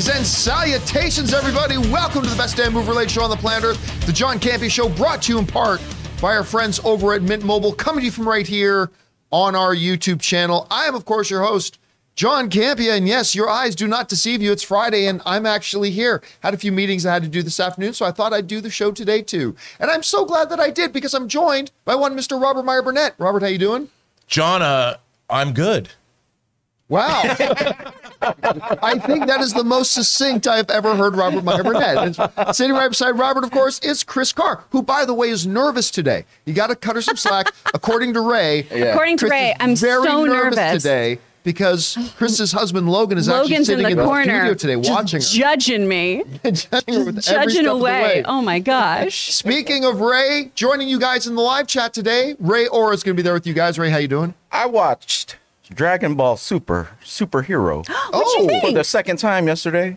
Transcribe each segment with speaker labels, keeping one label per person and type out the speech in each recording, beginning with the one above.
Speaker 1: Greetings and salutations, everybody. Welcome to the best damn move related show on the planet Earth, the John Campea Show, brought to you in part by our friends over at Mint Mobile, coming to you from right here on our YouTube channel. I am, of course, your host, John Campea, and yes, your eyes do not deceive you. It's Friday, and I'm actually here. Had a few meetings I had to do this afternoon, so I thought I'd do the show today too. And I'm so glad that I did because I'm joined by one Mr. Robert Meyer Burnett. Robert, how you doing?
Speaker 2: John, uh, I'm good.
Speaker 1: Wow. I think that is the most succinct I've ever heard Robert Meyer Burnett. And sitting right beside Robert, of course, is Chris Carr, who, by the way, is nervous today. You got to cut her some slack. According to Ray,
Speaker 3: According to
Speaker 1: Chris
Speaker 3: Ray, I'm
Speaker 1: very
Speaker 3: so
Speaker 1: nervous,
Speaker 3: nervous.
Speaker 1: today because Chris's husband Logan is actually sitting
Speaker 3: in the corner,
Speaker 1: studio today,
Speaker 3: just
Speaker 1: watching her,
Speaker 3: judging me,
Speaker 1: judging her with every
Speaker 3: judging
Speaker 1: step of the
Speaker 3: away.
Speaker 1: way.
Speaker 3: Oh my gosh!
Speaker 1: Speaking of Ray, joining you guys in the live chat today, Ray Aura is going to be there with you guys. Ray, how you doing?
Speaker 4: I watched Dragon Ball Super superhero
Speaker 1: oh,
Speaker 3: you think?
Speaker 4: for the second time yesterday,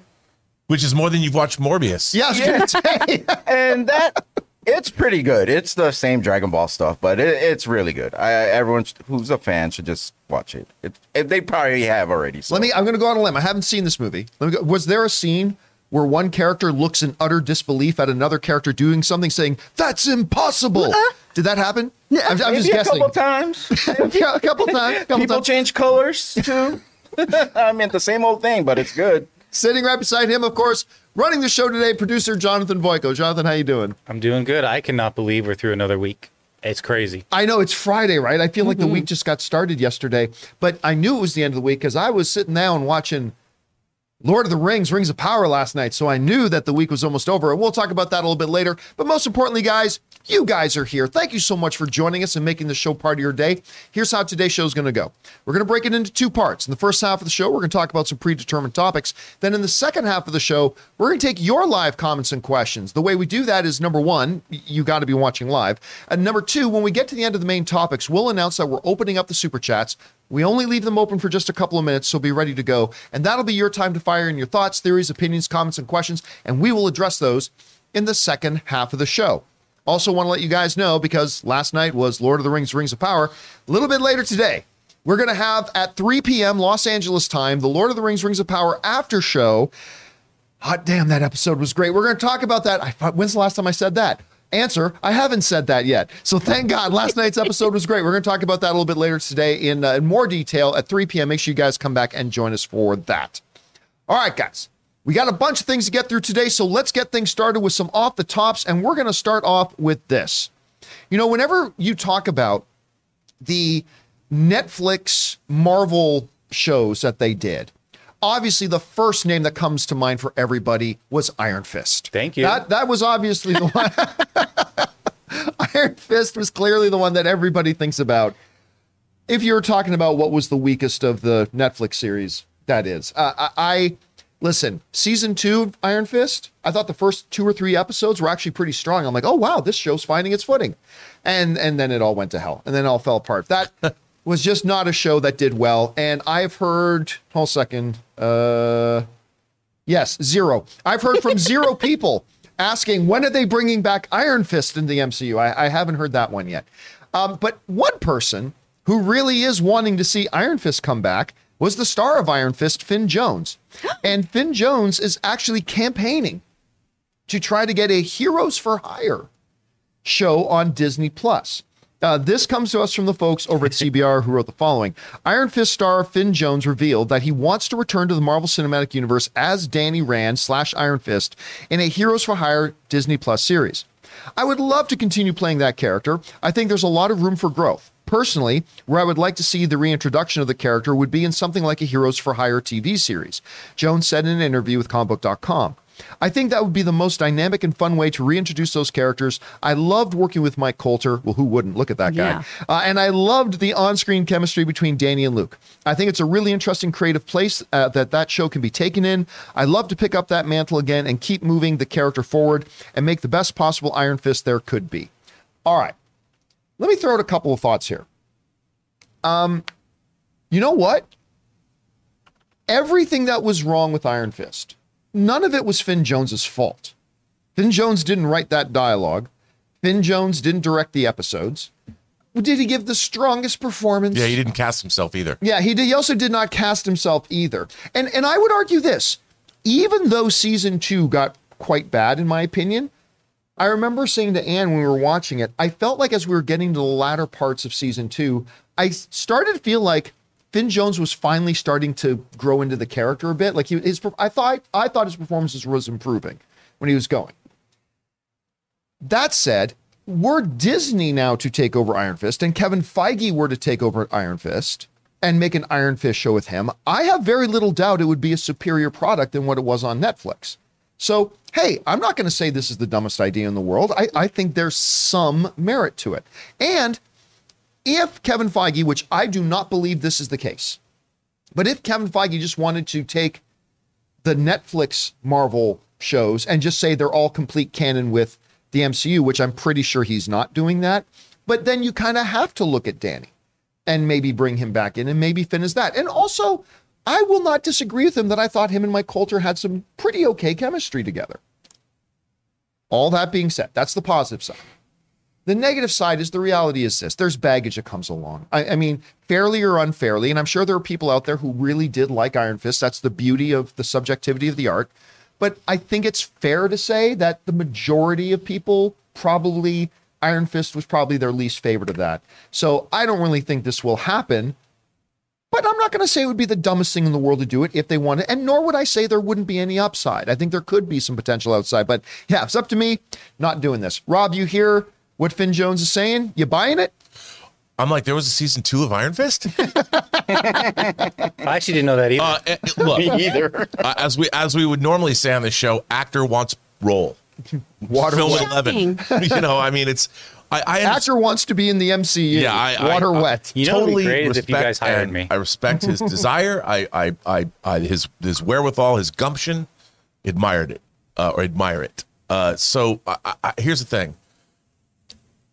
Speaker 2: Which is more than you've watched Morbius.
Speaker 1: yeah, I was going to say.
Speaker 4: and that it's pretty good. It's the same Dragon Ball stuff, but it, it's really good. I, everyone sh- who's a fan should just watch it. It, it they probably have already. So.
Speaker 1: Let me. I'm going to go on a limb. I haven't seen this movie. Let me go. Was there a scene where one character looks in utter disbelief at another character doing something, saying "That's impossible"? Did that happen? Yeah, I'm, I'm
Speaker 4: Maybe
Speaker 1: just
Speaker 4: a
Speaker 1: guessing.
Speaker 4: couple times.
Speaker 1: yeah, a couple times. Couple
Speaker 4: People
Speaker 1: times.
Speaker 4: change colors too. I mean, the same old thing, but it's good.
Speaker 1: Sitting right beside him, of course, running the show today, producer Jonathan Voico. Jonathan, how you doing?
Speaker 5: I'm doing good. I cannot believe we're through another week. It's crazy.
Speaker 1: I know it's Friday, right? I feel like
Speaker 4: Mm-hmm.
Speaker 1: the week just got started yesterday, but I knew it was the end of the week because I was sitting down watching Lord of the Rings, Rings of Power last night. So I knew that the week was almost over. And we'll talk about that a little bit later. But most importantly, guys, you guys are here. Thank you so much for joining us and making the show part of your day. Here's how today's show is going to go. We're going to break it into two parts. In the first half of the show, we're going to talk about some predetermined topics. Then in the second half of the show, we're going to take your live comments and questions. The way we do that is number one, you got to be watching live. And number two, when we get to the end of the main topics, we'll announce that we're opening up the super chats. We only leave them open for just a couple of minutes, so be ready to go. And that'll be your time to fire in your thoughts, theories, opinions, comments, and questions, and we will address those in the second half of the show. Also, want to let you guys know because last night was Lord of the Rings Rings of Power. A little bit later today, we're going to have at 3 p.m. Los Angeles time the Lord of the Rings Rings of Power after show. Hot damn, that episode was great. We're going to talk about that. I thought, when's the last time I said that? Answer: I haven't said that yet. So thank God, last night's episode was great. We're going to talk about that a little bit later today in, uh, in more detail at 3 p.m. Make sure you guys come back and join us for that. All right, guys. We got a bunch of things to get through today, so let's get things started with some off the tops, and we're going to start off with this. You know, whenever you talk about the Netflix Marvel shows that they did, obviously the first name that comes to mind for everybody was Iron Fist.
Speaker 5: Thank you.
Speaker 1: That that was obviously the one. Iron Fist was clearly the one that everybody thinks about. If you're talking about what was the weakest of the Netflix series, that is. Uh, I, I listen. Season two of Iron Fist. I thought the first two or three episodes were actually pretty strong. I'm like, oh wow, this show's finding its footing, and and then it all went to hell, and then it all fell apart. That was just not a show that did well. And I've heard. Hold a second. Uh, Yes, zero. I've heard from zero people asking when are they bringing back Iron Fist in the MCU. I, I haven't heard that one yet. Um, but one person who really is wanting to see Iron Fist come back was the star of Iron Fist, Finn Jones. And Finn Jones is actually campaigning to try to get a Heroes for Hire show on Disney Plus. Uh, this comes to us from the folks over at CBR who wrote the following Iron Fist star Finn Jones revealed that he wants to return to the Marvel Cinematic Universe as Danny Rand slash Iron Fist in a Heroes for Hire Disney Plus series. I would love to continue playing that character. I think there's a lot of room for growth. Personally, where I would like to see the reintroduction of the character would be in something like a Heroes for Hire TV series, Jones said in an interview with comicbook.com. I think that would be the most dynamic and fun way to reintroduce those characters. I loved working with Mike Colter. Well, who wouldn't? Look at that guy.
Speaker 3: Yeah.
Speaker 1: Uh, and I loved the on screen chemistry between Danny and Luke. I think it's a really interesting creative place uh, that that show can be taken in. I love to pick up that mantle again and keep moving the character forward and make the best possible Iron Fist there could be. All right. Let me throw out a couple of thoughts here. Um, you know what? Everything that was wrong with Iron Fist, none of it was Finn Jones's fault. Finn Jones didn't write that dialogue. Finn Jones didn't direct the episodes. Did he give the strongest performance?
Speaker 2: Yeah, he didn't cast himself either.
Speaker 1: Yeah, he did. He also did not cast himself either. And and I would argue this: even though season two got quite bad, in my opinion, I remember saying to Anne when we were watching it, I felt like as we were getting to the latter parts of season two, I started to feel like Finn Jones was finally starting to grow into the character a bit. Like he, his, I thought, I thought his performances was improving when he was going. That said, were Disney now to take over Iron Fist and Kevin Feige were to take over Iron Fist and make an Iron Fist show with him, I have very little doubt it would be a superior product than what it was on Netflix. So, hey, I'm not going to say this is the dumbest idea in the world. I, I think there's some merit to it. And if Kevin Feige, which I do not believe this is the case, but if Kevin Feige just wanted to take the Netflix Marvel shows and just say they're all complete canon with the MCU, which I'm pretty sure he's not doing that, but then you kind of have to look at Danny and maybe bring him back in and maybe finish that. And also, I will not disagree with him that I thought him and Mike Colter had some pretty okay chemistry together. All that being said, that's the positive side. The negative side is the reality is this there's baggage that comes along. I, I, mean, fairly or unfairly, and I'm sure there are people out there who really did like Iron Fist. That's the beauty of the subjectivity of the art. But I think it's fair to say that the majority of people probably Iron Fist was probably their least favorite of that. So I don't really think this will happen. But I'm not going to say it would be the dumbest thing in the world to do it if they wanted, and nor would I say there wouldn't be any upside. I think there could be some potential outside, but yeah, it's up to me. Not doing this. Rob, you hear what Finn Jones is saying? You buying it?
Speaker 2: I'm like, there was a season two of Iron Fist.
Speaker 5: I actually didn't know that either.
Speaker 2: Uh, eh, look,
Speaker 4: Me either.
Speaker 2: uh, as we as we would normally say on the show, actor wants role.
Speaker 1: Water
Speaker 2: Film
Speaker 1: wet.
Speaker 2: eleven. you know, I mean, it's I, I
Speaker 1: Actor wants to be in the MCU.
Speaker 2: Yeah, I- I-
Speaker 1: Water
Speaker 2: I-
Speaker 1: wet.
Speaker 5: You know,
Speaker 2: totally
Speaker 5: it'd be great is if you
Speaker 2: respect
Speaker 5: guys hired
Speaker 2: and
Speaker 5: me.
Speaker 2: I respect his desire. I, I, I, I, his, his wherewithal, his gumption, admired it, uh, or admire it. Uh, so I, I, here's the thing.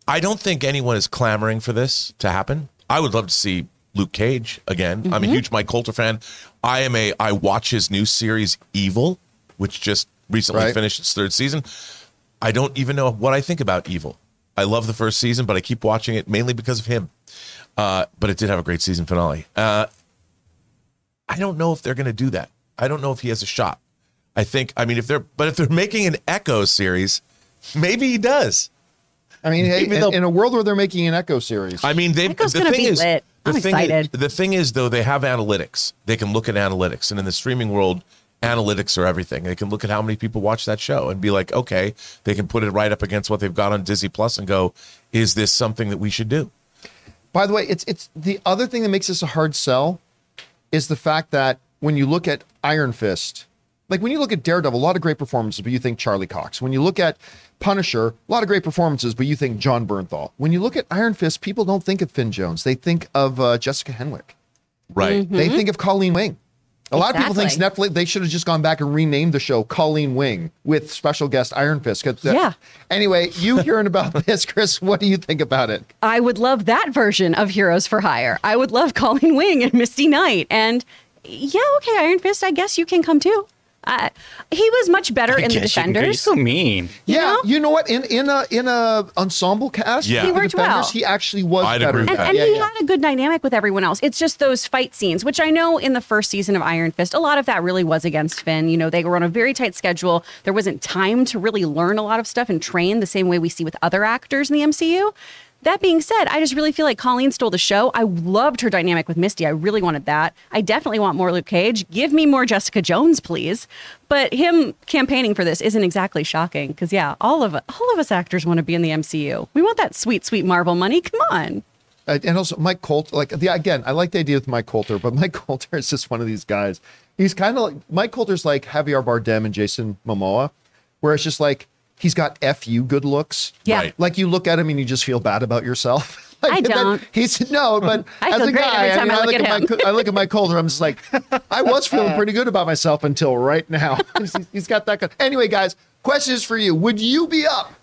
Speaker 2: I don't think anyone is clamoring for this to happen. I would love to see Luke Cage again. I'm a
Speaker 5: Mm-hmm.
Speaker 2: huge Mike Colter fan. I am a. I watch his new series Evil, which just recently
Speaker 1: Right.
Speaker 2: finished its third season. I don't even know what I think about Evil. I love the first season, but I keep watching it mainly because of him. Uh, but it did have a great season finale. Uh, I don't know if they're going to do that. I don't know if he has a shot. I think. I mean, if they're but if they're making an Echo series, maybe he does.
Speaker 1: I mean, hey,
Speaker 2: Even
Speaker 1: in,
Speaker 2: though-
Speaker 1: in a world where they're making an Echo series,
Speaker 2: I mean, they.
Speaker 3: Echo's
Speaker 2: the
Speaker 3: gonna
Speaker 2: thing
Speaker 3: be
Speaker 2: is,
Speaker 3: lit.
Speaker 2: the
Speaker 3: I'm
Speaker 2: thing
Speaker 3: excited.
Speaker 2: Is, the thing is, though, they have analytics. They can look at analytics, and in the streaming world, analytics are everything. They can look at how many people watch that show and be like, okay, they can put it right up against what they've got on Disney Plus and go, is this something that we should do?
Speaker 1: By the way, it's it's the other thing that makes this a hard sell is the fact that when you look at Iron Fist, like when you look at Daredevil, a lot of great performances, but you think Charlie Cox. When you look at Punisher, a lot of great performances, but you think Jon Bernthal. When you look at Iron Fist, people don't think of Finn Jones. They think of uh, Jessica Henwick.
Speaker 2: Right.
Speaker 1: They think of Colleen Wing. A lot of people think
Speaker 3: Mm-hmm.
Speaker 1: Netflix they should have just gone back and renamed the show Colleen Wing with special guest Iron Fist. uh,
Speaker 3: Yeah.
Speaker 1: Anyway, you hearing about this, Chris? What do you think about it?
Speaker 3: I would love that version of Heroes for Hire. I would love Colleen Wing and Misty Knight. And yeah, okay, Iron Fist, I guess you can come too. Uh, he was much better in the
Speaker 5: Guess you can You're so mean.
Speaker 3: You
Speaker 1: yeah,
Speaker 3: know?
Speaker 1: you know what? In in a in a ensemble cast,
Speaker 2: Yeah. He
Speaker 3: worked
Speaker 1: Defenders,
Speaker 3: well.
Speaker 1: he actually was
Speaker 2: I'd
Speaker 1: better.
Speaker 2: agree with
Speaker 3: and,
Speaker 2: that.
Speaker 3: and
Speaker 1: Yeah,
Speaker 3: he
Speaker 1: yeah.
Speaker 3: had a good dynamic with everyone else. It's just those fight scenes, which I know in the first season of Iron Fist, a lot of that really was against Finn. You know, they were on a very tight schedule. There wasn't time to really learn a lot of stuff and train the same way we see with other actors in the MCU. That being said, I just really feel like Colleen stole the show. I loved her dynamic with Misty. I really wanted that. I definitely want more Luke Cage. Give me more Jessica Jones, please. But him campaigning for this isn't exactly shocking because yeah, all of all of us actors want to be in the MCU. We want that sweet, sweet Marvel money. Come on.
Speaker 1: Uh, and also Mike Colter, like the again, I like the idea with Mike Colter, but Mike Colter is just one of these guys. He's kind of like Mike Colter's like Javier Bardem and Jason Momoa, where it's just like he's got fu good looks.
Speaker 3: Yeah.
Speaker 2: Right.
Speaker 1: Like you look at him and you just feel bad about yourself. Like,
Speaker 3: I don't.
Speaker 1: He's no, but
Speaker 3: I
Speaker 1: as a guy, I, mean,
Speaker 3: I
Speaker 1: I
Speaker 3: look
Speaker 1: look
Speaker 3: at
Speaker 1: at, my I look at Mike Colter. I'm just like, I was feeling pretty good about myself until right now. he's, he's got that. Kind anyway, guys, question is for you: Would you be up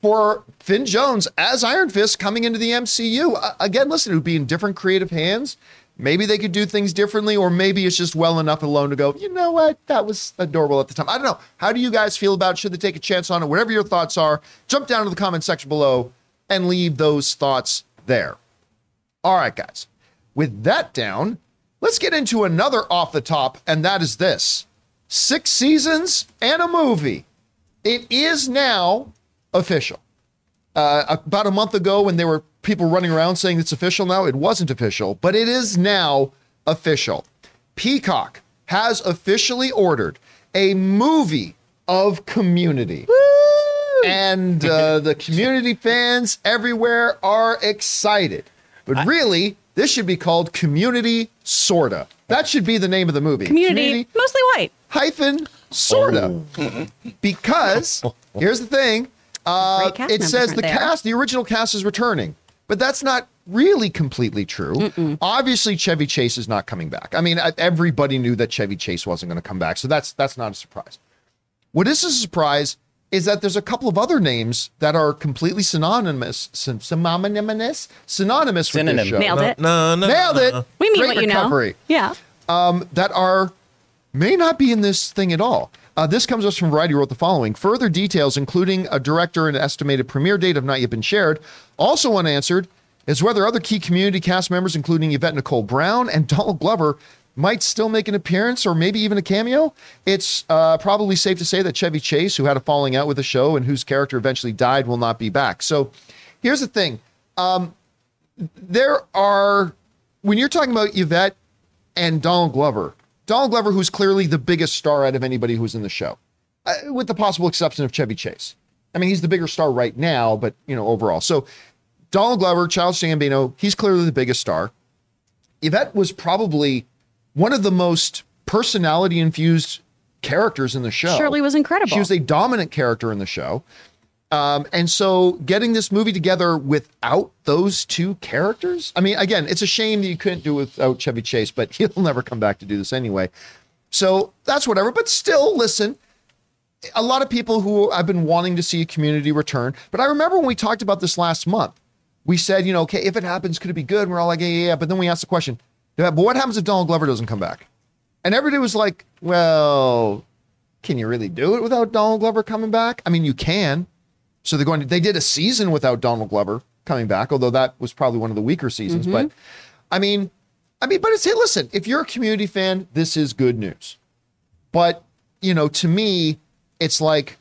Speaker 1: for Finn Jones as Iron Fist coming into the MCU? Uh, again, listen, it would be in different creative hands. Maybe they could do things differently, or maybe it's just well enough alone to go, you know what? That was adorable at the time. I don't know. How do you guys feel about? Should they take a chance on it? Whatever your thoughts are, jump down to the comment section below and leave those thoughts there. All right, guys. With that down, let's get into another off the top, and that is this six seasons and a movie. It is now official. Uh, about a month ago, when there were people running around saying it's official now, it wasn't official, but it is now official. Peacock has officially ordered a movie of community. And uh, the community fans everywhere are excited. But really, this should be called Community Sorta. That should be the name of the movie.
Speaker 3: Community, mostly white.
Speaker 1: hyphen sorta. because here's the thing. Uh, it says the
Speaker 3: there.
Speaker 1: cast, the original cast is returning, but that's not really completely true. Obviously, Chevy Chase is not coming back. I mean, uh, everybody knew that Chevy Chase wasn't going to come back, so that's that's not a surprise. What is a surprise is that there's a couple of other names that are completely synonymous, syn- synonymous, synonymous with
Speaker 5: Synonym.
Speaker 1: this show.
Speaker 3: Nailed it.
Speaker 2: No, no,
Speaker 1: Nailed
Speaker 2: no,
Speaker 1: it.
Speaker 3: We mean
Speaker 1: Great
Speaker 3: what you
Speaker 1: recovery
Speaker 3: know. Yeah.
Speaker 1: that are may not be in this thing at all. Uh, this comes us from Variety wrote the following. Further details, including a director and estimated premiere date, have not yet been shared. Also unanswered is whether other key community cast members, including Yvette Nicole Brown and Donald Glover, might still make an appearance or maybe even a cameo. It's uh, probably safe to say that Chevy Chase, who had a falling out with the show and whose character eventually died, will not be back. So here's the thing there are when you're talking about Yvette and Donald Glover, Donald Glover, who's clearly the biggest star out of anybody who's in the show, uh, with the possible exception of Chevy Chase. I mean, he's the bigger star right now, but you know, overall. So Donald Glover, Charles Gambino, he's clearly the biggest star. Yvette was probably one of the most personality infused characters in the show.
Speaker 3: Shirley was incredible.
Speaker 1: She was a dominant character in the show. Um, and so getting this movie together without those two characters, I mean, again, it's a shame that you couldn't do it without Chevy Chase, but he'll never come back to do this anyway. So that's whatever. But still, listen, a lot of people who I've been wanting to see a community return. But I remember when we talked about this last month, we said, you know, okay, if it happens, could it be good? And we're all like, yeah, yeah, yeah. But then we asked the question, but what happens if Donald Glover doesn't come back? And everybody was like, well, can you really do it without Donald Glover coming back? I mean, you can. So they're going to, they did a season without Donald Glover coming back, although that was probably one of the weaker seasons. But mm-hmm. I mean, I mean, but it's, hey, listen, if you're a community fan, this is good news. But, you know, to me, it's like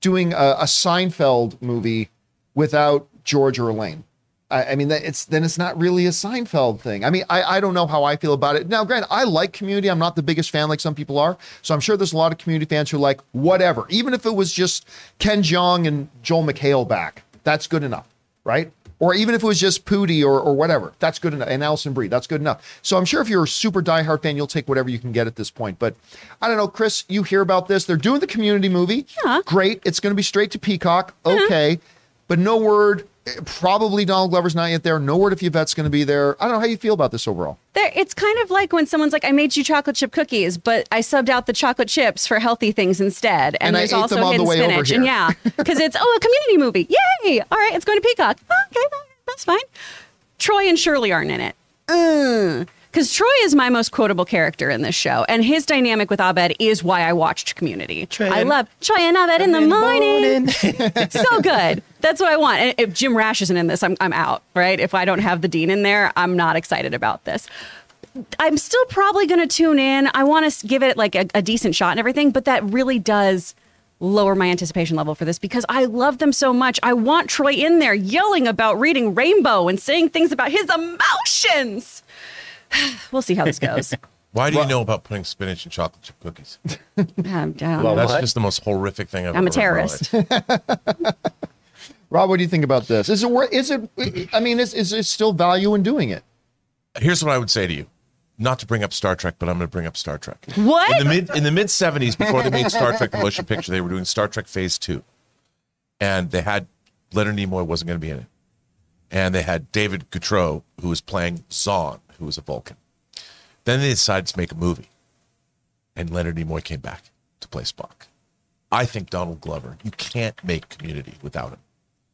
Speaker 1: doing a, a Seinfeld movie without George or Elaine. I, I mean, that it's then it's not really a Seinfeld thing. I mean, I, I don't know how I feel about it. Now, granted, I like Community. I'm not the biggest fan like some people are, so I'm sure there's a lot of Community fans who are like whatever. Even if it was just Ken Jeong and Joel McHale back, that's good enough, right? Or even if it was just Pudi or, or whatever, that's good enough. And Alison Brie, that's good enough. So I'm sure if you're a super diehard fan, you'll take whatever you can get at this point. But I don't know, Chris, you hear about this. They're doing the community movie.
Speaker 3: Yeah.
Speaker 1: Great. It's going to be straight to Peacock. Mm-hmm. Okay. But no word. Probably Donald Glover's not yet there. No word if Yvette's going to be there. I don't know how you feel about this overall.
Speaker 3: There, it's kind of like when someone's like, "I made you chocolate chip cookies, but I subbed out the chocolate chips for healthy things instead." And,
Speaker 1: And I
Speaker 3: there's
Speaker 1: ate
Speaker 3: also
Speaker 1: the
Speaker 3: hidden
Speaker 1: way over
Speaker 3: spinach.
Speaker 1: here.
Speaker 3: And yeah, because it's oh a community movie. Yay! All right, it's going to Peacock. Okay, that's fine. Troy and Shirley aren't in it. Because Troy is my most quotable character in this show, and his dynamic with Abed is why I watched Community.
Speaker 5: Troy
Speaker 3: I love Troy and Abed in the morning. so good. That's what I want. And if Jim Rash isn't in this, I'm, I'm out, right? If I don't have the Dean in there, I'm not excited about this. I'm still probably going to tune in. I want to give it like a, a decent shot and everything, but that really does lower my anticipation level for this because I love them so much. I want Troy in there yelling about reading Rainbow and saying things about his emotions. we'll see how this goes.
Speaker 2: Why do you know about putting spinach in chocolate chip cookies?
Speaker 3: Um, I don't
Speaker 5: Well,
Speaker 3: know.
Speaker 2: That's
Speaker 5: What?
Speaker 2: just the most horrific thing I've ever.
Speaker 3: I'm a
Speaker 2: ever heard in my
Speaker 3: terrorist.
Speaker 2: life.
Speaker 1: Rob, what do you think about this? Is it worth? Is it? I mean, is is there still value in doing it?
Speaker 2: Here's what I would say to you. Not to bring up Star Trek, but I'm going to bring up Star Trek.
Speaker 3: What?
Speaker 2: In the mid in the mid 70s, before they made Star Trek the motion picture, they were doing Star Trek Phase Two, and they had Leonard Nimoy wasn't going to be in it, and they had David Gautreau who was playing Xon, who was a Vulcan. Then they decided to make a movie, and Leonard Nimoy came back to play Spock. I think Donald Glover. You can't make Community without him.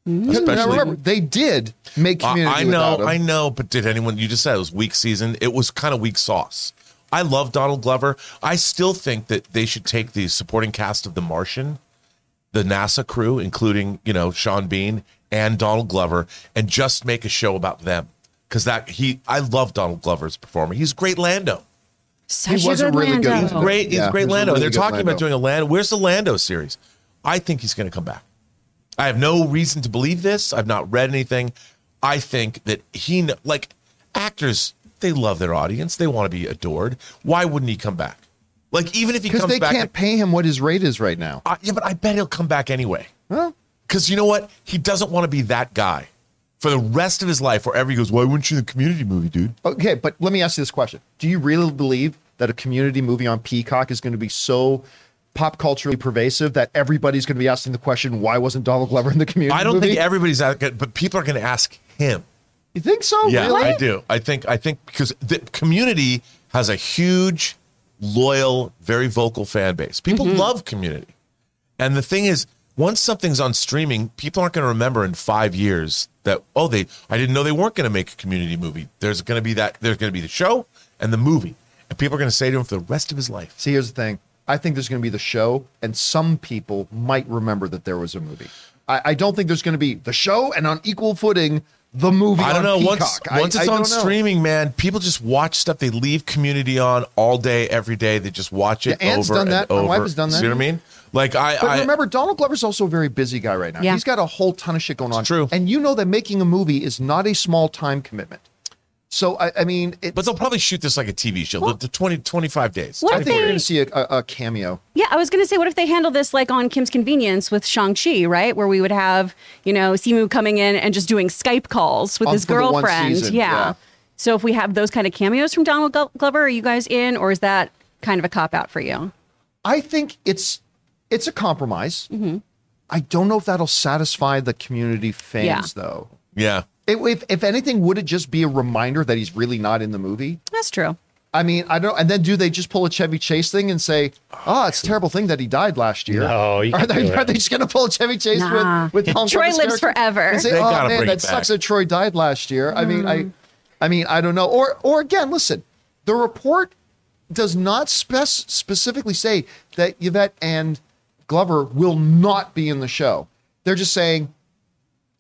Speaker 2: Mm-hmm.
Speaker 1: now
Speaker 2: Especially-
Speaker 1: remember, they did make
Speaker 2: I-
Speaker 1: community.
Speaker 2: I know,
Speaker 1: without him.
Speaker 2: I know, but did anyone? You just said it was weak season. It was kind of weak sauce. I love Donald Glover. I still think that they should take the supporting cast of The Martian, the NASA crew, including you know Sean Bean and Donald Glover, and just make a show about them. Because that he, I love Donald Glover's performance. He's a great Lando.
Speaker 3: Such
Speaker 1: He was a
Speaker 3: good
Speaker 1: really good
Speaker 3: Lando.
Speaker 1: Lando.
Speaker 2: Great, he's
Speaker 1: Yeah,
Speaker 2: great
Speaker 1: he
Speaker 2: Lando.
Speaker 1: really
Speaker 2: They're talking
Speaker 1: Lando.
Speaker 2: about doing a Lando. Where's the Lando series? I think he's going to come back. I have no reason to believe this. I've not read anything. I think that he, like actors, they love their audience. They want to be adored. Why wouldn't he come back? Like even if he
Speaker 1: Because
Speaker 2: comes
Speaker 1: they
Speaker 2: back,
Speaker 1: can't pay him what his rate is right now.
Speaker 2: Uh, yeah, but I bet he'll come back anyway.
Speaker 1: Huh?
Speaker 2: Because you know what? He doesn't want to be that guy for the rest of his life. Wherever he goes, why wouldn't you in the community movie, dude?
Speaker 1: Okay, but let me ask you this question: Do you really believe that a community movie on Peacock is going to be so pop culturally pervasive that everybody's going to be asking the question, "Why wasn't Donald Glover in the community?"
Speaker 2: I don't
Speaker 1: movie?
Speaker 2: think everybody's out, but people are going to ask him.
Speaker 1: You think so?
Speaker 2: Yeah,
Speaker 1: Really?
Speaker 2: I do. I think I think because the community has a huge, loyal, very vocal fan base. People mm-hmm. love community. And the thing is, once something's on streaming, people aren't going to remember in 5 years that oh they I didn't know they weren't going to make a community movie. There's going to be that there's going to be the show and the movie. And people are going to say to him for the rest of his life.
Speaker 1: See, here's the thing. I think there's going to be the show, and some people might remember that there was a movie. I, I don't think there's going to be the show and on equal footing the movie.
Speaker 2: I don't
Speaker 1: on
Speaker 2: know. Once
Speaker 1: I-
Speaker 2: once it's
Speaker 1: I
Speaker 2: on streaming, man, people just watch stuff. They leave Community on all day, every day. They just watch it
Speaker 1: Yeah,
Speaker 2: over
Speaker 1: done that.
Speaker 2: and
Speaker 1: My wife
Speaker 2: over.
Speaker 1: has done that.
Speaker 2: See what I mean? Like I,
Speaker 1: But
Speaker 2: I
Speaker 1: remember, Donald Glover's also a very busy guy right now.
Speaker 3: Yeah.
Speaker 1: He's got a whole ton of shit going on.
Speaker 2: true.
Speaker 1: And you know that making a movie is not a small time commitment. So, I, I mean, it,
Speaker 2: But they'll probably shoot this like a TV show. the 20, 25 days.
Speaker 3: What
Speaker 1: I
Speaker 3: if
Speaker 1: think we're going to see a, a, a cameo.
Speaker 3: Yeah, I was going to say, what if they handle this like on Kim's Convenience with Shang-Chi, right? Where we would have, you know, Simu coming in and just doing Skype calls with
Speaker 1: On-
Speaker 3: his
Speaker 1: for the one
Speaker 3: girlfriend.
Speaker 1: season,
Speaker 3: yeah.
Speaker 1: yeah.
Speaker 3: So if we have those kind of cameos from Donald Glover, are you guys in, or is that kind of a cop out for you?
Speaker 1: I think it's it's a compromise.
Speaker 3: Mm-hmm.
Speaker 1: I don't know if that'll satisfy the community fans,
Speaker 3: Yeah.
Speaker 1: though.
Speaker 2: Yeah.
Speaker 1: It, if, if anything, would it just be a reminder that he's really not in the movie?
Speaker 3: That's true.
Speaker 1: I mean, I don't. And then do they just pull a Chevy Chase thing and say, "Oh, it's a terrible thing that he died last year"?
Speaker 5: No, you
Speaker 1: are
Speaker 5: can't
Speaker 1: they
Speaker 5: do
Speaker 1: are they just gonna pull a Chevy Chase
Speaker 3: Nah.
Speaker 1: with with Tom
Speaker 3: Troy lives
Speaker 1: character
Speaker 3: forever.
Speaker 1: And say,
Speaker 2: They
Speaker 1: "Oh
Speaker 2: gotta
Speaker 1: man,
Speaker 2: bring
Speaker 1: that
Speaker 2: it
Speaker 1: sucks
Speaker 2: back."
Speaker 1: that Troy died last year." I mean,
Speaker 3: Mm.
Speaker 1: I, I mean, I don't know. Or or again, listen, the report does not spec- specifically say that Yvette and Glover will not be in the show. They're just saying,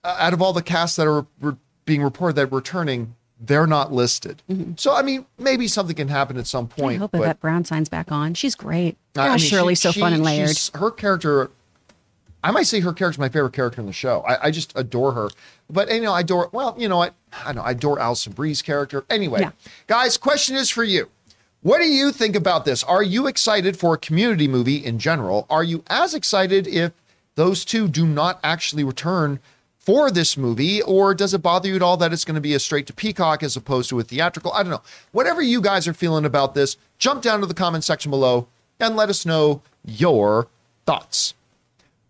Speaker 1: uh, out of all the casts that are re- being reported that returning, they're not listed. So I mean, maybe something can happen at some
Speaker 3: Mm-hmm. I
Speaker 1: point.
Speaker 3: hope
Speaker 1: but
Speaker 3: Yvette Brown signs back on. She's great.
Speaker 1: I
Speaker 3: Gosh,
Speaker 1: mean,
Speaker 3: Shirley's
Speaker 1: she-
Speaker 3: so fun and layered.
Speaker 1: Her character, I might say her character's my favorite character in the show. I, I just adore her. But you know, I adore. Well, you know what? I know I adore Alison Brie's character. Anyway,
Speaker 3: Yeah.
Speaker 1: guys, question is for you. What do you think about this? Are you excited for a community movie in general? Are you as excited if those two do not actually return for this movie, or does it bother you at all that it's going to be a straight to Peacock as opposed to a theatrical? I don't know. Whatever you guys are feeling about this, jump down to the comment section below and let us know your thoughts.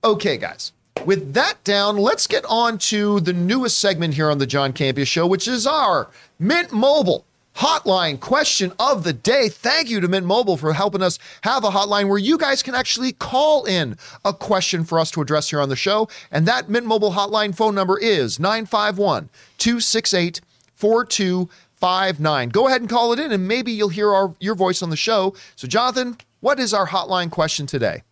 Speaker 1: Okay, guys. With that down, let's get on to the newest segment here on the John Campea Show, which is our Mint Mobile hotline question of the day. Thank you to Mint Mobile for helping us have a hotline where you guys can actually call in a question for us to address here on the show. And that Mint Mobile hotline phone number is 951 268 4259. Go ahead and call it in, and maybe you'll hear our, your voice on the show. So, Jonathan, what is our hotline question today?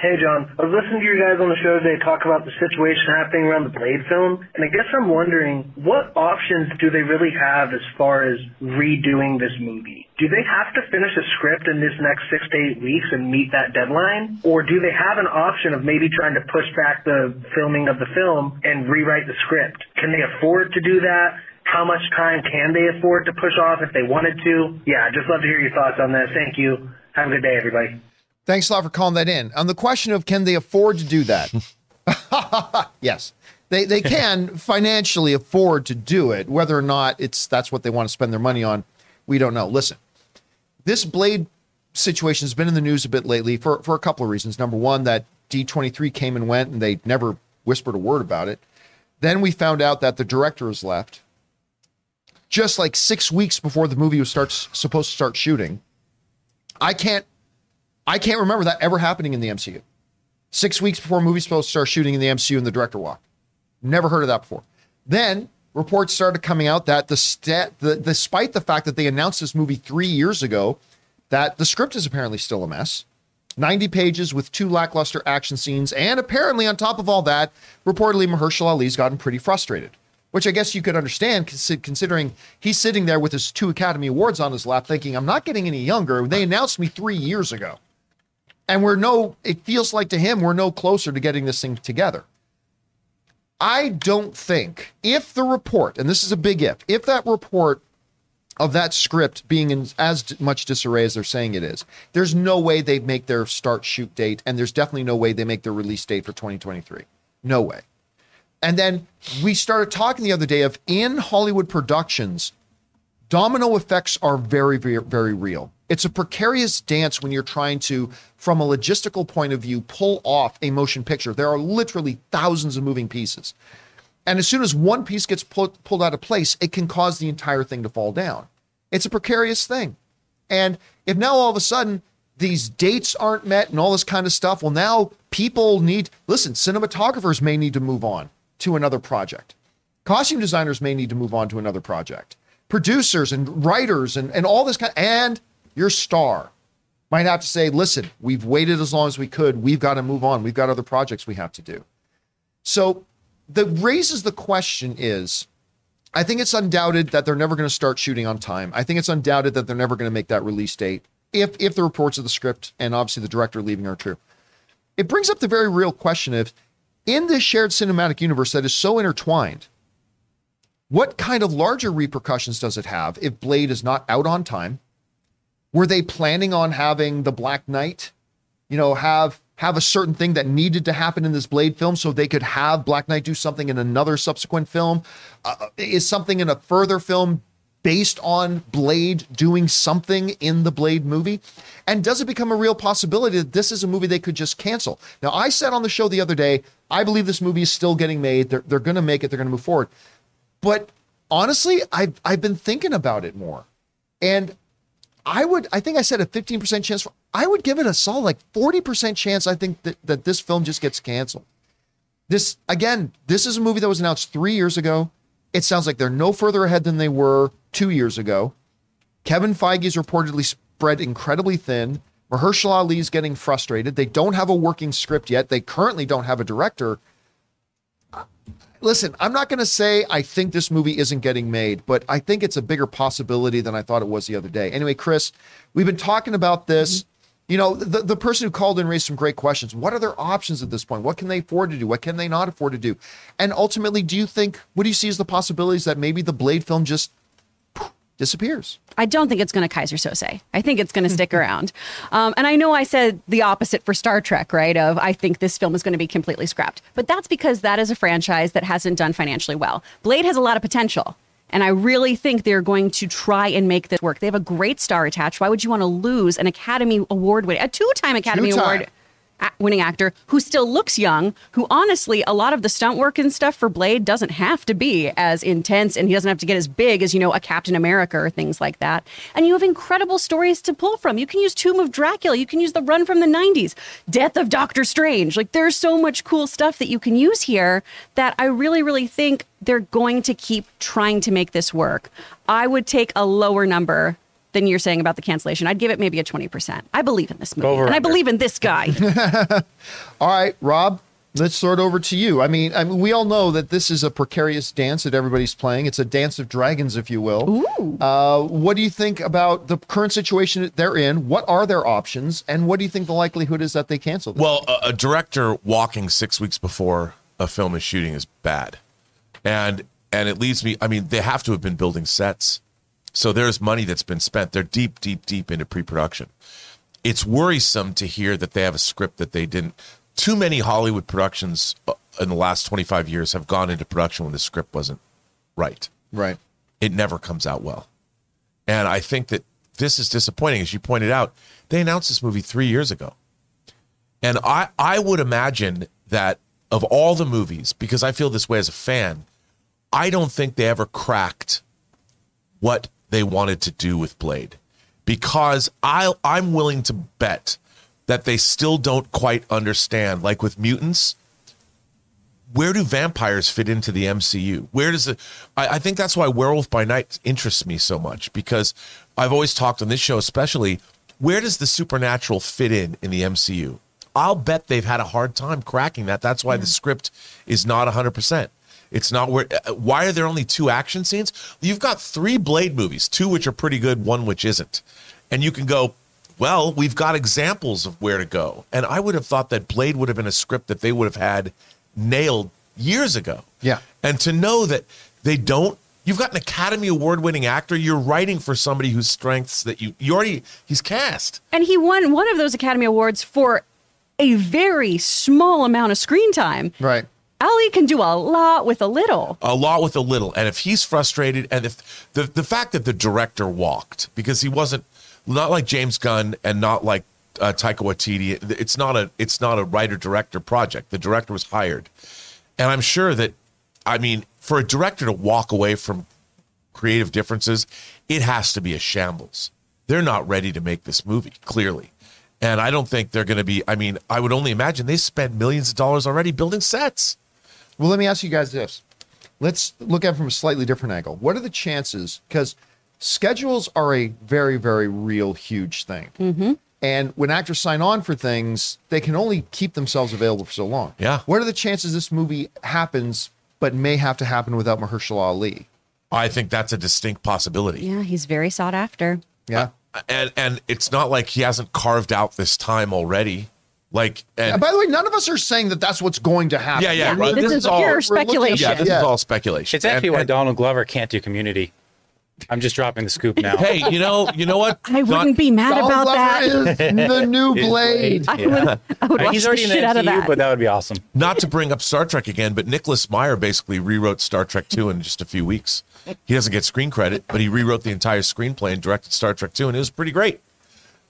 Speaker 6: Hey, John. I was listening to you guys on the show today talk about the situation happening around the Blade film, and I guess I'm wondering what options do they really have as far as redoing this movie? Do they have to finish a script in this next six to eight weeks and meet that deadline? Or do they have an option of maybe trying to push back the filming of the film and rewrite the script? Can they afford to do that? How much time can they afford to push off if they wanted to? Yeah, I'd just love to hear your thoughts on this. Thank you. Have a good day, everybody.
Speaker 1: Thanks a lot for calling that in. On the question of can they afford to do that? yes. They they can financially afford to do it. Whether or not it's that's what they want to spend their money on, we don't know. Listen. This Blade situation has been in the news a bit lately for, for a couple of reasons. Number one, that D23 came and went and they never whispered a word about it. Then we found out that the director has left just like six weeks before the movie was starts supposed to start shooting. I can't I can't remember that ever happening in the MCU. Six weeks before movie's supposed to start shooting in the MCU and the director walked. Never heard of that before. Then reports started coming out that the the, despite the fact that they announced this movie three years ago, that the script is apparently still a mess. 90 pages with two lackluster action scenes, and apparently on top of all that, reportedly Mahershala Ali's gotten pretty frustrated. which I guess you could understand considering he's sitting there with his two Academy Awards on his lap thinking, I'm not getting any younger. They announced me three years ago. And we're no, it feels like to him, we're no closer to getting this thing together. I don't think if the report, and this is a big if, if that report of that script being in as much disarray as they're saying it is, there's no way they make their start shoot date, and there's definitely no way they make their release date for 2023. No way. And then we started talking the other day of in Hollywood productions, domino effects are very, very, very real. It's a precarious dance when you're trying to, from a logistical point of view, pull off a motion picture. There are literally thousands of moving pieces. And as soon as one piece gets pulled, pulled out of place, it can cause the entire thing to fall down. It's a precarious thing. And if now all of a sudden these dates aren't met and all this kind of stuff, well, now people need, listen, cinematographers may need to move on to another project. Costume designers may need to move on to another project. Producers and writers and, and all this kind and your star might have to say, listen, we've waited as long as we could. We've got to move on. We've got other projects we have to do. So that raises the question is I think it's undoubted that they're never going to start shooting on time. I think it's undoubted that they're never going to make that release date if if the reports of the script and obviously the director leaving are true. It brings up the very real question of in this shared cinematic universe that is so intertwined, what kind of larger repercussions does it have if Blade is not out on time? Were they planning on having the Black Knight, you know, have have a certain thing that needed to happen in this Blade film so they could have Black Knight do something in another subsequent film? Uh, is something in a further film based on Blade doing something in the Blade movie? And does it become a real possibility that this is a movie they could just cancel? Now, I said on the show the other day, I believe this movie is still getting made. They're, they're going to make it, they're going to move forward. But honestly, I've, I've been thinking about it more. And I would, I think I said a 15% chance. For, I would give it a solid like 40% chance. I think that, that this film just gets canceled. This, again, this is a movie that was announced three years ago. It sounds like they're no further ahead than they were two years ago. Kevin Feige is reportedly spread incredibly thin. Mahershala Ali is getting frustrated. They don't have a working script yet. They currently don't have a director. Listen, I'm not going to say I think this movie isn't getting made, but I think it's a bigger possibility than I thought it was the other day. Anyway, Chris, we've been talking about this. Mm-hmm. You know, the, the person who called in raised some great questions. What are their options at this point? What can they afford to do? What can they not afford to do? And ultimately, do you think, what do you see as the possibilities that maybe the Blade film just disappears?
Speaker 3: I don't think it's going to Keyser Söze. I think it's going to stick around. Um, and I know I said the opposite for Star Trek, right? Of I think this film is going to be completely scrapped. But that's because that is a franchise that hasn't done financially well. Blade has a lot of potential. And I really think they're going to try and make this work. They have a great star attached. Why would you want to lose an Academy Award winning, a two-time Academy
Speaker 1: Two-time.
Speaker 3: Award winning actor who still looks young, who honestly, a lot of the stunt work and stuff for Blade doesn't have to be as intense and he doesn't have to get as big as, you know, a Captain America or things like that. And you have incredible stories to pull from. You can use Tomb of Dracula, you can use The Run from the 90s, Death of Doctor Strange. Like there's so much cool stuff that you can use here that I really, really think they're going to keep trying to make this work. I would take a lower number than you're saying about the cancellation. I'd give it maybe a 20%. I believe in this movie.
Speaker 5: Over
Speaker 3: and I believe in this guy.
Speaker 1: All right, Rob, let's sort over to you. I mean, I mean, we all know that this is a precarious dance that everybody's playing. It's a dance of dragons, if you will.
Speaker 3: Ooh.
Speaker 1: Uh, what do you think about the current situation that they're in? What are their options? And what do you think the likelihood is that they cancel this?
Speaker 2: Well, a, a director walking six weeks before a film is shooting is bad, and and it leads me. I mean, they have to have been building sets, so there's money that's been spent. They're deep, deep, deep into pre-production. It's worrisome to hear that they have a script that they didn't. Too many Hollywood productions uh, in the last 25 years have gone into production when the script wasn't right.
Speaker 1: right.
Speaker 2: It never comes out well, and I think that this is disappointing. As you pointed out, they announced this movie three years ago. And I, I would imagine that of all the movies, because I feel this way as a fan, I don't think they ever cracked what they wanted to do with Blade. Because I I'm willing to bet that they still don't quite understand. Like with mutants, where do vampires fit into the MCU? Where does it? I, I think that's why Werewolf by Night interests me so much because I've always talked on this show, especially where does the supernatural fit in in the MCU? I'll bet they've had a hard time cracking that. That's why the script is not 100%. It's not where. uh, Why are there only two action scenes? You've got three Blade movies, two which are pretty good, one which isn't, and you can go. Well, we've got examples of where to go, and I would have thought that Blade would have been a script that they would have had nailed years ago.
Speaker 1: Yeah.
Speaker 2: and to know that they don't. You've got an Academy Award winning actor. You're writing for somebody whose strengths that you you already he's cast.
Speaker 3: And he won one of those Academy Awards for a very small amount of screen time.
Speaker 1: Right.
Speaker 3: Ali can do a lot with a little.
Speaker 2: a lot with a little. And if he's frustrated, and if the the fact that the director walked because he wasn't not like James Gunn and not like uh, Taika Waititi, it's not a it's not a writer director project. The director was hired, and I'm sure that I mean for a director to walk away from creative differences, it has to be a shambles. They're not ready to make this movie clearly. And I don't think they're going to be. I mean, I would only imagine they spent millions of dollars already building sets.
Speaker 1: Well, let me ask you guys this. Let's look at it from a slightly different angle. What are the chances? Because schedules are a very, very real, huge thing. Mm-hmm. And when actors sign on for things, they can only keep themselves available for so long.
Speaker 2: Yeah.
Speaker 1: What are the chances this movie happens, but may have to happen without Mahershala Ali?
Speaker 2: I think that's a distinct possibility.
Speaker 3: Yeah, he's very sought after.
Speaker 1: Yeah.
Speaker 2: and and it's not like he hasn't carved out this time already. Like and
Speaker 1: And by the way, none of us are saying that that's what's going to happen.
Speaker 2: yeah, yeah,
Speaker 3: Yeah,
Speaker 2: right.
Speaker 3: this
Speaker 2: This
Speaker 3: is
Speaker 2: is all
Speaker 3: pure
Speaker 1: we're looking at-
Speaker 3: speculation.
Speaker 2: yeah, this
Speaker 1: Yeah.
Speaker 2: is all speculation.
Speaker 5: It's actually
Speaker 2: And-
Speaker 5: why
Speaker 2: and-
Speaker 5: Donald Glover can't do Community. I'm just dropping the scoop now.
Speaker 2: Hey, you know, you know what?
Speaker 3: I wouldn't be mad
Speaker 1: Donald
Speaker 3: about
Speaker 1: Glover
Speaker 3: that.
Speaker 1: is the new Blade.
Speaker 3: I would, I would watch
Speaker 5: He's
Speaker 3: the
Speaker 5: already in the
Speaker 3: shit out of that.
Speaker 5: but that would be awesome.
Speaker 2: Not to bring up Star Trek again, but Nicholas Meyer basically rewrote Star Trek 2 in just a few weeks. He doesn't get screen credit, but he rewrote the entire screenplay and directed Star Trek 2, and it was pretty great.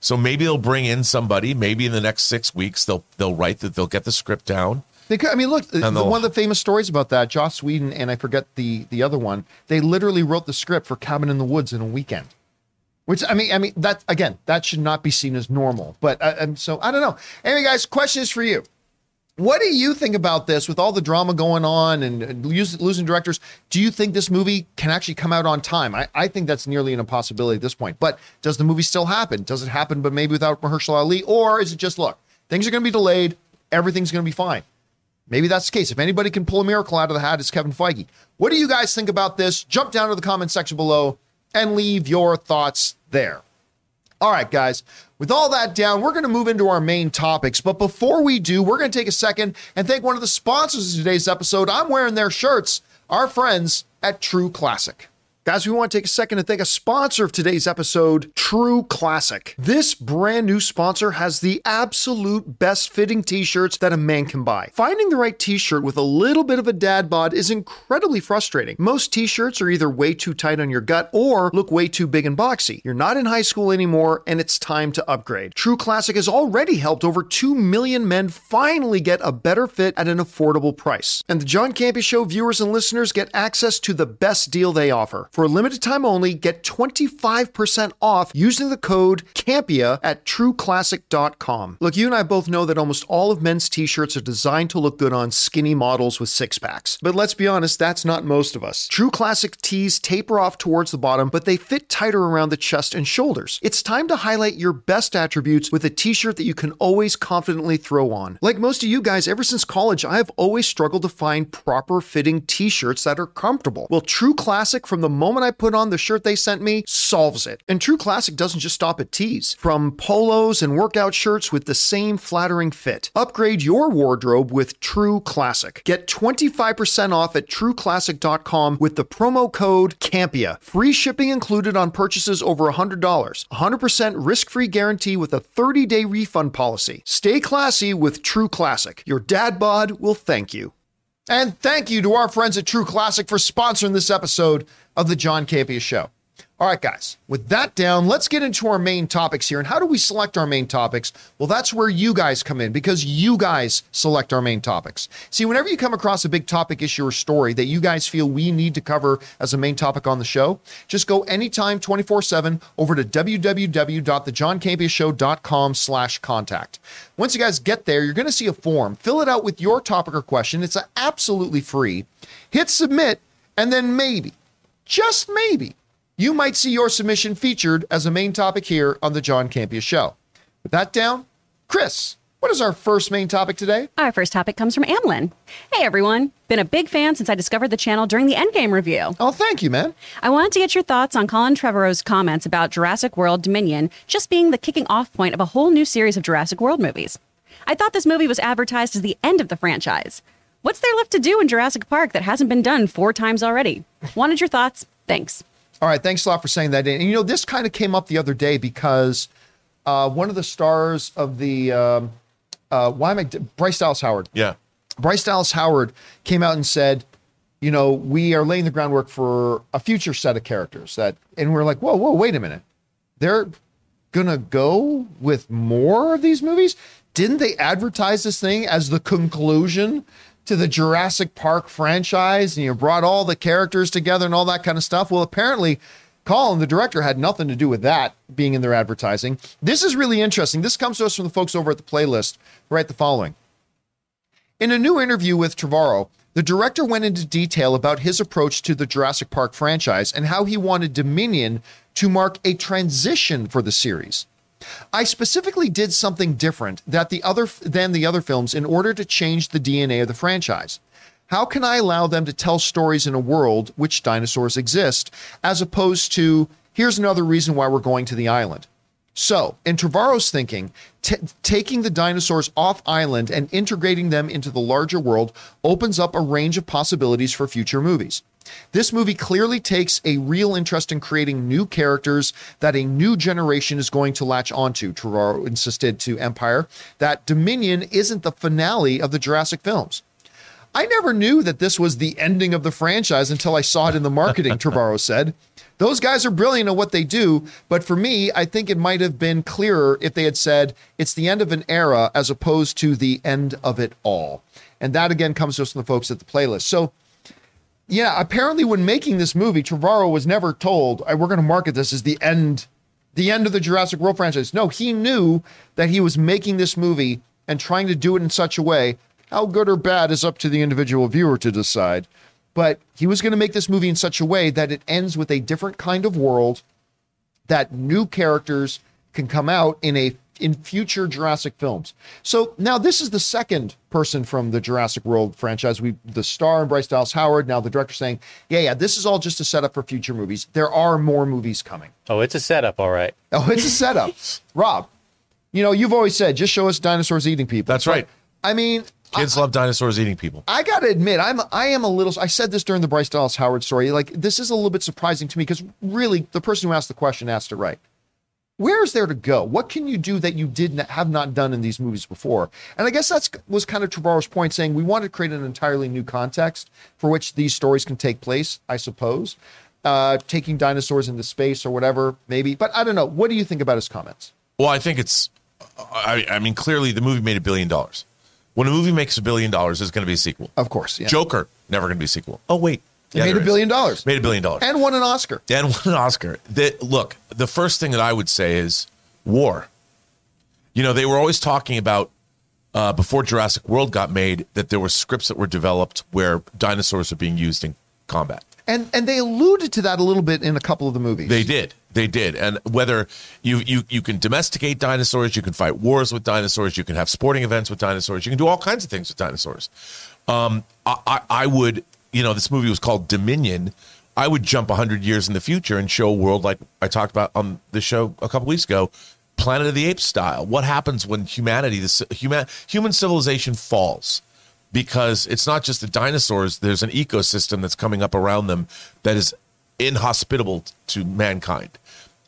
Speaker 2: So maybe they'll bring in somebody. Maybe in the next six weeks they'll they'll write that they'll get the script down.
Speaker 1: They could, I mean, look, the, one of the famous stories about that, Joss Whedon and I forget the the other one. They literally wrote the script for Cabin in the Woods in a weekend. Which I mean, I mean that again, that should not be seen as normal. But uh, and so I don't know. Anyway, guys, question is for you. What do you think about this with all the drama going on and, losing directors? Do you think this movie can actually come out on time? I, I think that's nearly an impossibility at this point. But does the movie still happen? Does it happen, but maybe without Mahershala Ali? Or is it just, look, things are going to be delayed, everything's going to be fine? Maybe that's the case. If anybody can pull a miracle out of the hat, it's Kevin Feige. What do you guys think about this? Jump down to the comment section below and leave your thoughts there. All right, guys, with all that down, we're going to move into our main topics. But before we do, we're going to take a second and thank one of the sponsors of today's episode. I'm wearing their shirts, our friends at True Classic. Guys, we want to take a second to thank a sponsor of today's episode, True Classic. This brand new sponsor has the absolute best fitting t shirts that a man can buy. Finding the right t shirt with a little bit of a dad bod is incredibly frustrating. Most t shirts are either way too tight on your gut or look way too big and boxy. You're not in high school anymore, and it's time to upgrade. True Classic has already helped over 2 million men finally get a better fit at an affordable price. And the John Campea Show viewers and listeners get access to the best deal they offer. For a limited time only, get 25% off using the code CAMPEA at trueclassic.com. Look, you and I both know that almost all of men's t shirts are designed to look good on skinny models with six packs. But let's be honest, that's not most of us. True Classic tees taper off towards the bottom, but they fit tighter around the chest and shoulders. It's time to highlight your best attributes with a t shirt that you can always confidently throw on. Like most of you guys, ever since college, I have always struggled to find proper fitting t shirts that are comfortable. Well, True Classic, from the moment I put on the shirt they sent me, solves it. And True Classic doesn't just stop at tees. From polos and workout shirts with the same flattering fit. Upgrade your wardrobe with True Classic. Get 25% off at trueclassic.com with the promo code CAMPEA. Free shipping included on purchases over $100. 100% risk-free guarantee with a 30-day refund policy. Stay classy with True Classic. Your dad bod will thank you. And thank you to our friends at True Classic for sponsoring this episode of the John Campea Show. All right, guys, with that down, let's get into our main topics here. And how do we select our main topics? Well, that's where you guys come in because you guys select our main topics. See, whenever you come across a big topic, issue, or story that you guys feel we need to cover as a main topic on the show, just go anytime 24-7 over to www.thejohncampeashow.com slash contact. Once you guys get there, you're going to see a form. Fill it out with your topic or question. It's absolutely free. Hit submit, and then maybe, just maybe, you might see your submission featured as a main topic here on the John Campea Show. With that down, Chris, What is our first main topic today?
Speaker 3: Our first topic comes from Amlin. Hey everyone, been a big fan since I discovered the channel during the Endgame review.
Speaker 1: Oh, thank you, man.
Speaker 3: I wanted to get your thoughts on Colin Trevorrow's comments about Jurassic World Dominion just being the kicking off point of a whole new series of Jurassic World movies. I thought this movie was advertised as the end of the franchise. What's there left to do in Jurassic Park that hasn't been done four times already? Wanted your thoughts. Thanks.
Speaker 1: All right, thanks a lot for saying that. And you know, this kind of came up the other day because uh, one of the stars of the um, uh, why am I Bryce Dallas Howard?
Speaker 2: Yeah.
Speaker 1: Bryce Dallas Howard came out and said, you know, we are laying the groundwork for a future set of characters that, and we're like, whoa, whoa, wait a minute, they're gonna go with more of these movies. Didn't they advertise this thing as the conclusion to the Jurassic Park franchise? And you brought all the characters together and all that kind of stuff. Well, apparently Colin, the director, had nothing to do with that being in their advertising. This is really interesting. This comes to us from the folks over at the playlist. Write the following. In a new interview with Trevorrow, the director went into detail about his approach to the Jurassic Park franchise and how he wanted Dominion to mark a transition for the series. I specifically did something different that the other than the other films in order to change the DNA of the franchise. How can I allow them to tell stories in a world which dinosaurs exist, as opposed to here's another reason why we're going to the island? So, in Trevorrow's thinking, t- taking the dinosaurs off island and integrating them into the larger world opens up a range of possibilities for future movies. This movie clearly takes a real interest in creating new characters that a new generation is going to latch onto. Trevorrow insisted to Empire that Dominion isn't the finale of the Jurassic films. I never knew that this was the ending of the franchise until I saw it in the marketing, Trevorrow said. Those guys are brilliant at what they do, but for me, I think it might have been clearer if they had said it's the end of an era as opposed to the end of it all. And that again comes to us from the folks at the playlist. So, yeah, apparently when making this movie, Trevorrow was never told, we're going to market this as the end, the end of the Jurassic World franchise. No, he knew that he was making this movie and trying to do it in such a way how good or bad is up to the individual viewer to decide. But he was going to make this movie in such a way that it ends with a different kind of world, that new characters can come out in a in future Jurassic films. So now this is the second person from the Jurassic World franchise. We the star and Bryce Dallas Howard. Now the director saying, "Yeah, yeah, this is all just a setup for future movies. There are more movies coming."
Speaker 5: Oh, it's a setup, all right.
Speaker 1: Oh, it's a setup. Rob, you know you've always said just show us dinosaurs eating people.
Speaker 2: That's right.
Speaker 1: I mean,
Speaker 2: Kids love dinosaurs eating people.
Speaker 1: I got to admit, I'm I am a little. I said this during the Bryce Dallas Howard story. Like this is a little bit surprising to me because really, the person who asked the question asked it right. Where is there to go? What can you do that you did not have not done in these movies before? And I guess that's was kind of Trevorrow's point, saying we want to create an entirely new context for which these stories can take place. I suppose, uh, taking dinosaurs into space or whatever, maybe. But I don't know. What do you think about his comments?
Speaker 2: Well, I think it's. I, I mean, clearly the movie made a billion dollars. When a movie makes a billion dollars, there's going to be a sequel.
Speaker 1: Of course, yeah.
Speaker 2: Joker never going to be a sequel. Oh wait,
Speaker 1: It made a
Speaker 2: is.
Speaker 1: billion dollars.
Speaker 2: Made a billion dollars
Speaker 1: and won an Oscar.
Speaker 2: and won an Oscar. Look, the first thing that I would say is war. You know, they were always talking about uh, before Jurassic World got made that there were scripts that were developed where dinosaurs are being used in combat.
Speaker 1: And and they alluded to that a little bit in a couple of the movies.
Speaker 2: They did. They did. And whether you you you can domesticate dinosaurs, you can fight wars with dinosaurs, you can have sporting events with dinosaurs, you can do all kinds of things with dinosaurs. Um, I, I, I would, you know, this movie was called Dominion. I would jump 100 years in the future and show a world like I talked about on the show a couple weeks ago, Planet of the Apes style. What happens when humanity, this human human civilization falls? Because it's not just the dinosaurs. There's an ecosystem that's coming up around them that is inhospitable to mankind.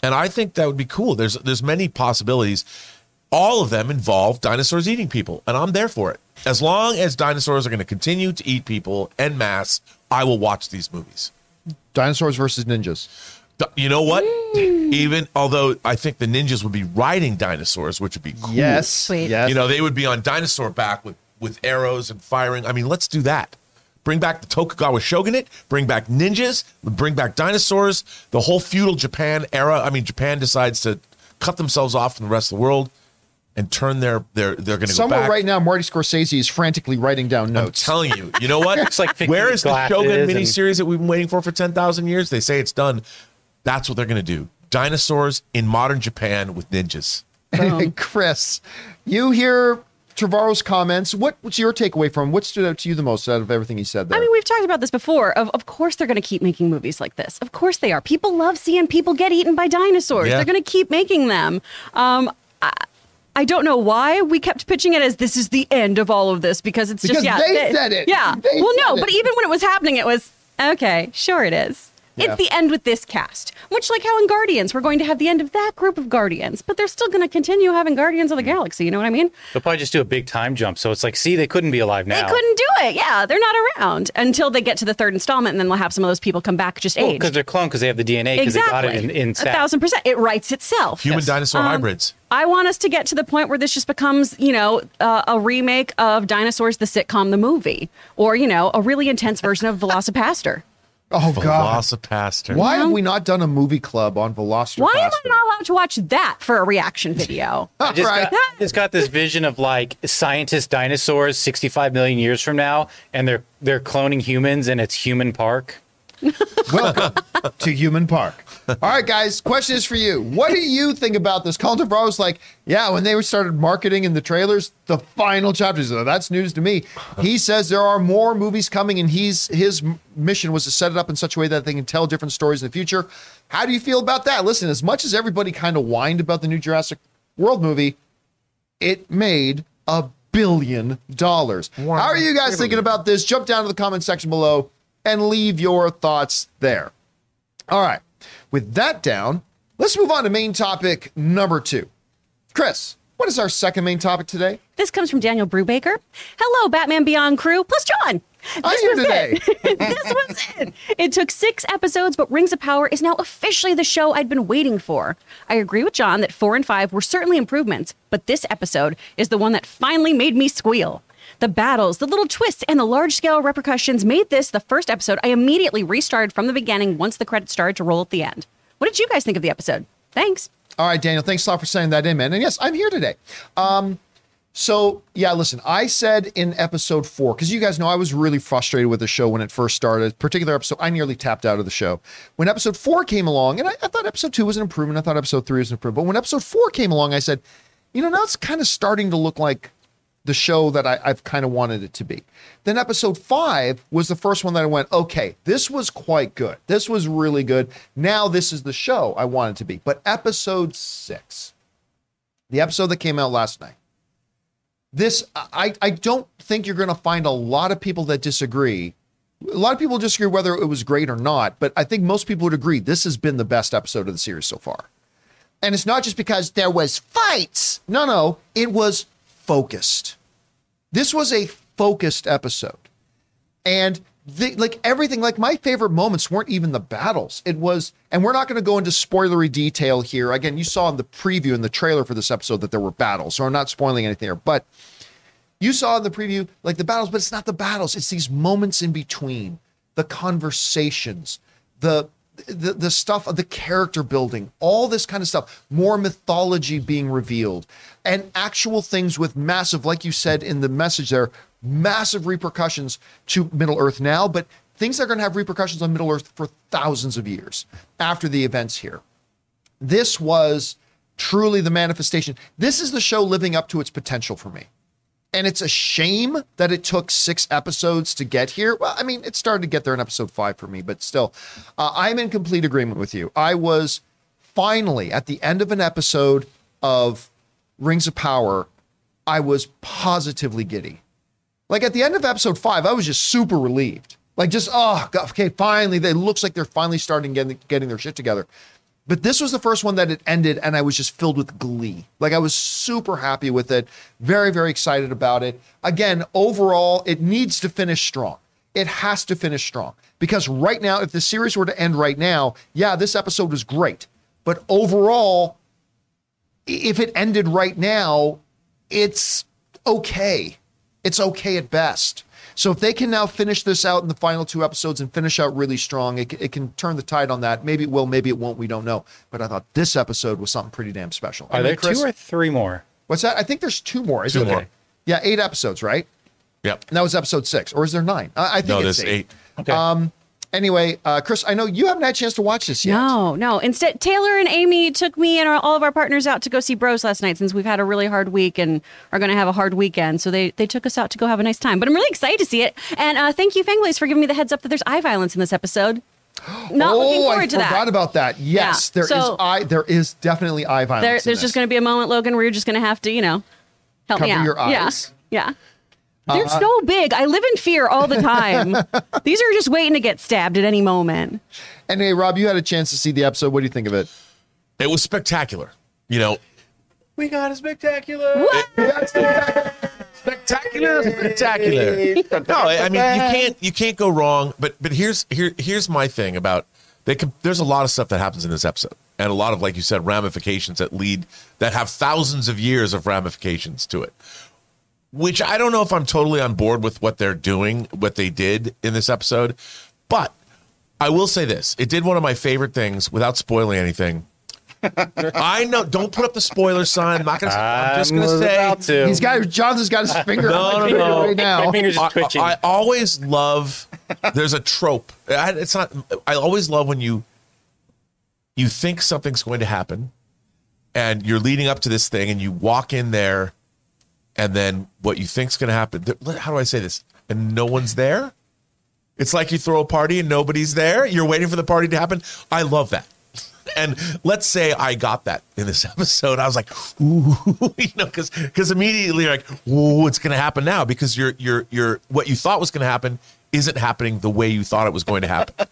Speaker 2: And I think that would be cool. There's there's many possibilities. All of them involve dinosaurs eating people, and I'm there for it. As long as dinosaurs are going to continue to eat people en masse, I will watch these movies.
Speaker 1: Dinosaurs versus ninjas.
Speaker 2: You know what? Even although I think the ninjas would be riding dinosaurs, which would be cool.
Speaker 1: Yes.
Speaker 3: Sweet.
Speaker 1: Yes.
Speaker 2: You know, they would be on dinosaur back with with arrows and firing. I mean, let's do that. Bring back the Tokugawa shogunate, bring back ninjas, bring back dinosaurs, the whole feudal Japan era. I mean, Japan decides to cut themselves off from the rest of the world and turn their their they're going to go
Speaker 1: Somewhere
Speaker 2: back.
Speaker 1: right now, Marty Scorsese is frantically writing down notes.
Speaker 2: I'm telling you, you know what?
Speaker 5: It's like
Speaker 2: where is the
Speaker 5: glasses
Speaker 2: Shogun
Speaker 5: and-
Speaker 2: miniseries that we've been waiting for for ten thousand years? They say it's done. That's what they're going to do. Dinosaurs in modern Japan with ninjas.
Speaker 1: Chris, you hear Trevorrow's comments. What, what's your takeaway from? What stood out to you the most out of everything he said there?
Speaker 3: I mean, we've talked about this before. Of, of course, they're going to keep making movies like this. Of course, they are. People love seeing people get eaten by dinosaurs.
Speaker 2: Yeah.
Speaker 3: They're going to keep making them. Um, I, I don't know why we kept pitching it as this is the end of all of this because it's
Speaker 1: Because
Speaker 3: just yeah.
Speaker 1: they
Speaker 3: th-
Speaker 1: said it.
Speaker 3: Yeah.
Speaker 1: They
Speaker 3: well, no,
Speaker 1: said
Speaker 3: but even when it was happening, it was okay. Sure, it is.
Speaker 1: Yeah.
Speaker 3: It's the end with this cast, much like how in Guardians we're going to have the end of that group of Guardians, but they're still going to continue having Guardians of the Galaxy. You know what I mean?
Speaker 5: They'll probably just do a big time jump. So it's like, see, they couldn't be alive now.
Speaker 3: They couldn't do it. Yeah, they're not around until they get to the third installment, and then we'll have some of those people come back just
Speaker 5: Well,
Speaker 3: aged.
Speaker 5: because they're cloned because they have the DNA because
Speaker 3: exactly.
Speaker 5: they got it in, in
Speaker 3: a thousand percent. It writes itself.
Speaker 2: Human
Speaker 5: Yes.
Speaker 2: dinosaur
Speaker 3: Um,
Speaker 2: hybrids.
Speaker 3: I want us to get to the point where this just becomes, you know, uh, a remake of Dinosaurs the sitcom, the movie, or you know, a really intense version of Velocipastor.
Speaker 1: Oh God,
Speaker 2: Velocipastor.
Speaker 1: why have we not done a movie club on Velociraptor?
Speaker 3: Why am I not allowed to watch that for a reaction video?
Speaker 5: I just,
Speaker 1: Right.
Speaker 5: got, I just got this vision of like scientist dinosaurs 65 million years from now, and they're they're cloning humans, and it's Human Park.
Speaker 1: Welcome to Human Park. All right, guys. Question is for you. What do you think about this? Colin Trevorrow's like, yeah, when they started marketing in the trailers, the final chapters. Oh, that's news to me. He says there are more movies coming, and he's his mission was to set it up in such a way that they can tell different stories in the future. How do you feel about that? Listen, as much as everybody kind of whined about the new Jurassic World movie, it made a billion dollars. How are you guys thinking about this? Jump down to the comment section below and leave your thoughts there. All right. With that down, let's move on to main topic number two. Chris, what is our second main topic today?
Speaker 3: This comes from Daniel Brubaker. Hello, Batman Beyond crew, plus John.
Speaker 1: I'm here today.
Speaker 3: this was it. It took six episodes, but Rings of Power is now officially the show I'd been waiting for. I agree with John that four and five were certainly improvements, but this episode is the one that finally made me squeal. The battles, the little twists, and the large scale repercussions made this the first episode I immediately restarted from the beginning once the credits started to roll at the end. What did you guys think of the episode? Thanks.
Speaker 1: All right, Daniel, thanks a lot for sending that in, man. And yes, I'm here today. Um, so yeah, listen, I said in episode four, because you guys know I was really frustrated with the show when it first started. Particular episode, I nearly tapped out of the show. When episode four came along, and I, I thought episode two was an improvement. I thought episode three was an improvement. But when episode four came along, I said, you know, now it's kind of starting to look like the show that I, I've kind of wanted it to be. Then episode five was the first one that I went, okay, this was quite good. This was really good. Now this is the show I wanted to be. But episode six, the episode that came out last night, this I, I don't think you're going to find a lot of people that disagree. A lot of people disagree whether it was great or not, but I think most people would agree this has been the best episode of the series so far. And it's not just because there was fights. No, no, it was focused. This was a focused episode. And the, like everything, like my favorite moments weren't even the battles. It was, and we're not going to go into spoilery detail here. Again, you saw in the preview in the trailer for this episode that there were battles, so I'm not spoiling anything there. But you saw in the preview like the battles, but it's not the battles. It's these moments in between, the conversations, the the the stuff of the character building, all this kind of stuff, more mythology being revealed, and actual things with massive, like you said in the message there, massive repercussions to Middle Earth now, but things that are going to have repercussions on Middle Earth for thousands of years after the events here. This was truly the manifestation. This is the show living up to its potential for me. And it's a shame that it took six episodes to get here. Well, I mean, it started to get there in episode five for me, but still, uh, I'm in complete agreement with you. I was finally at the end of an episode of Rings of Power, I was positively giddy. Like at the end of episode five, I was just super relieved. Like just, oh, God, okay, finally, it looks like they're finally starting getting, getting their shit together. But this was the first one that it ended, and I was just filled with glee. Like I was super happy with it, very, very excited about it. Again, overall, it needs to finish strong. It has to finish strong because right now, if the series were to end right now, yeah, this episode was great. But overall, if it ended right now, it's okay. It's okay at best. So if they can now finish this out in the final two episodes and finish out really strong, it, it can turn the tide on that. Maybe it will, maybe it won't. We don't know. But I thought this episode was something pretty damn special.
Speaker 5: Are
Speaker 1: And
Speaker 5: there
Speaker 1: Chris-
Speaker 5: two or three more?
Speaker 1: what's that? I think there's two more. Is
Speaker 2: Two
Speaker 1: it?
Speaker 2: more.
Speaker 1: Yeah, eight episodes, right?
Speaker 2: Yep.
Speaker 1: And that was episode six, or is there nine? I, I think
Speaker 2: No,
Speaker 1: it's
Speaker 2: there's eight.
Speaker 5: Okay.
Speaker 1: Um, Anyway, uh, Chris, I know you haven't had a chance to watch this yet.
Speaker 3: No, no. Instead, Taylor and Amy took me and our, all of our partners out to go see Bros last night since we've had a really hard week and are going to have a hard weekend. So they, they took us out to go have a nice time. But I'm really excited to see it. And uh, thank you, Fangblaze, for giving me the heads up that there's eye violence in this episode. Not looking
Speaker 1: oh,
Speaker 3: forward
Speaker 1: I
Speaker 3: to
Speaker 1: forgot about that. Yes,
Speaker 3: Yeah.
Speaker 1: there is
Speaker 3: So-
Speaker 1: eye. There is definitely eye violence.
Speaker 3: there, there's just going to be a moment, Logan, where you're just going to have to, you know, help me
Speaker 1: Cover
Speaker 3: out.
Speaker 1: your eyes.
Speaker 3: Yeah. Yeah. They're uh, uh, so big. I live in fear all the time. These are just waiting to get stabbed at any moment.
Speaker 1: Anyway, Rob, you had a chance to see the episode. What do you think of it?
Speaker 2: It was spectacular. You know,
Speaker 5: We got a spectacular. What?
Speaker 2: spectacular, spectacular. no, I I mean you can't you can't go wrong. But but here's here here's my thing about they can. There's a lot of stuff that happens in this episode, and a lot of like you said ramifications that lead that have thousands of years of ramifications to it. Which I don't know if I'm totally on board with what they're doing, what they did in this episode, but I will say this: it did one of my favorite things without spoiling anything. I know. Don't put up the spoiler sign. I'm not gonna. I'm just gonna say
Speaker 5: about to.
Speaker 1: He's got Jonathan's got his finger
Speaker 2: No,
Speaker 1: on my
Speaker 2: no, no.
Speaker 1: right now.
Speaker 5: My finger's just
Speaker 2: I,
Speaker 5: twitching.
Speaker 2: I always love. There's a trope. I, it's not. I always love when you you think something's going to happen, and you're leading up to this thing, and you walk in there, and then what you think's going to happen. How do I say this? And no one's there. It's like you throw a party and nobody's there. You're waiting for the party to happen. I love that. And let's say I got that in this episode. I was like, ooh, you know, because because immediately you're like, whoa, what's going to happen now? Because you're you're you're what you thought was going to happen isn't happening the way you thought it was going to happen.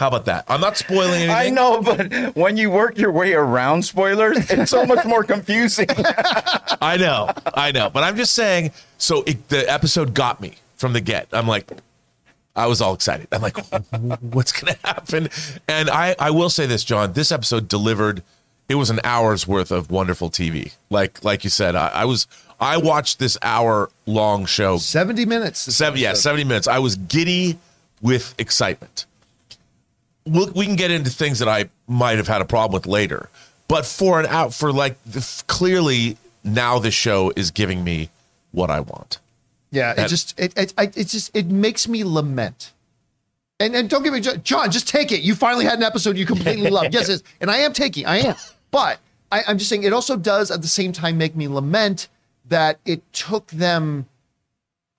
Speaker 2: How about that? I'm not spoiling anything.
Speaker 4: I know, but when you work your way around spoilers, it's so much more confusing.
Speaker 2: I know, I know, but I'm just saying. So it, the episode got me from the get. I'm like, I was all excited. I'm like, what's going to happen? And I, I will say this, John. This episode delivered. It was an hour's worth of wonderful TV. Like, like you said, I, I was. I watched this hour long show.
Speaker 1: 70 minutes. this
Speaker 2: Seven, yeah, 70 minutes. I was giddy with excitement. We'll, we can get into things that I might have had a problem with later, but for an out for like the, clearly now the show is giving me what I want.
Speaker 1: Yeah, it just it it, I- it just it makes me lament. And and don't get me John, just take it. You finally had an episode you completely loved. Yes, yes, and I am taking, I am. But I, I'm just saying it also does at the same time make me lament that it took them,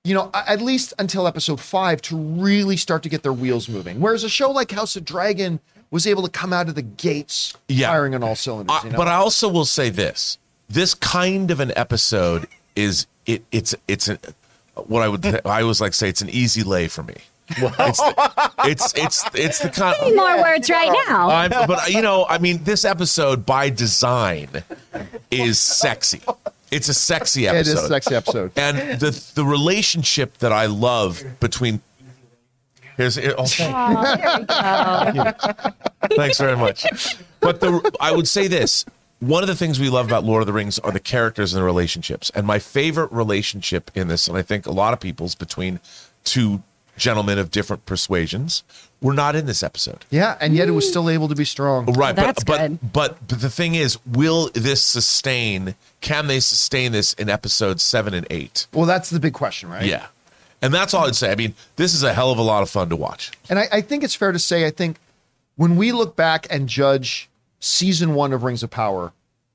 Speaker 1: you know, at least until episode five to really start to get their wheels moving. Whereas a show like House of Dragon was able to come out of the gates
Speaker 2: Yeah.
Speaker 1: firing on all cylinders.
Speaker 2: I-
Speaker 1: you know?
Speaker 2: But I also will say this: this kind of an episode is it. It's it's a, what I would I always like say. It's an easy lay for me. It's the, it's it's it's the kind.
Speaker 3: Need more words right now.
Speaker 2: I'm, but you know, I mean, this episode by design is sexy. It's a sexy episode.
Speaker 1: It is a sexy episode.
Speaker 2: And the the relationship that I love between here's here, oh, thank- thanks very much. But the I would say this. One of the things we love about Lord of the Rings are the characters and the relationships. And my favorite relationship in this, and I think a lot of people's between two gentlemen of different persuasions, were not in this episode.
Speaker 1: Yeah, and yet it was still able to be strong.
Speaker 2: Right,
Speaker 3: That's
Speaker 2: but,
Speaker 3: good.
Speaker 2: but but but the thing is, will this sustain? Can they sustain this in episodes seven and eight?
Speaker 1: Well, that's the big question, right?
Speaker 2: Yeah, and that's all I'd say. I mean, this is a hell of a lot of fun to watch.
Speaker 1: And I, I think it's fair to say, I think when we look back and judge season one of Rings of Power,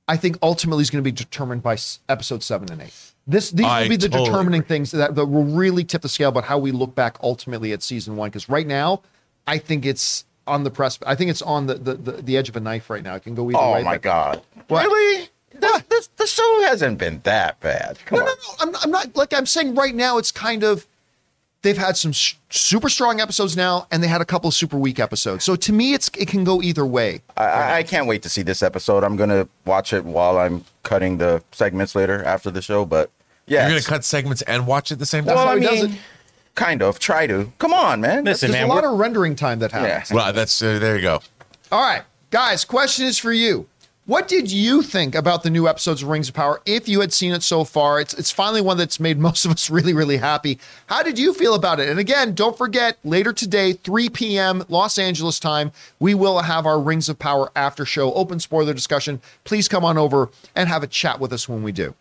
Speaker 1: I think ultimately is going to be determined by episode seven and eight. This these
Speaker 2: I
Speaker 1: will be the
Speaker 2: totally
Speaker 1: determining
Speaker 2: agree.
Speaker 1: things that, that will really tip the scale about how we look back ultimately at season one. Because right now, I think it's on the press. I think it's on the, the the the edge of a knife right now. It can go either
Speaker 4: oh
Speaker 1: way.
Speaker 4: Oh my
Speaker 1: but-
Speaker 4: god!
Speaker 1: What?
Speaker 4: Really? This, this the show hasn't been that bad. Come
Speaker 1: No, no,
Speaker 4: on.
Speaker 1: no. I'm, I'm not like I'm saying right now. It's kind of they've had some s- super strong episodes now, and they had a couple of super weak episodes. So to me, it's it can go either way.
Speaker 4: I- I, I can't wait to see this episode. I'm gonna watch it while I'm cutting the segments later after the show. But yeah,
Speaker 2: You're going to cut segments and watch at the same time.
Speaker 4: Well,
Speaker 1: how
Speaker 4: I mean,
Speaker 1: it.
Speaker 4: Kind of. Try to. Come on, man.
Speaker 5: Listen,
Speaker 1: There's
Speaker 5: man,
Speaker 1: a lot of rendering time that happens.
Speaker 4: Yeah.
Speaker 1: happens.
Speaker 2: Well, that's uh, there you go.
Speaker 1: All right, guys, question is for you. What did you think about the new episodes of Rings of Power? If you had seen it so far, it's it's finally one that's made most of us really, really happy. How did you feel about it? And again, don't forget, later today, 3 p.m. Los Angeles time, we will have our Rings of Power after show open spoiler discussion. Please come on over and have a chat with us when we do.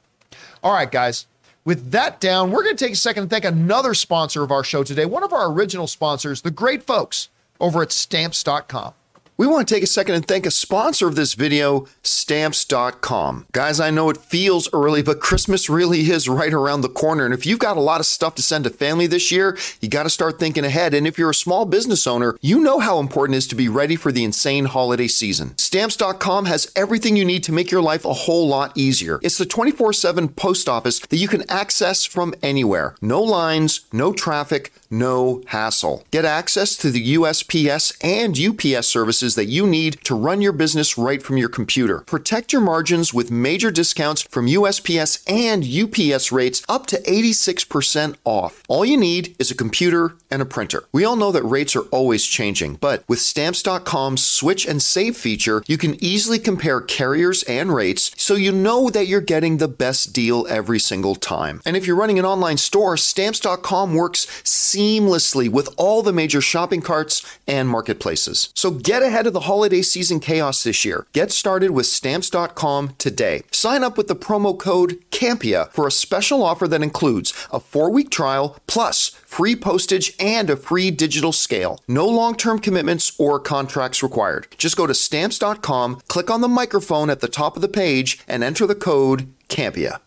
Speaker 1: All right, guys. With that down, we're going to take a second and thank another sponsor of our show today, one of our original sponsors, the great folks over at stamps.com.
Speaker 7: We want to take a second and thank a sponsor of this video, Stamps.com. Guys, I know it feels early, but Christmas really is right around the corner. And if you've got a lot of stuff to send to family this year, you got to start thinking ahead. And if you're a small business owner, you know how important it is to be ready for the insane holiday season. Stamps.com has everything you need to make your life a whole lot easier. It's the 24 7 post office that you can access from anywhere. No lines, no traffic, no hassle. Get access to the USPS and UPS services that you need to run your business right from your computer. Protect your margins with major discounts from USPS and UPS rates up to 86% off. All you need is a computer and a printer. We all know that rates are always changing, but with stamps.com's switch and save feature, you can easily compare carriers and rates so you know that you're getting the best deal every single time. And if you're running an online store, stamps.com works seamlessly with all the major shopping carts and marketplaces. So get ahead of the holiday season chaos this year. Get started with stamps.com today. Sign up with the promo code CAMPEA for a special offer that includes a four week trial plus free postage and a free digital scale. No long term commitments or contracts required. Just go to stamps.com, click on the microphone at the top of the page, and enter the code CAMPEA.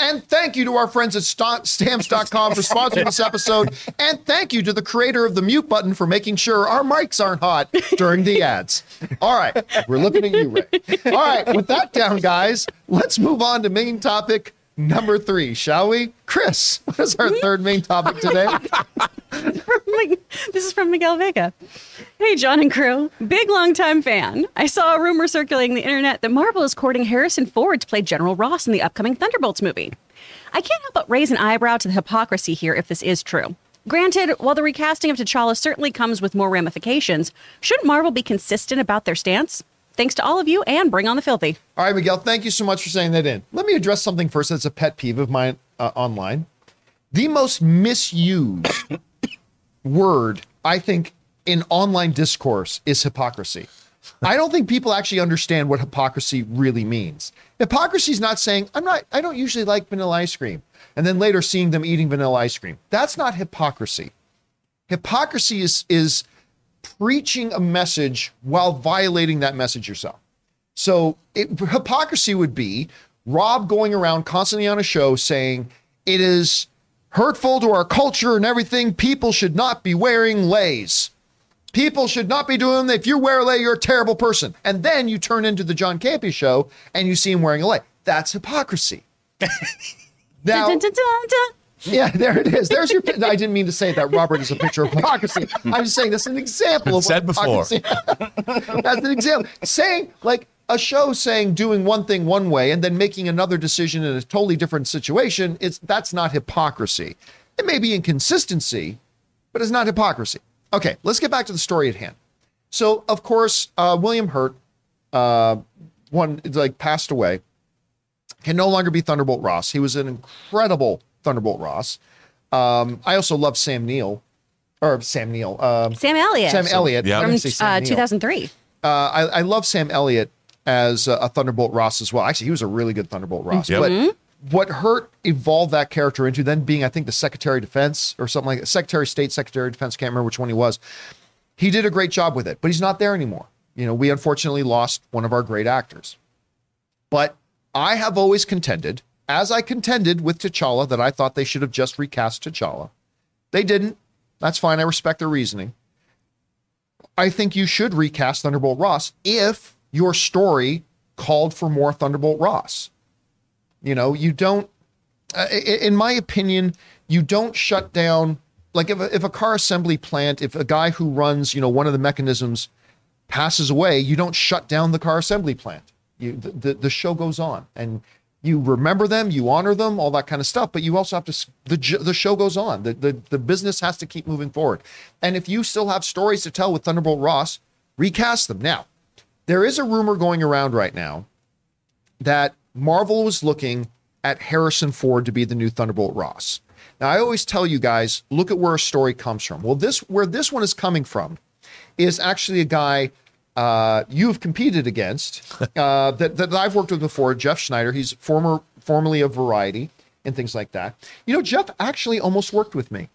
Speaker 1: And thank you to our friends at sta- stamps.com for sponsoring this episode. And thank you to the creator of the mute button for making sure our mics aren't hot during the ads. All right, we're looking at you, Ray. All right, with that down, guys, let's move on to main topic number three, shall we? Chris, what is our third main oh topic today?
Speaker 3: this is from Miguel Vega. Hey, John and crew. Big longtime fan. I saw a rumor circulating the internet that Marvel is courting Harrison Ford to play General Ross in the upcoming Thunderbolts movie. I can't help but raise an eyebrow to the hypocrisy here if this is true. Granted, while the recasting of T'Challa certainly comes with more ramifications, shouldn't Marvel be consistent about their stance? Thanks to all of you and bring on the filthy.
Speaker 1: All right, Miguel, thank you so much for saying that in. Let me address something first that's a pet peeve of mine uh, online. The most misused word, I think, in online discourse is hypocrisy. I don't think people actually understand what hypocrisy really means. Hypocrisy is not saying, I'm not, I don't usually like vanilla ice cream, and then later seeing them eating vanilla ice cream. That's not hypocrisy. Hypocrisy is, is preaching a message while violating that message yourself. So it, hypocrisy would be Rob going around constantly on a show saying it is hurtful to our culture and everything. People should not be wearing leis. People should not be doing that. If you wear a lei, you're a terrible person. And then you turn into the John Campea show and you see him wearing a lei. That's hypocrisy. now, Yeah, there it is. There's your. I didn't mean to say that. Robert is a picture of hypocrisy. I'm just saying that's an example of
Speaker 2: Said before.
Speaker 1: hypocrisy- that's an example. Saying like a show saying doing one thing one way and then making another decision in a totally different situation. It's that's not hypocrisy. It may be inconsistency, but it's not hypocrisy. Okay, let's get back to the story at hand. So, of course, uh, William Hurt, uh, one like passed away can no longer be Thunderbolt Ross. He was an incredible Thunderbolt Ross. Um, I also love Sam Neill, or Sam Neill, um,
Speaker 3: Sam Elliott.
Speaker 1: Sam Elliott.
Speaker 2: Yeah.
Speaker 3: From
Speaker 1: didn't say Sam
Speaker 3: uh, 2003.
Speaker 1: Uh, I, I love Sam Elliott as a, a Thunderbolt Ross as well. Actually, he was a really good Thunderbolt Ross.
Speaker 2: Yep.
Speaker 1: But what Hurt evolved that character into, then being, I think, the Secretary of Defense or something like that, Secretary of State, Secretary of Defense, can't remember which one he was. He did a great job with it, but he's not there anymore. You know, we unfortunately lost one of our great actors. But I have always contended, as I contended with T'Challa, that I thought they should have just recast T'Challa. They didn't. That's fine. I respect their reasoning. I think you should recast Thunderbolt Ross if your story called for more Thunderbolt Ross. You know, you don't, uh, in my opinion, you don't shut down, like if a, if a car assembly plant, if a guy who runs, you know, one of the mechanisms passes away, you don't shut down the car assembly plant. You, the, the, the show goes on and you remember them, you honor them, all that kind of stuff, but you also have to the the show goes on. The, the, the business has to keep moving forward. And if you still have stories to tell with Thunderbolt Ross, recast them. Now, there is a rumor going around right now that Marvel was looking at Harrison Ford to be the new Thunderbolt Ross. Now, I always tell you guys, look at where a story comes from. Well, this where this one is coming from is actually a guy uh, you've competed against uh, that, that I've worked with before, Jeff Sneider. He's former formerly of Variety and things like that. You know, Jeff actually almost worked with me.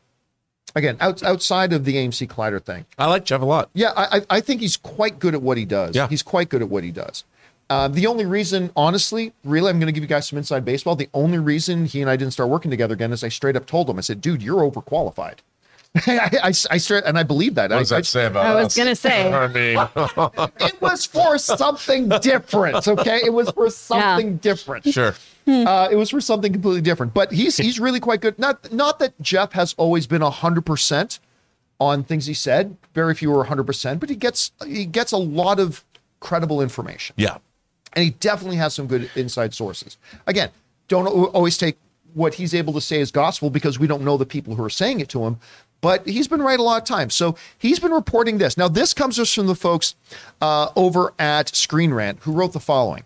Speaker 1: again, out, outside of the AMC Collider thing,
Speaker 2: I like Jeff a lot.
Speaker 1: yeah, I, I think he's quite good at what he does.
Speaker 2: Yeah.
Speaker 1: He's quite good at what he does. Uh, the only reason, honestly, really, I'm going to give you guys some inside baseball. The only reason he and I didn't start working together again is I straight up told him, I said, dude, you're overqualified. I, I, I straight, and I believe that.
Speaker 2: What does
Speaker 1: I,
Speaker 2: that say about
Speaker 3: I was
Speaker 2: us?
Speaker 3: gonna say.
Speaker 2: I mean,
Speaker 1: it was for something different. Okay. It was for something different.
Speaker 2: sure.
Speaker 1: Uh, it was for something completely different. But he's he's really quite good. Not not that Jeff has always been hundred percent on things he said. Very few are hundred percent, but he gets he gets a lot of credible information,
Speaker 2: Yeah.
Speaker 1: and he definitely has some good inside sources. Again, don't always take what he's able to say as gospel because we don't know the people who are saying it to him. But he's been right a lot of times. So he's been reporting this. Now, this comes from the folks uh, over at Screen Rant who wrote the following.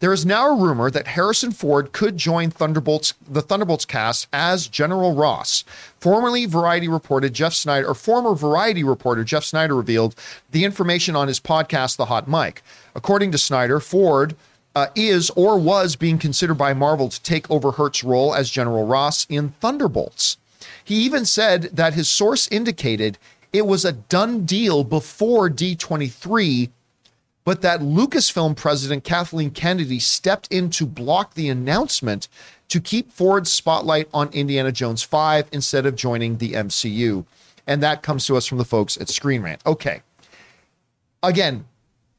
Speaker 1: There is now a rumor that Harrison Ford could join Thunderbolts, the Thunderbolts cast as General Ross. Formerly Variety reported Jeff Sneider, or former Variety reporter Jeff Sneider revealed the information on his podcast, The Hot Mic. According to Sneider, Ford uh, is or was being considered by Marvel to take over Hurt's role as General Ross in Thunderbolts. He even said that his source indicated it was a done deal before D23 but that Lucasfilm president Kathleen Kennedy stepped in to block the announcement to keep Ford's spotlight on Indiana Jones 5 instead of joining the MCU. And that comes to us from the folks at Screen Rant. Okay. Again,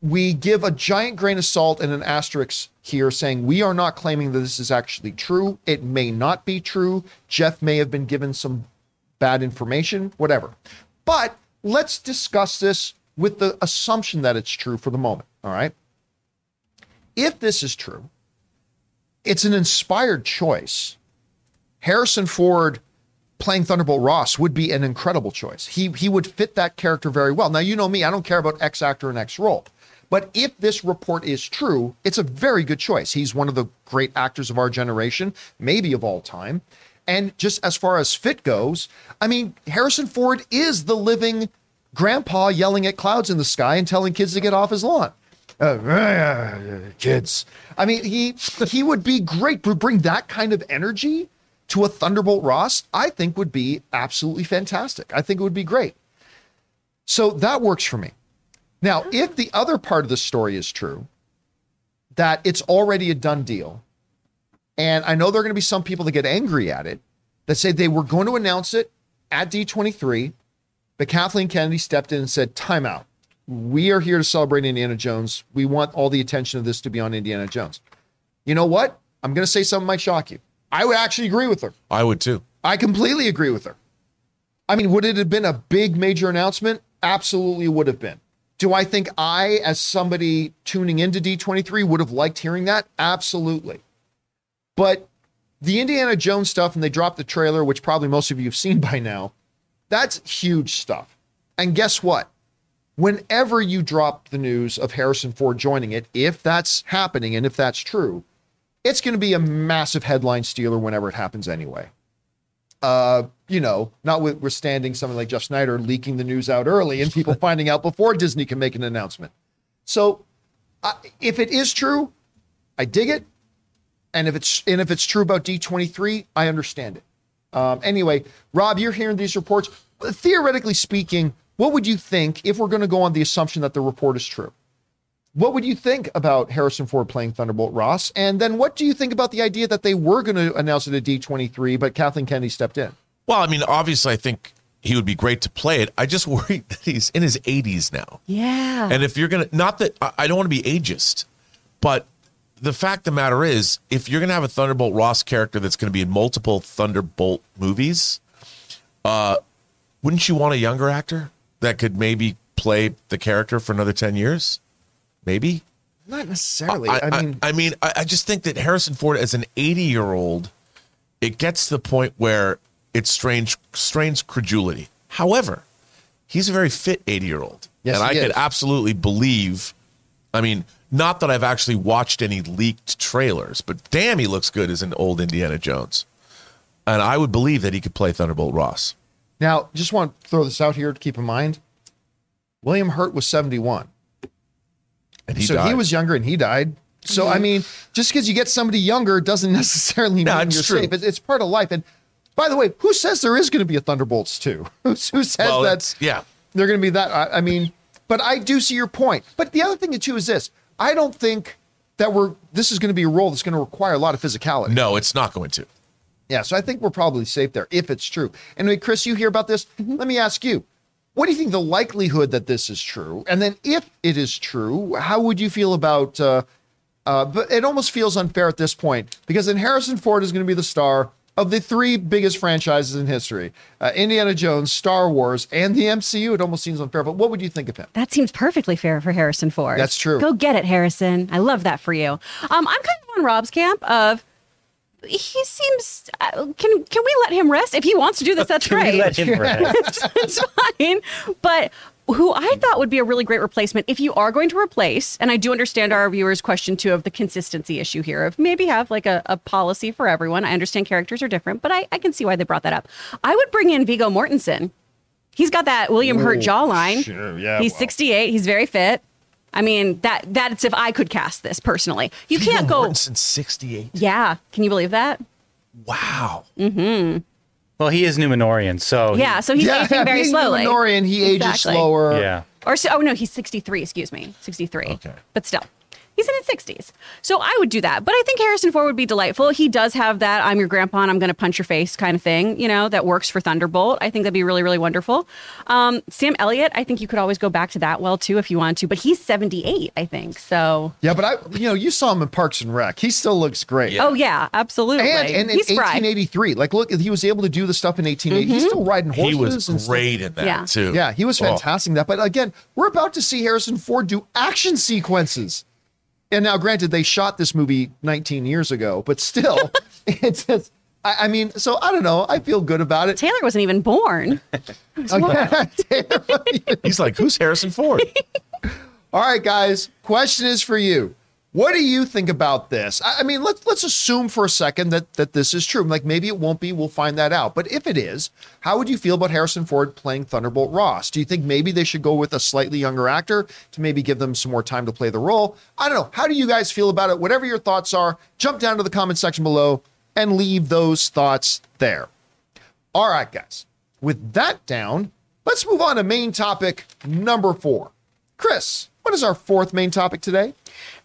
Speaker 1: we give a giant grain of salt and an asterisk here saying we are not claiming that this is actually true. It may not be true. Jeff may have been given some bad information, whatever. But let's discuss this with the assumption that it's true for the moment. All right. If this is true, it's an inspired choice. Harrison Ford playing Thunderbolt Ross would be an incredible choice. He he would fit that character very well. Now you know me, I don't care about X actor and X role. But if this report is true, it's a very good choice. He's one of the great actors of our generation, maybe of all time. And just as far as fit goes, I mean, Harrison Ford is the living grandpa yelling at clouds in the sky and telling kids to get off his lawn. Uh, kids. I mean, he he would be great. Bring that kind of energy to a Thunderbolt Ross. I think would be absolutely fantastic. I think it would be great. So that works for me. Now, if the other part of the story is true, that it's already a done deal, and I know there are going to be some people that get angry at it that say they were going to announce it at D23, but Kathleen Kennedy stepped in and said, time out. We are here to celebrate Indiana Jones. We want all the attention of this to be on Indiana Jones. You know what? I'm going to say something might shock you. I would actually agree with her.
Speaker 2: I would too.
Speaker 1: I completely agree with her. I mean, would it have been a big major announcement? Absolutely would have been. Do I think I, as somebody tuning into D23, would have liked hearing that? Absolutely. But the Indiana Jones stuff, and they dropped the trailer, which probably most of you have seen by now, that's huge stuff. And guess what? Whenever you drop the news of Harrison Ford joining it, if that's happening and if that's true, it's going to be a massive headline stealer whenever it happens anyway. Uh, you know, notwithstanding something like Jeff Sneider leaking the news out early and people finding out before Disney can make an announcement. So, uh, if it is true, I dig it, and if it's and if it's true about D twenty three, I understand it. Um, anyway, Rob, you're hearing these reports. Theoretically speaking, what would you think if we're going to go on the assumption that the report is true? What would you think about Harrison Ford playing Thunderbolt Ross? And then what do you think about the idea that they were going to announce it at D23, but Kathleen Kennedy stepped in?
Speaker 2: Well, I mean, obviously, I think he would be great to play it. I just worry that he's in his 80s now.
Speaker 3: Yeah.
Speaker 2: And if you're going to, not that I I don't want to be ageist, but the fact of the matter is, if you're going to have a Thunderbolt Ross character that's going to be in multiple Thunderbolt movies, uh, wouldn't you want a younger actor that could maybe play the character for another 10 years? Maybe.
Speaker 1: Not necessarily. I, mean,
Speaker 2: I, mean, I, I just think that Harrison Ford, as an 80 year old, it gets to the point where it's strange, strange credulity. However, he's a very fit 80 year old.
Speaker 1: Yes,
Speaker 2: and I
Speaker 1: he
Speaker 2: could absolutely believe, I mean, not that I've actually watched any leaked trailers, but damn, he looks good as an old Indiana Jones. And I would believe that he could play Thunderbolt Ross.
Speaker 1: now, just want to throw this out here to keep in mind. William Hurt was 71.
Speaker 2: And he
Speaker 1: so
Speaker 2: died.
Speaker 1: he was younger and he died. So, I mean, just because you get somebody younger doesn't necessarily mean
Speaker 2: No,
Speaker 1: you're
Speaker 2: it's true.
Speaker 1: safe. It's, it's part of life. And By the way, who says there is going to be a Thunderbolts 2? Who, who says
Speaker 2: Well,
Speaker 1: that's
Speaker 2: yeah.
Speaker 1: they're going to be that? I, I mean, but I do see your point. But the other thing too is this: I don't think that we're this is going to be a role that's going to require a lot of physicality.
Speaker 2: No, it's not going to.
Speaker 1: Yeah, so I think we're probably safe there if it's true. Anyway, Chris, you hear about this? Mm-hmm. Let me ask you. What do you think the likelihood that this is true? And then if it is true, how would you feel about uh uh but it almost feels unfair at this point because then Harrison Ford is going to be the star of the three biggest franchises in history. Uh, Indiana Jones, Star Wars, and the MCU. It almost seems unfair, but what would you think of him?
Speaker 3: That seems perfectly fair for Harrison Ford.
Speaker 1: That's true.
Speaker 3: Go get it, Harrison. I love that for you. Um, I'm kind of on Rob's camp of he seems. Uh, can can we let him rest if he wants to do this? That's
Speaker 5: Can
Speaker 3: great.
Speaker 5: let him rest?
Speaker 3: it's fine. But who I thought would be a really great replacement if you are going to replace, and I do understand our viewers' question too of the consistency issue here of maybe have like a, a policy for everyone. I understand characters are different, but I, I can see why they brought that up. I would bring in Viggo Mortensen. He's got that William Hurt jawline.
Speaker 1: sure, yeah,
Speaker 3: He's
Speaker 1: well.
Speaker 3: 68. He's very fit. I mean, that that's if I could cast this personally. You can't go.
Speaker 2: since '68.
Speaker 3: Yeah. Can you believe that?
Speaker 2: Wow. Mhm.
Speaker 5: Well, he is Numenorean, so he-
Speaker 3: Yeah. So he's aging very
Speaker 1: being
Speaker 3: slowly.
Speaker 1: Numenorean, he ages
Speaker 3: Exactly.
Speaker 1: slower.
Speaker 5: yeah.
Speaker 3: Or so, oh no, he's 63, excuse me. 63.
Speaker 2: Okay.
Speaker 3: But still. He's in his 60s. So I would do that. But I think Harrison Ford would be delightful. He does have that I'm your grandpa and I'm going to punch your face kind of thing, you know, that works for Thunderbolt. I think that'd be really, really wonderful. Um, Sam Elliott, I think you could always go back to that well too if you want to, but he's 78, I think. So,
Speaker 1: Yeah, but I, you know, you saw him in Parks and Rec. He still looks great.
Speaker 2: Yeah.
Speaker 3: oh yeah, absolutely.
Speaker 1: And, and in
Speaker 3: he's spry.
Speaker 1: 1883, like look, he was able to do the stuff in 1880. He's still riding horses.
Speaker 2: He was
Speaker 1: and
Speaker 2: great in that
Speaker 3: Yeah.
Speaker 2: too.
Speaker 1: Yeah, he was
Speaker 2: Oh.
Speaker 1: fantastic in that. But again, we're about to see Harrison Ford do action sequences. And now, granted, they shot this movie 19 years ago, but still, it's just, I, I mean, so I don't know. I feel good about it.
Speaker 3: Taylor wasn't even born.
Speaker 2: He's like, who's Harrison Ford?
Speaker 1: All right, guys. Question is for you. What do you think about this? I I mean, let's let's assume for a second that that this is true. Like maybe it won't be. We'll find that out. But if it is, how would you feel about Harrison Ford playing Thunderbolt Ross? Do you think maybe they should go with a slightly younger actor to maybe give them some more time to play the role? I don't know. How do you guys feel about it? Whatever your thoughts are, jump down to the comment section below and leave those thoughts there. All right, guys. With that down, let's move on to main topic number four. Chris, what is our fourth main topic today?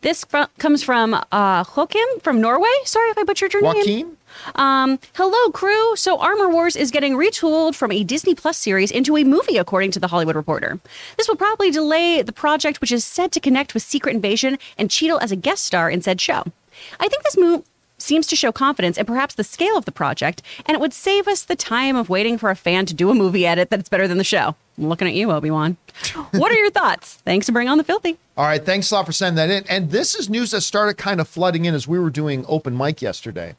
Speaker 3: This fr- comes from uh, Joachim from Norway. Sorry if I butchered your name.
Speaker 1: Joaquin?
Speaker 3: Um, hello, crew. So, Armor Wars is getting retooled from a Disney Plus series into a movie, according to the Hollywood Reporter. This will probably delay the project, which is said to connect with Secret Invasion and Cheadle as a guest star in said show. I think this move seems to show confidence and perhaps the scale of the project, and it would save us the time of waiting for a fan to do a movie edit that's better than the show. I'm looking at you, Obi Wan. what are your thoughts? Thanks for bringing on the filthy.
Speaker 1: All right, thanks a lot for sending that in. And this is news that started kind of flooding in as we were doing open mic yesterday. A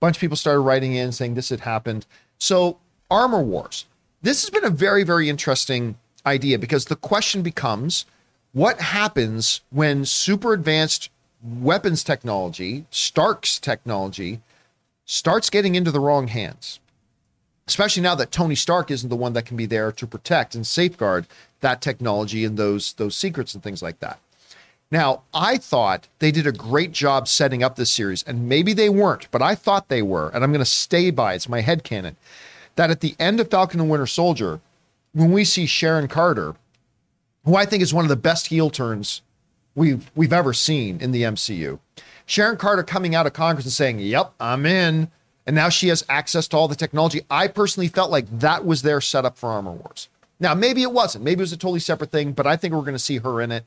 Speaker 1: bunch of people started writing in saying this had happened. So, Armor Wars. This has been a very, very interesting idea because the question becomes what happens when super advanced weapons technology, Stark's technology, starts getting into the wrong hands? Especially now that Tony Stark isn't the one that can be there to protect and safeguard that technology and those those secrets and things like that. Now, I thought they did a great job setting up this series, and maybe they weren't, but I thought they were, and I'm going to stay by it's my head headcanon, that at the end of Falcon and Winter Soldier, when we see Sharon Carter, who I think is one of the best heel turns we've we've ever seen in the MCU. Sharon Carter coming out of Congress and saying, "Yep, I'm in," and now she has access to all the technology. I personally felt like that was their setup for Armor Wars. Now, maybe it wasn't. Maybe it was a totally separate thing, but I think we're going to see her in it,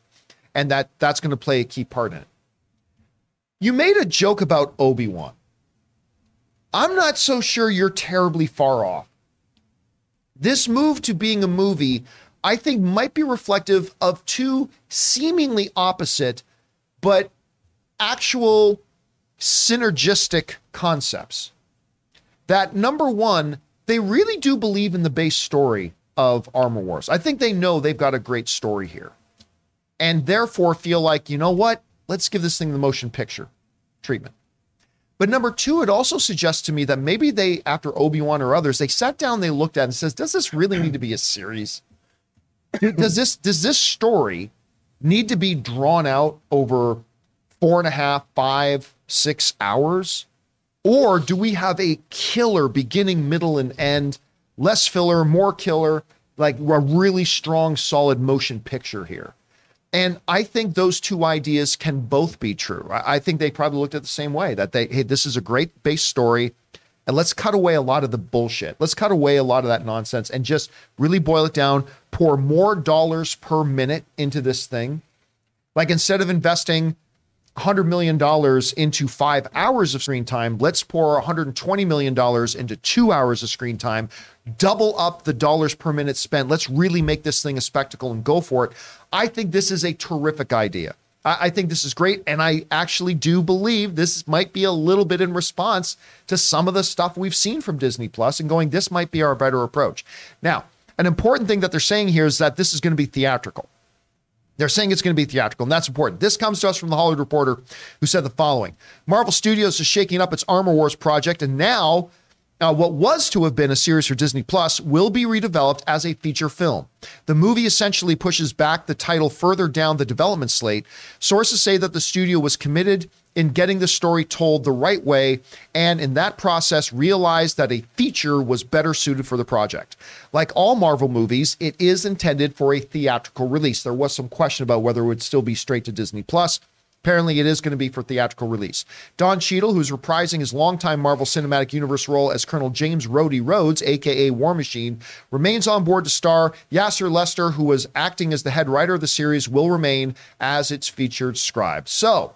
Speaker 1: and that that's going to play a key part in it. You made a joke about Obi Wan. I'm not so sure you're terribly far off. This move to being a movie, I think, might be reflective of two seemingly opposite, but actual synergistic concepts. That number one, they really do believe in the base story of Armor Wars. I think they know they've got a great story here. And therefore feel like, you know what? Let's give this thing the motion picture treatment. But number two, it also suggests to me that maybe they, after Obi Wan or others, they sat down, they looked at and says, "Does this really need to be a series? Does this does this story need to be drawn out over four and a half, five, six hours? Or do we have a killer beginning, middle, and end, less filler, more killer, like a really strong, solid motion picture here? And I think those two ideas can both be true. I think they probably looked at the same way that they, hey, this is a great base story. And let's cut away a lot of the bullshit. Let's cut away a lot of that nonsense and just really boil it down, pour more dollars per minute into this thing. Like instead of investing $100 million into five hours of screen time, let's pour $120 million into two hours of screen time, double up the dollars per minute spent. Let's really make this thing a spectacle and go for it. I think this is a terrific idea. I, I think this is great. And I actually do believe this might be a little bit in response to some of the stuff we've seen from Disney Plus and going, this might be our better approach. Now, an important thing that they're saying here is that this is going to be theatrical. They're saying it's going to be theatrical, and that's important. This comes to us from the Hollywood Reporter, who said the following Marvel Studios is shaking up its Armor Wars project, and now uh, what was to have been a series for Disney Plus will be redeveloped as a feature film. The movie essentially pushes back the title further down the development slate. Sources say that the studio was committed in getting the story told the right way, and in that process, realized that a feature was better suited for the project. Like all Marvel movies, it is intended for a theatrical release. There was some question about whether it would still be straight to Disney Plus. Apparently, it is going to be for theatrical release. Don Cheadle, who's reprising his longtime Marvel Cinematic Universe role as Colonel James Rhodey Rhodes, aka War Machine, remains on board to star. Yassir Lester, who was acting as the head writer of the series, will remain as its featured scribe. So,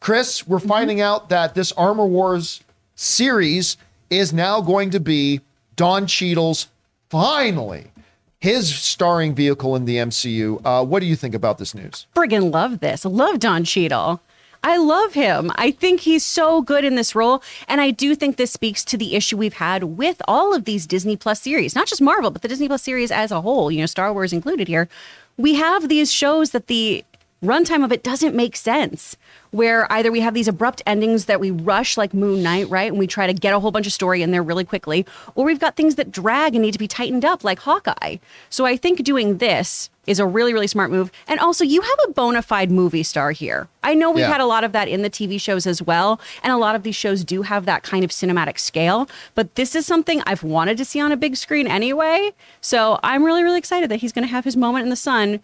Speaker 1: Chris, we're mm-hmm. finding out that this Armor Wars series is now going to be Don Cheadle's finally his starring vehicle in the MCU. Uh, what do you think about this news?
Speaker 3: friggin' love this. Love Don Cheadle. I love him. I think he's so good in this role. And I do think this speaks to the issue we've had with all of these Disney Plus series, not just Marvel, but the Disney Plus series as a whole, you know, Star Wars included here. We have these shows that the runtime of it doesn't make sense. Where either we have these abrupt endings that we rush like moon knight right and we try to get a whole bunch of story in there really quickly or we've got things that drag and need to be tightened up like hawkeye. So i think doing this is a really really smart move. And also you have a bona fide movie star here. I know we've
Speaker 1: Yeah.
Speaker 3: had a lot of that in the tv shows as well and a lot of these shows do have that kind of cinematic scale but this is something i've wanted to see on a big screen anyway. So i'm really really excited that he's going to have his moment in the sun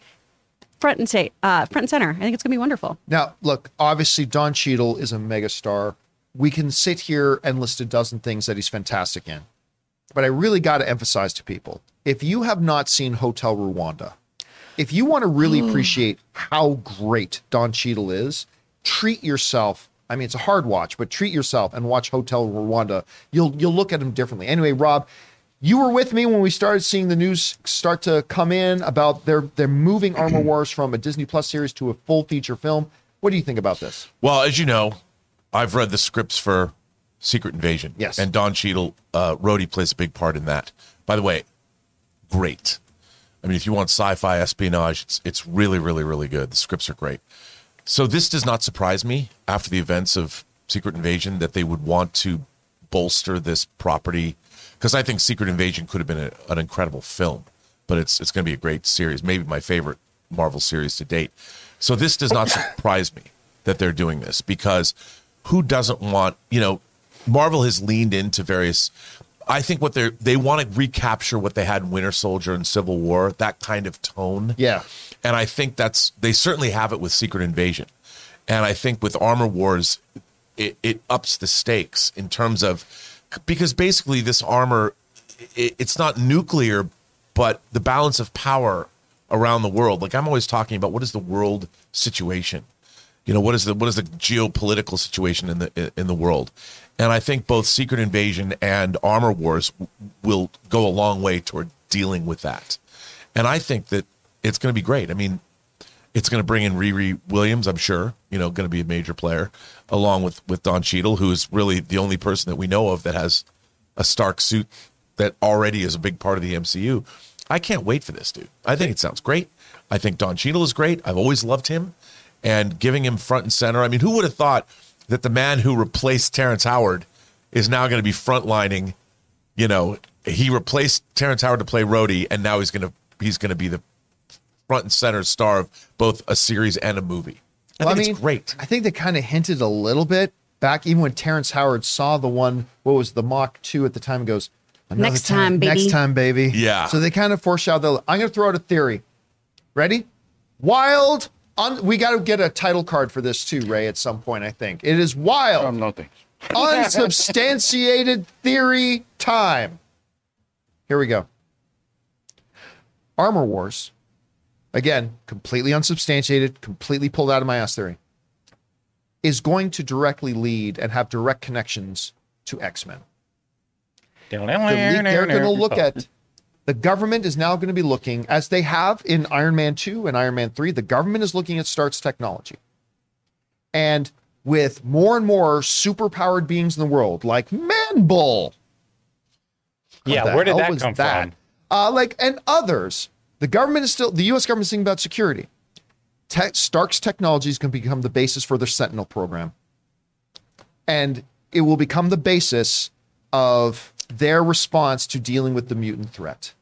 Speaker 3: front and say uh, front and center. I think it's gonna be wonderful.
Speaker 1: Now, look, obviously Don Cheadle is a megastar. We can sit here and list a dozen things that he's fantastic in. But I really got to emphasize to people, if you have not seen Hotel Rwanda, if you want to really appreciate how great Don Cheadle is, treat yourself. I mean, it's a hard watch, but treat yourself and watch Hotel Rwanda. You'll you'll look at him differently. Anyway, Rob, you were with me when we started seeing the news start to come in about they're they're moving Armor Wars from a Disney Plus series to a full feature film. What do you think about this?
Speaker 2: Well, as you know, I've read the scripts for Secret Invasion.
Speaker 1: Yes.
Speaker 2: And Don Cheadle, uh, Rhodey plays a big part in that. By the way, great. I mean, if you want sci-fi espionage, it's it's really, really, really good. The scripts are great. So this does not surprise me after the events of Secret Invasion that they would want to bolster this property because I think Secret Invasion could have been a, an incredible film, but it's it's going to be a great series, maybe my favorite Marvel series to date. So this does not surprise me that they're doing this because who doesn't want, you know, Marvel has leaned into various I think what they're they want to recapture what they had in Winter Soldier and Civil War, that kind of tone.
Speaker 1: Yeah.
Speaker 2: And I think that's they certainly have it with Secret Invasion. And I think with Armor Wars, it, it ups the stakes in terms of because basically this armor it, it's not nuclear, but the balance of power around the world. Like I'm always talking about what is the world situation? You know, what is the what is the geopolitical situation in the in the world? And I think both Secret Invasion and Armor Wars will go a long way toward dealing with that. And I think that it's going to be great. I mean, it's going to bring in Riri Williams, I'm sure, you know, going to be a major player, along with with Don Cheadle, who is really the only person that we know of that has a Stark suit that already is a big part of the MCU. I can't wait for this, dude. I think it sounds great. I think Don Cheadle is great. I've always loved him, and giving him front and center. I mean, who would have thought that the man who replaced Terrence Howard is now going to be frontlining? You know, he replaced Terrence Howard to play Rhodey, and now he's going to he's going to be the front and center star of both a series and a movie. I
Speaker 1: Well,
Speaker 2: think it's great.
Speaker 1: I think they kind of hinted a little bit back even when Terrence Howard saw the one, what was the Mach 2 at the time, goes, "Another
Speaker 3: Next time, baby."
Speaker 1: Next time, baby.
Speaker 2: Yeah.
Speaker 1: So they kind of foreshadowed that. I'm going to throw out a theory. Ready? Wild. Un- we got to get a title card for this too, Ray, at some point, I think. It is wild.
Speaker 4: Um, no thanks.
Speaker 1: unsubstantiated theory time. Here we go. Armor Wars, again, completely unsubstantiated, completely pulled out of my ass theory, is going to directly lead and have direct connections to X Men. The they're going to look at the government is now going to be looking, as they have in Iron Man 2 and Iron Man 3, the government is looking at Stark's technology. And with more and more superpowered beings in the world, like Man Bull,
Speaker 5: Yeah, where did that come
Speaker 1: that?
Speaker 5: from?
Speaker 1: Uh, like and others, the government is still the U.S. government is thinking about security. Te- Stark's technology is going to become the basis for their Sentinel program, and it will become the basis of their response to dealing with the mutant threat.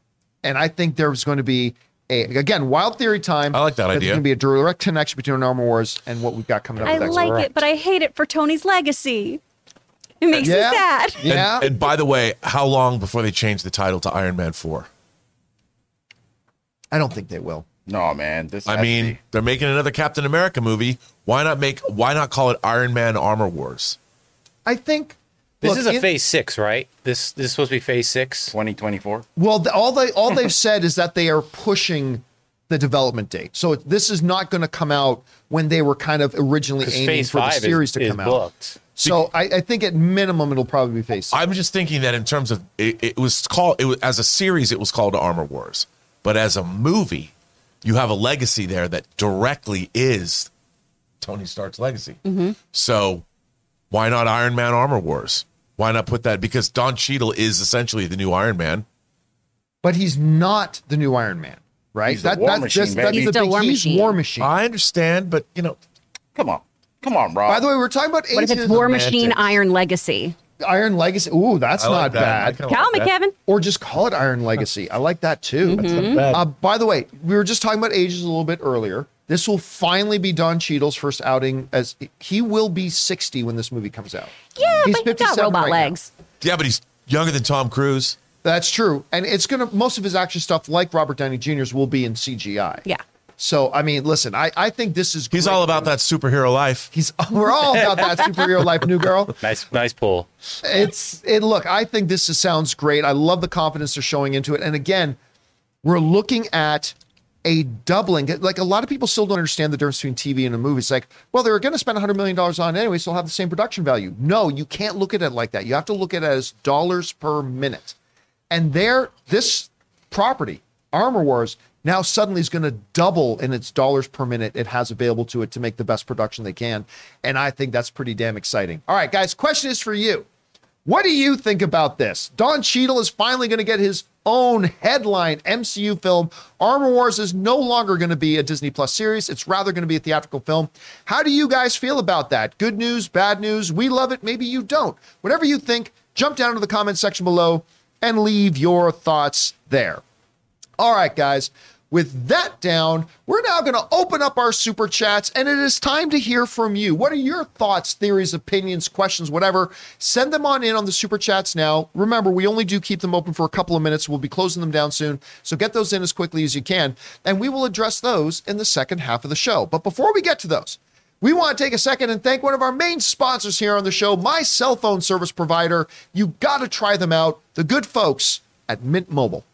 Speaker 1: And I think there's going to be a again wild theory time.
Speaker 2: I like that
Speaker 1: There's
Speaker 2: idea.
Speaker 1: going to be a direct connection between Armor Wars and what we've got coming up.
Speaker 3: I
Speaker 1: with
Speaker 3: like
Speaker 5: Correct.
Speaker 3: it, but I hate it for Tony's legacy. It makes
Speaker 1: Yeah.
Speaker 3: me sad.
Speaker 1: Yeah,
Speaker 2: And by the way, how long before they change the title to Iron Man 4?
Speaker 1: I don't think they will.
Speaker 4: No, man. This.
Speaker 2: I mean,
Speaker 4: be-
Speaker 2: they're making another Captain America movie. Why not make why not call it Iron Man Armor Wars?
Speaker 1: I think
Speaker 5: This
Speaker 1: look,
Speaker 5: is a
Speaker 1: in-
Speaker 5: phase six, right? This this is supposed to be phase six.
Speaker 4: 2024.
Speaker 1: Well, the, all they all they've said is that they are pushing the development date. So this is not going to come out when they were kind of originally aiming for the series
Speaker 5: is,
Speaker 1: to come out. So I, I think at minimum it'll probably be phase. six.
Speaker 2: I'm just thinking that in terms of it, it was called it was, as a series it was called Armor Wars, but as a movie, you have a legacy there that directly is Tony Stark's legacy. Mm-hmm. So why not Iron Man Armor Wars? Why not put that because Don Cheadle is essentially the new Iron Man.
Speaker 1: but he's not the new Iron Man, right?
Speaker 4: He's the War
Speaker 1: that's
Speaker 4: Machine,
Speaker 1: just- that's
Speaker 3: He's
Speaker 1: the
Speaker 3: still
Speaker 1: big-
Speaker 3: War
Speaker 1: he's
Speaker 3: Machine.
Speaker 1: War Machine.
Speaker 2: I understand, but you know,
Speaker 4: Come on. Come on, bro.
Speaker 1: By the way, we're talking about
Speaker 3: What if it's War Machine Iron Legacy?
Speaker 1: Iron Legacy. Ooh, that's
Speaker 2: I like
Speaker 1: not
Speaker 2: that.
Speaker 1: Bad.
Speaker 3: Call
Speaker 2: like
Speaker 3: me,
Speaker 2: that.
Speaker 3: Kevin.
Speaker 1: Or just call it Iron Legacy. I like that too.
Speaker 3: Mm-hmm.
Speaker 1: Uh, by the way, we were just talking about ages a little bit earlier. This will finally be Don Cheadle's first outing as he will be 60 when this movie comes out.
Speaker 3: Yeah,
Speaker 1: He's
Speaker 3: but he got robot
Speaker 1: right now.
Speaker 3: legs.
Speaker 2: Yeah, but he's younger than Tom Cruise.
Speaker 1: That's true. And it's going to, most of his action stuff, like Robert Downey Jr.'s, will be in CGI.
Speaker 3: Yeah.
Speaker 1: So, I mean, listen, I, I think this is
Speaker 2: He's
Speaker 1: great.
Speaker 2: all about that superhero life.
Speaker 1: He's, we're all about that superhero life, new girl.
Speaker 5: Nice nice pull.
Speaker 1: it's it look i think this is, sounds great i love the confidence they're showing into it and again we're looking at a doubling like a lot of people still don't understand the difference between tv and a movie it's like well they're going to spend 100 million dollars on it anyway so they'll have the same production value no you can't look at it like that you have to look at it as dollars per minute and there this property armor wars now suddenly is going to double in its dollars per minute it has available to it to make the best production they can and i think that's pretty damn exciting all right guys question is for you what do you think about this? Don Cheadle is finally going to get his own headline MCU film. Armor Wars is no longer going to be a Disney Plus series. It's rather going to be a theatrical film. How do you guys feel about that? Good news, bad news? We love it. Maybe you don't. Whatever you think, jump down to the comment section below and leave your thoughts there. All right, guys. With that down, we're now going to open up our super chats, and it is time to hear from you. What are your thoughts, theories, opinions, questions, whatever? Send them on in on the super chats now. Remember, we only do keep them open for a couple of minutes. We'll be closing them down soon. So get those in as quickly as you can, and we will address those in the second half of the show. But before we get to those, we want to take a second and thank one of our main sponsors here on the show, my cell phone service provider. You got to try them out, the good folks at Mint Mobile.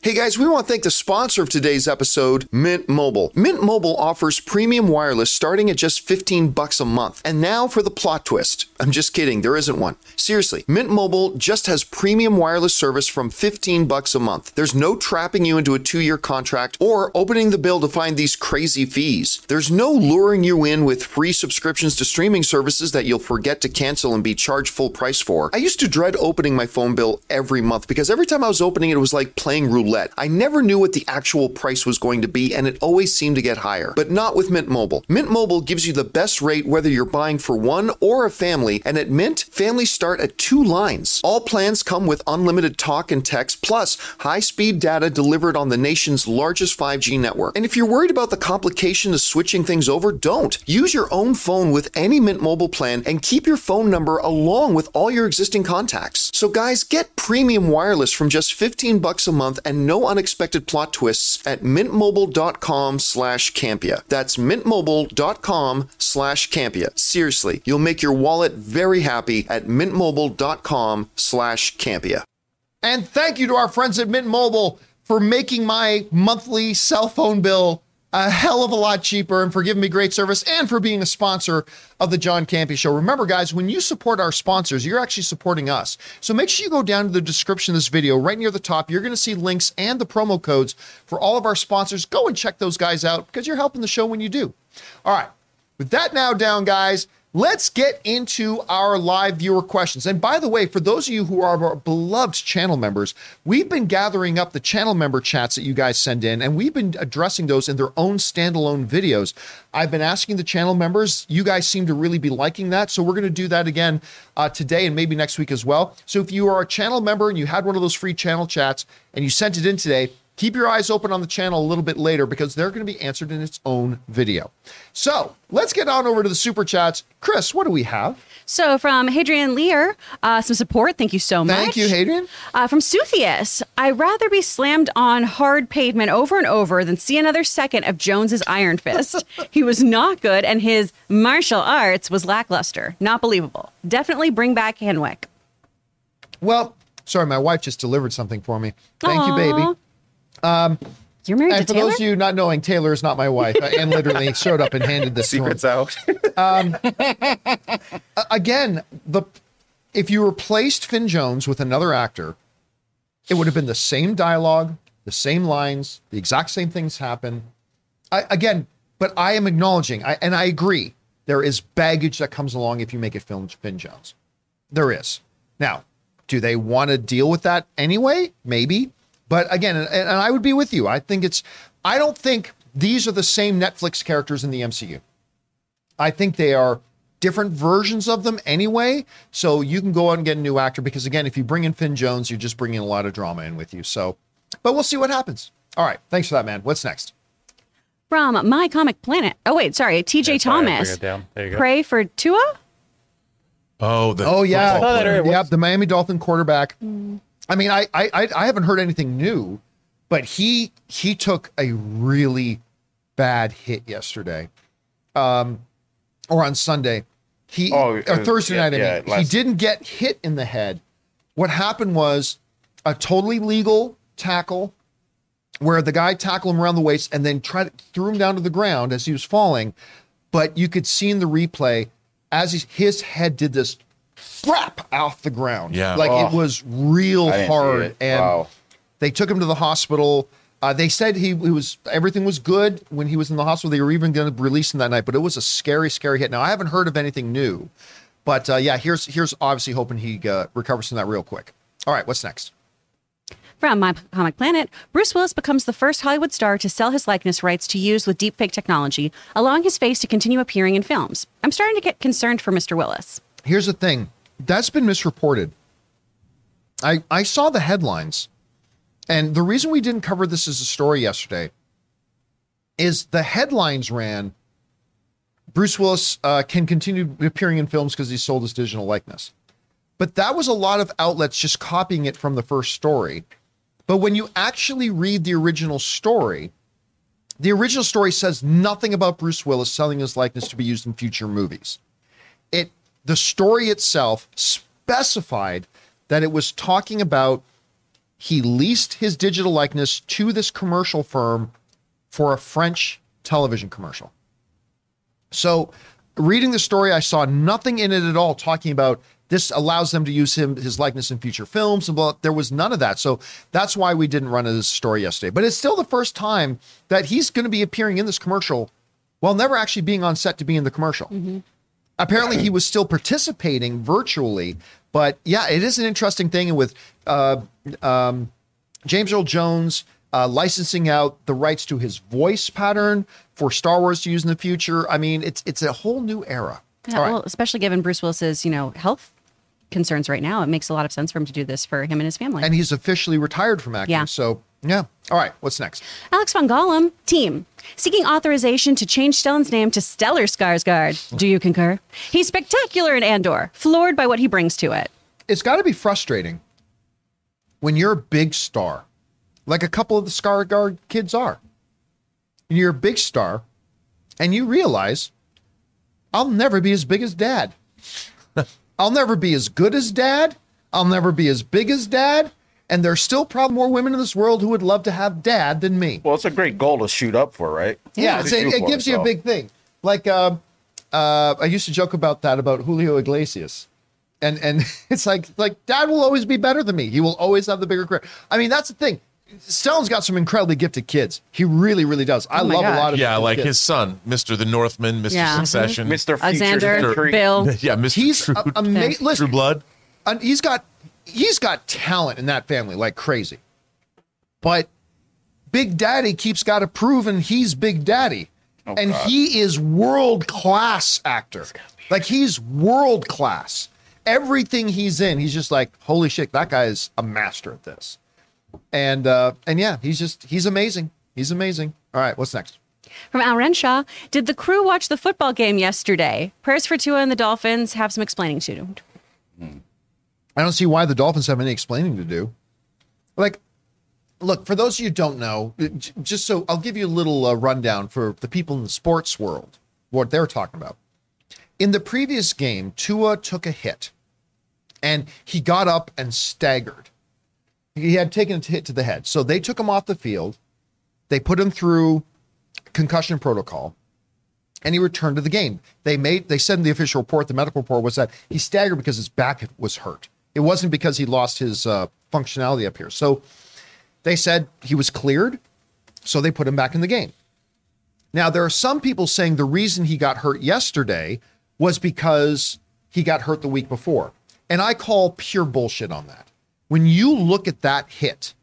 Speaker 7: Hey guys, we want to thank the sponsor of today's episode, Mint Mobile. Mint Mobile offers premium wireless starting at just 15 bucks a month. And now for the plot twist. I'm just kidding, there isn't one. Seriously, Mint Mobile just has premium wireless service from 15 bucks a month. There's no trapping you into a 2-year contract or opening the bill to find these crazy fees. There's no luring you in with free subscriptions to streaming services that you'll forget to cancel and be charged full price for. I used to dread opening my phone bill every month because every time I was opening it, it was like playing roulette roulette. I never knew what the actual price was going to be, and it always seemed to get higher. But not with Mint Mobile. Mint Mobile gives you the best rate whether you're buying for one or a family, and at Mint, families start at two lines. All plans come with unlimited talk and text, plus high speed data delivered on the nation's largest 5G network. And if you're worried about the complication of switching things over, don't. Use your own phone with any Mint Mobile plan and keep your phone number along with all your existing contacts. So guys, get premium wireless from just 15 bucks a month and no unexpected plot twists at mintmobile.com slash CAMPEA. That's mintmobile.com slash CAMPEA. Seriously, you'll make your wallet very happy at mintmobile.com slash CAMPEA.
Speaker 1: And thank you to our friends at Mint Mobile for making my monthly cell phone bill a hell of a lot cheaper and for giving me great service and for being a sponsor of the John Campea Show. Remember, guys, when you support our sponsors, you're actually supporting us. So make sure you go down to the description of this video right near the top. You're going to see links and the promo codes for all of our sponsors. Go and check those guys out because you're helping the show when you do. All right. With that now down, guys, let's get into our live viewer questions. And by the way, for those of you who are our beloved channel members, we've been gathering up the channel member chats that you guys send in, and we've been addressing those in their own standalone videos. I've been asking the channel members. You guys seem to really be liking that. So we're going to do that again uh, today and maybe next week as well. So if you are a channel member and you had one of those free channel chats and you sent it in today, keep your eyes open on the channel a little bit later because they're going to be answered in its own video. So let's get on over to the super chats. Chris, what do we have?
Speaker 3: So from Hadrian Lear, uh, some support. Thank you so much.
Speaker 1: Thank you, Hadrian.
Speaker 3: Uh, from Suthius, I'd rather be slammed on hard pavement over and over than see another second of Jones's Iron Fist. he was not good, and his martial arts was lackluster. Not believable. Definitely bring back Henwick.
Speaker 1: Well, sorry, my wife just delivered something for me. Thank you, baby.
Speaker 3: Aw. You're married
Speaker 1: And
Speaker 3: to
Speaker 1: for
Speaker 3: Taylor.
Speaker 1: those of you not knowing, Taylor is not my wife. and literally showed up and handed this to him.
Speaker 4: Secrets out.
Speaker 1: Um, again, the if you replaced Finn Jones with another actor, it would have been the same dialogue, the same lines, the exact same things happen. I, again, but I am acknowledging, I, and I agree, there is baggage that comes along if you make it film Finn Jones. There is. Now, do they want to deal with that anyway? Maybe. But again, and, and I would be with you. I think it's, I don't think these are the same Netflix characters in the MCU. I think they are different versions of them anyway. So you can go out and get a new actor because again, if you bring in Finn Jones, you're just bringing a lot of drama in with you. So, but we'll see what happens. All right, thanks for that, man. What's next?
Speaker 3: From My Comic Planet. Oh, wait, sorry. TJ
Speaker 5: sorry, I
Speaker 3: Thomas.
Speaker 5: bring it down. There you go.
Speaker 3: Pray for Tua?
Speaker 2: Oh, the
Speaker 1: Oh yeah,
Speaker 2: football oh,
Speaker 5: that
Speaker 2: player.
Speaker 5: already
Speaker 1: the Miami Dolphin quarterback. Mm. I mean, I, I I haven't heard anything new, but he he took a really bad hit yesterday, um, or on Sunday. He
Speaker 4: Oh,
Speaker 1: or Thursday
Speaker 4: yeah,
Speaker 1: night. I
Speaker 4: yeah,
Speaker 1: mean, he didn't get hit in the head. What happened was a totally legal tackle where the guy tackled him around the waist and then tried threw him down to the ground as he was falling. But you could see in the replay as his head did this slap off the ground.
Speaker 2: Yeah.
Speaker 1: like it
Speaker 4: Oh.
Speaker 1: was real
Speaker 4: I
Speaker 1: hard. And
Speaker 4: Wow.
Speaker 1: they took him to the hospital. Uh, they said he, he was everything was good when he was in the hospital. They were even going to release him that night, but it was a scary, scary hit. Now I haven't heard of anything new, but uh, yeah, here's here's obviously hoping he uh, recovers from that real quick. All right, what's next?
Speaker 3: From My Comic Planet, Bruce Willis becomes the first Hollywood star to sell his likeness rights to use with deepfake technology, allowing his face to continue appearing in films. I'm starting to get concerned for Mr. Willis.
Speaker 1: Here's the thing that's been misreported. I I saw the headlines, and the reason we didn't cover this as a story yesterday is the headlines ran. Bruce Willis uh, can continue appearing in films because he sold his digital likeness, but that was a lot of outlets just copying it from the first story. But when you actually read the original story, the original story says nothing about Bruce Willis selling his likeness to be used in future movies it the story itself specified that it was talking about he leased his digital likeness to this commercial firm for a French television commercial. So, reading the story, I saw nothing in it at all talking about this allows them to use him his likeness in future films blah. There was none of that. So that's why we didn't run this story yesterday. But it's still the first time that he's going to be appearing in this commercial while never actually being on set to be in the commercial mm-hmm. Apparently he was still participating virtually but yeah it is an interesting thing and with uh, um, James Earl Jones uh, licensing out the rights to his voice pattern for Star Wars to use in the future. I mean, it's it's a whole new era.
Speaker 3: Yeah,
Speaker 1: right.
Speaker 3: Well, especially given Bruce Willis's, you know, health concerns right now, it makes a lot of sense for him to do this for him and his family.
Speaker 1: and he's officially retired from acting.
Speaker 3: Yeah.
Speaker 1: So yeah. All right. What's next?
Speaker 3: Alex von Gollum, team, seeking authorization to change Stellan's name to Stellar Skarsgård. Do you concur? He's spectacular in Andor, floored by what he brings to it.
Speaker 1: It's got to be frustrating when you're a big star, like a couple of the Skarsgård kids are. And you're a big star, and you realize, I'll never be as big as Dad. I'll never be as good as Dad. I'll never be as big as Dad. And there's still probably more women in this world who would love to have Dad than me.
Speaker 4: Well, it's a great goal to shoot up for, right?
Speaker 1: Yeah, it's- it, it gives you a big thing. Like uh, uh, I used to joke about that about Julio Iglesias, and and it's like like Dad will always be better than me. He will always have the bigger career. I mean, that's the thing. Stellan's got some incredibly gifted kids. He really, really does. I
Speaker 3: Oh
Speaker 1: love
Speaker 3: God.
Speaker 1: a lot of
Speaker 2: Yeah, like
Speaker 1: kids.
Speaker 2: his son, Mr. the Northman, Mr.
Speaker 3: Yeah. Mm-hmm.
Speaker 2: Succession,
Speaker 4: Mr. Future
Speaker 3: Alexander,
Speaker 4: Century.
Speaker 3: Bill.
Speaker 2: Yeah, Mr.
Speaker 1: He's
Speaker 2: True,
Speaker 1: a, ama-
Speaker 3: Yeah.
Speaker 1: listen,
Speaker 2: True Blood.
Speaker 1: and he's got he's got talent in that family like crazy. But Big Daddy keeps got to prove and he's Big Daddy. and
Speaker 4: God.
Speaker 1: he is world class actor. Like he's world class. Everything he's in, he's just like, holy shit, that guy is a master at this. And uh and yeah, he's just he's amazing. He's amazing. All right, what's next?
Speaker 3: From Al Renshaw, did the crew watch the football game yesterday? Prayers for Tua and the Dolphins have some explaining to do.
Speaker 1: I don't see why the Dolphins have any explaining to do. Like, look, for those of you who don't know, just so I'll give you a little uh, rundown for the people in the sports world, what they're talking about. In the previous game, Tua took a hit and he got up and staggered. He had taken a hit to the head. So they took him off the field. They put him through concussion protocol and he returned to the game. They made they said in the official report, the medical report was that he staggered because his back was hurt. It wasn't because he lost his uh, functionality up here. So they said he was cleared, so they put him back in the game. Now there are some people saying the reason he got hurt yesterday was because he got hurt the week before, and I call pure bullshit on that. When you look at that hit,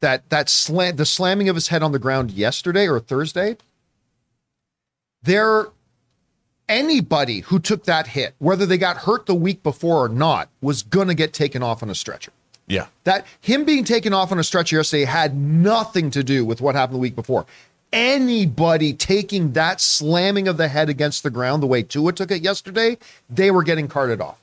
Speaker 1: that that slam, the slamming of his head on the ground yesterday or Thursday, there anybody who took that hit, whether they got hurt the week before or not, was going to get taken off on a stretcher.
Speaker 2: Yeah.
Speaker 1: That him being taken off on a stretcher yesterday had nothing to do with what happened the week before. Anybody taking that slamming of the head against the ground the way Tua took it yesterday, they were getting carted off.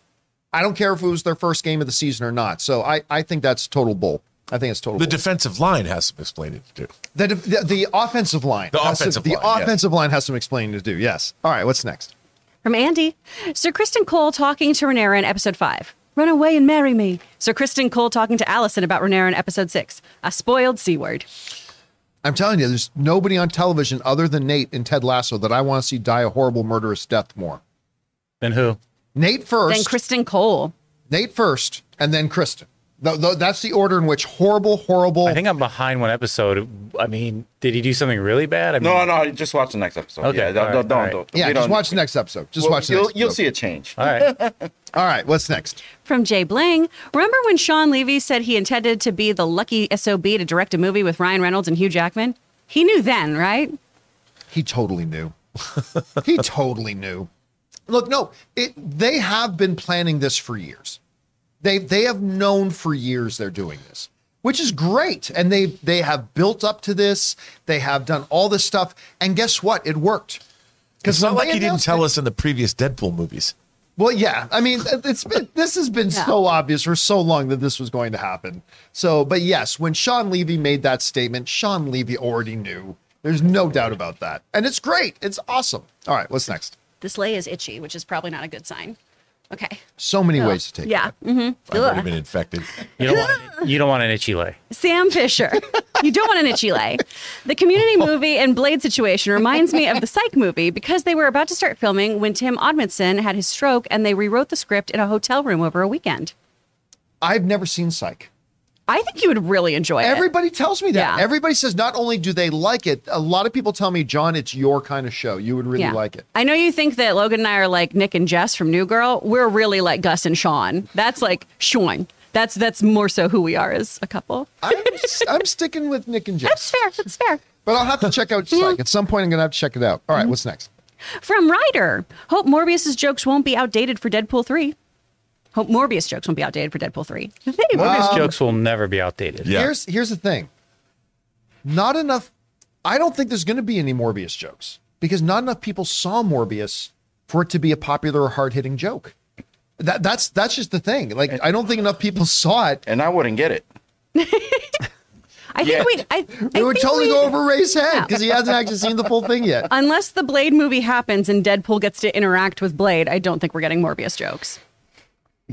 Speaker 1: I don't care if it was their first game of the season or not. So I, I think that's total bull. I think it's total
Speaker 2: The
Speaker 1: bull.
Speaker 2: defensive line has some explaining to do.
Speaker 1: The, the, the offensive line.
Speaker 2: The
Speaker 1: has
Speaker 2: offensive
Speaker 1: some,
Speaker 2: line,
Speaker 1: The
Speaker 2: yes.
Speaker 1: offensive line has some explaining to do. Yes. All right. What's next?
Speaker 3: From Andy, Sir Criston Cole talking to Rhaenyra in episode five. Run away and marry me. Sir Criston Cole talking to Alicent about Rhaenyra in episode six. A spoiled C word.
Speaker 1: I'm telling you, there's nobody on television other than Nate and Ted Lasso that I want to see die a horrible, murderous death more.
Speaker 5: Than who?
Speaker 1: Nate first,
Speaker 3: Then Criston Cole.
Speaker 1: Nate first, and then Criston. Th- th- that's the order in which horrible, horrible.
Speaker 5: I think I'm behind one episode. I mean, did he do something really bad? I mean,
Speaker 4: No, no, just watch the next episode.
Speaker 5: Okay,
Speaker 4: yeah, don't,
Speaker 5: all right,
Speaker 4: don't, don't,
Speaker 5: all right.
Speaker 4: don't-
Speaker 1: yeah, just
Speaker 4: don't-
Speaker 1: watch the next episode. Just
Speaker 4: well,
Speaker 1: watch the
Speaker 4: you'll,
Speaker 1: next
Speaker 4: you'll
Speaker 1: episode.
Speaker 4: see a change.
Speaker 5: All right.
Speaker 1: All right, what's next?
Speaker 3: From Jay Bling. Remember when Shawn Levy said he intended to be the lucky SOB to direct a movie with Ryan Reynolds and Hugh Jackman? He knew then, right?
Speaker 1: He totally knew. he totally knew. Look, no, it, they have been planning this for years. They they have known for years they're doing this, which is great. And they they have built up to this. They have done all this stuff, and guess what? It worked.
Speaker 2: Because It's not like he didn't tell
Speaker 1: it-
Speaker 2: us in the previous Deadpool movies.
Speaker 1: Well, yeah. I mean, it's been, this has been
Speaker 3: Yeah.
Speaker 1: so obvious for so long that this was going to happen. So, but yes, when Shawn Levy made that statement, Shawn Levy already knew. There's no doubt about that, and it's great. It's awesome. All right, what's next?
Speaker 3: This lei is itchy, which is probably not a good sign. Okay.
Speaker 1: So many ways to take. It.
Speaker 3: Yeah.
Speaker 1: that.
Speaker 3: hmm
Speaker 2: I've already been infected.
Speaker 5: You don't want an, you don't want an itchy lei.
Speaker 3: Sam Fisher. you don't want an itchy lei. The community movie and Blade situation reminds me of the Psych movie because they were about to start filming when Tim Omundson had his stroke and they rewrote the script in a hotel room over a weekend.
Speaker 1: I've never seen Psych.
Speaker 3: I think you would really enjoy it.
Speaker 1: Everybody tells me that.
Speaker 3: Yeah.
Speaker 1: Everybody says not only do they like it, a lot of people tell me, John, it's your kind of show. You would really like it.
Speaker 3: I know you think that Logan and I are like Nick and Jess from New Girl. We're really like Gus and Sean. That's like Sean. That's that's more so who we are as a couple.
Speaker 1: I'm, I'm sticking with Nick and Jess.
Speaker 3: That's fair. That's fair.
Speaker 1: But I'll have to check out Psych. At some point, I'm going to have to check it out. All right, mm-hmm. what's next?
Speaker 3: From Ryder, hope Morbius's jokes won't be outdated for Deadpool 3. Hope Morbius jokes won't be outdated for Deadpool 3. They
Speaker 5: Morbius jokes will never be outdated.
Speaker 2: Yeah.
Speaker 1: Here's here's the thing. Not enough. I don't think there's going to be any Morbius jokes because not enough people saw Morbius for it to be a popular or hard hitting joke. That that's that's just the thing. Like I don't think enough people saw it.
Speaker 4: And I wouldn't get it.
Speaker 3: I think
Speaker 4: Yeah.
Speaker 3: we. I, I
Speaker 1: It would
Speaker 3: think
Speaker 1: totally
Speaker 3: we-
Speaker 1: go over Ray's head because he hasn't actually seen the full thing yet.
Speaker 3: Unless the Blade movie happens and Deadpool gets to interact with Blade, I don't think we're getting Morbius jokes.